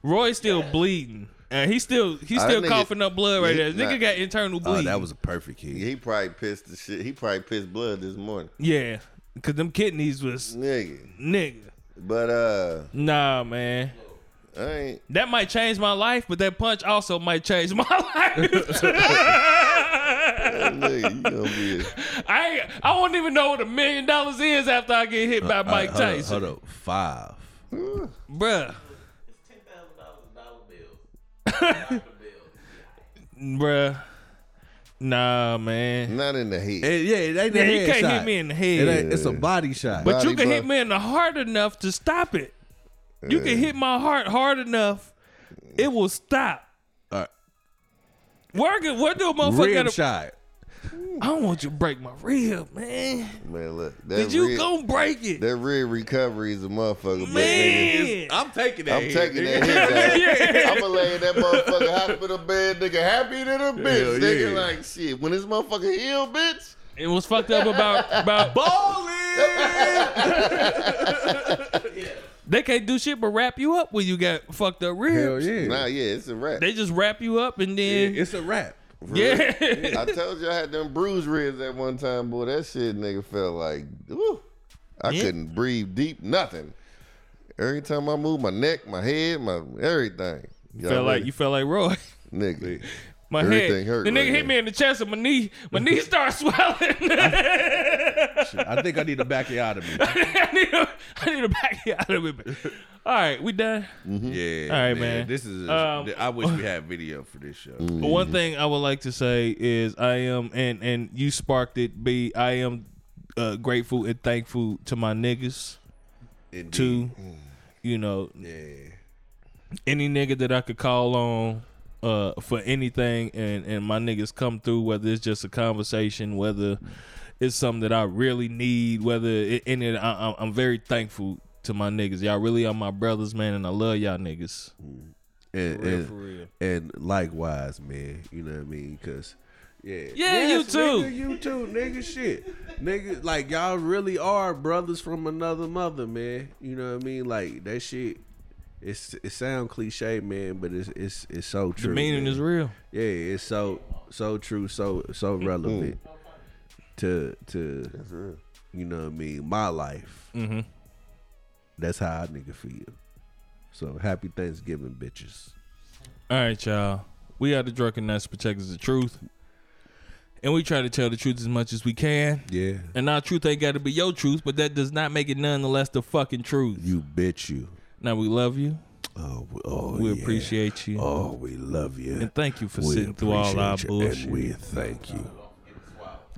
S3: Roy's still bleeding. And he's still he's
S2: Ah,
S3: still
S2: nigga-
S3: coughing up blood right
S2: Yeah,
S3: there. Nigga
S2: nah.
S3: got internal
S1: Oh, that was a perfect hit.
S2: He probably pissed the shit. He probably pissed blood this morning.
S3: yeah, cause them kidneys was
S2: Nigga.
S3: nigga.
S2: But uh
S3: Nah, man.
S2: I ain't
S3: That might change my life, but that punch also might change my life.
S2: nigga, you gonna be a,
S3: I I won't even know what a million dollars is after I get hit by
S1: All right,
S3: Mike
S1: hold up,
S3: Tyson,
S1: hold up. Five.
S3: bruh. Bruh. Nah, man.
S2: not in the heat.
S1: Eh, yeah, it ain't
S3: Yeah,
S1: a
S3: he
S1: head
S3: can't
S1: shot.
S3: hit me in the head.
S1: ain't, it's a body shot.
S3: But you
S2: Body
S3: can hit me in the heart enough to stop it. You can hit my heart hard enough, it will stop.
S1: All right.
S3: Where, can- where do a motherfucker
S1: Rib
S3: gotta,
S1: shot.
S3: I don't want you to break my rib, man.
S2: Man, look. That
S3: Did you
S2: rib,
S3: gonna break it?
S2: that rib recovery is a motherfucker. but nigga,
S3: Man.
S1: I'm taking that.
S2: I'm
S1: hit,
S2: taking
S1: nigga.
S2: that hit down. I'm gonna lay in that motherfucker hospital bed, nigga, happy than a bitch.
S1: Hell
S2: nigga,
S1: yeah.
S2: like shit. When this motherfucker heal, bitch.
S3: It was fucked up about about they can't do shit but wrap you up when you got fucked up ribs.
S1: Hell yeah.
S2: Nah, yeah, it's a wrap.
S3: They just wrap you up and then
S1: It's a wrap.
S3: yeah.
S2: I told you I had them bruised ribs at one time, boy. That shit, nigga, felt like, woo. I
S3: Yeah.
S2: couldn't breathe deep, nothing. Every time I move my neck, my head, my everything. Y'all
S3: felt like you felt like Roy.
S2: nigga.
S3: My
S2: Everything
S3: head.
S2: hurt
S3: the nigga
S2: right
S3: hit
S2: now.
S3: me in the chest and my knee. My knee started swelling.
S1: I think I need a bacchiotomy.
S3: I need to, I need to back you out of it. All right, we done.
S1: Yeah.
S3: All right, man.
S1: This is.
S3: Um,
S1: I wish we had video for this show.
S3: But one thing I would like to say is I am and and you sparked it. B I am uh, grateful and thankful to my niggas.
S1: Indeed.
S3: To you know
S1: Yeah.
S3: any nigga that I could call on uh, for anything, and and my niggas come through. Whether it's just a conversation, whether it's something that I really need, whether it, and it, I, I'm- I'm very thankful to my niggas. Y'all really are my brothers, man, and I love y'all niggas.
S1: and,
S3: real,
S1: and,
S3: for real.
S1: and likewise, man. You know what I mean? Because yeah,
S3: Yeah, you too.
S1: nigga, you too, nigga. Shit, nigga. Like y'all really are brothers from another mother, man. You know what I mean? Like that shit. It's it sound cliche, man, but it's it's it's so true.
S3: The meaning
S1: man.
S3: is real.
S1: Yeah, it's so so true, so so relevant to to you know what I mean, my life.
S3: Mm-hmm.
S1: That's how I nigga feel. So happy Thanksgiving, bitches.
S3: All right, y'all. We are the Drunken Knights protectors of truth, and we try to tell the truth as much as we can.
S1: Yeah,
S3: And our truth ain't got to be your truth, but that does not make it nonetheless the fucking truth.
S1: you bitch you.
S3: Now we love you.
S1: Oh, we- oh
S3: we
S1: yeah.
S3: appreciate you.
S1: Oh, we love you.
S3: And thank you for
S1: we
S3: sitting through all our
S1: appreciate you,
S3: bullshit.
S1: And we thank you.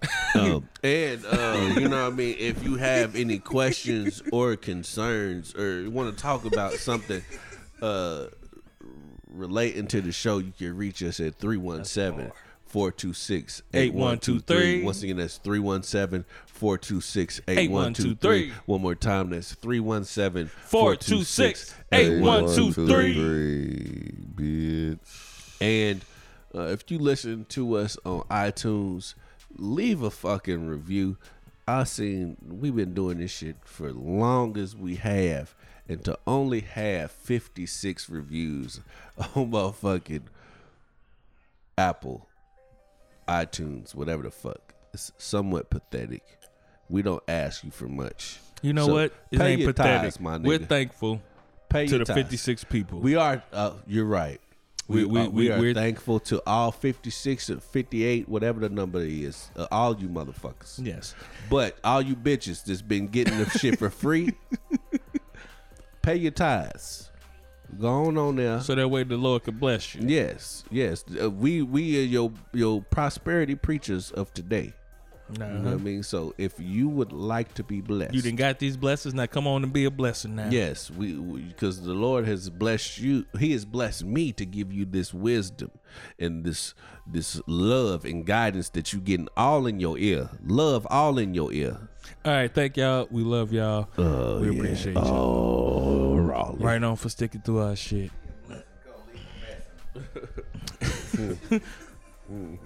S1: um, and uh, you know what I mean. If you have any questions or concerns, or you want to talk about something uh, relating to the show, you can reach us at 317 426 8123. Once again, that's 317 426 8123. One more time, that's 317 426 8123.
S2: 8123, bitch.
S1: And uh, if you listen to us on iTunes, leave a fucking review. I seen we've been doing this shit for long as we have, and to only have fifty six reviews on motherfucking Apple, iTunes, whatever the fuck, it's somewhat pathetic. We don't ask you for much.
S3: You know
S1: So,
S3: what? It
S1: pay
S3: ain't
S1: your
S3: pathetic.
S1: tithes, my
S3: We're thankful
S1: Pay
S3: to the
S1: tithes.
S3: 56 people.
S1: We are. Uh, you're right. We
S3: We- we-
S1: we, we, are thankful to all 56 or 58, whatever the number is, uh, all you motherfuckers.
S3: yes.
S1: But all you bitches that's been getting the shit for free, pay your tithes. Go on on there.
S3: So that way the Lord could bless you.
S1: yes, yes. Uh, we we are your your prosperity preachers of today.
S3: Nah.
S1: You know what I mean? So if you would like to be blessed,
S3: You didn't got these blessings. Now come on and be a blessing now.
S1: Yes, we because the Lord has blessed you. He has blessed me to give you this wisdom and this this love and guidance that you getting all in your ear. Love all in your ear.
S3: All right. Thank y'all. We love y'all.
S1: Uh,
S3: we
S1: yeah.
S3: appreciate you.
S1: Oh, Raleigh.
S3: Right on for sticking through our shit.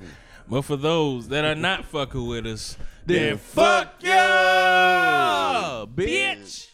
S3: But for those that are not fucking with us, then fuck you, bitch.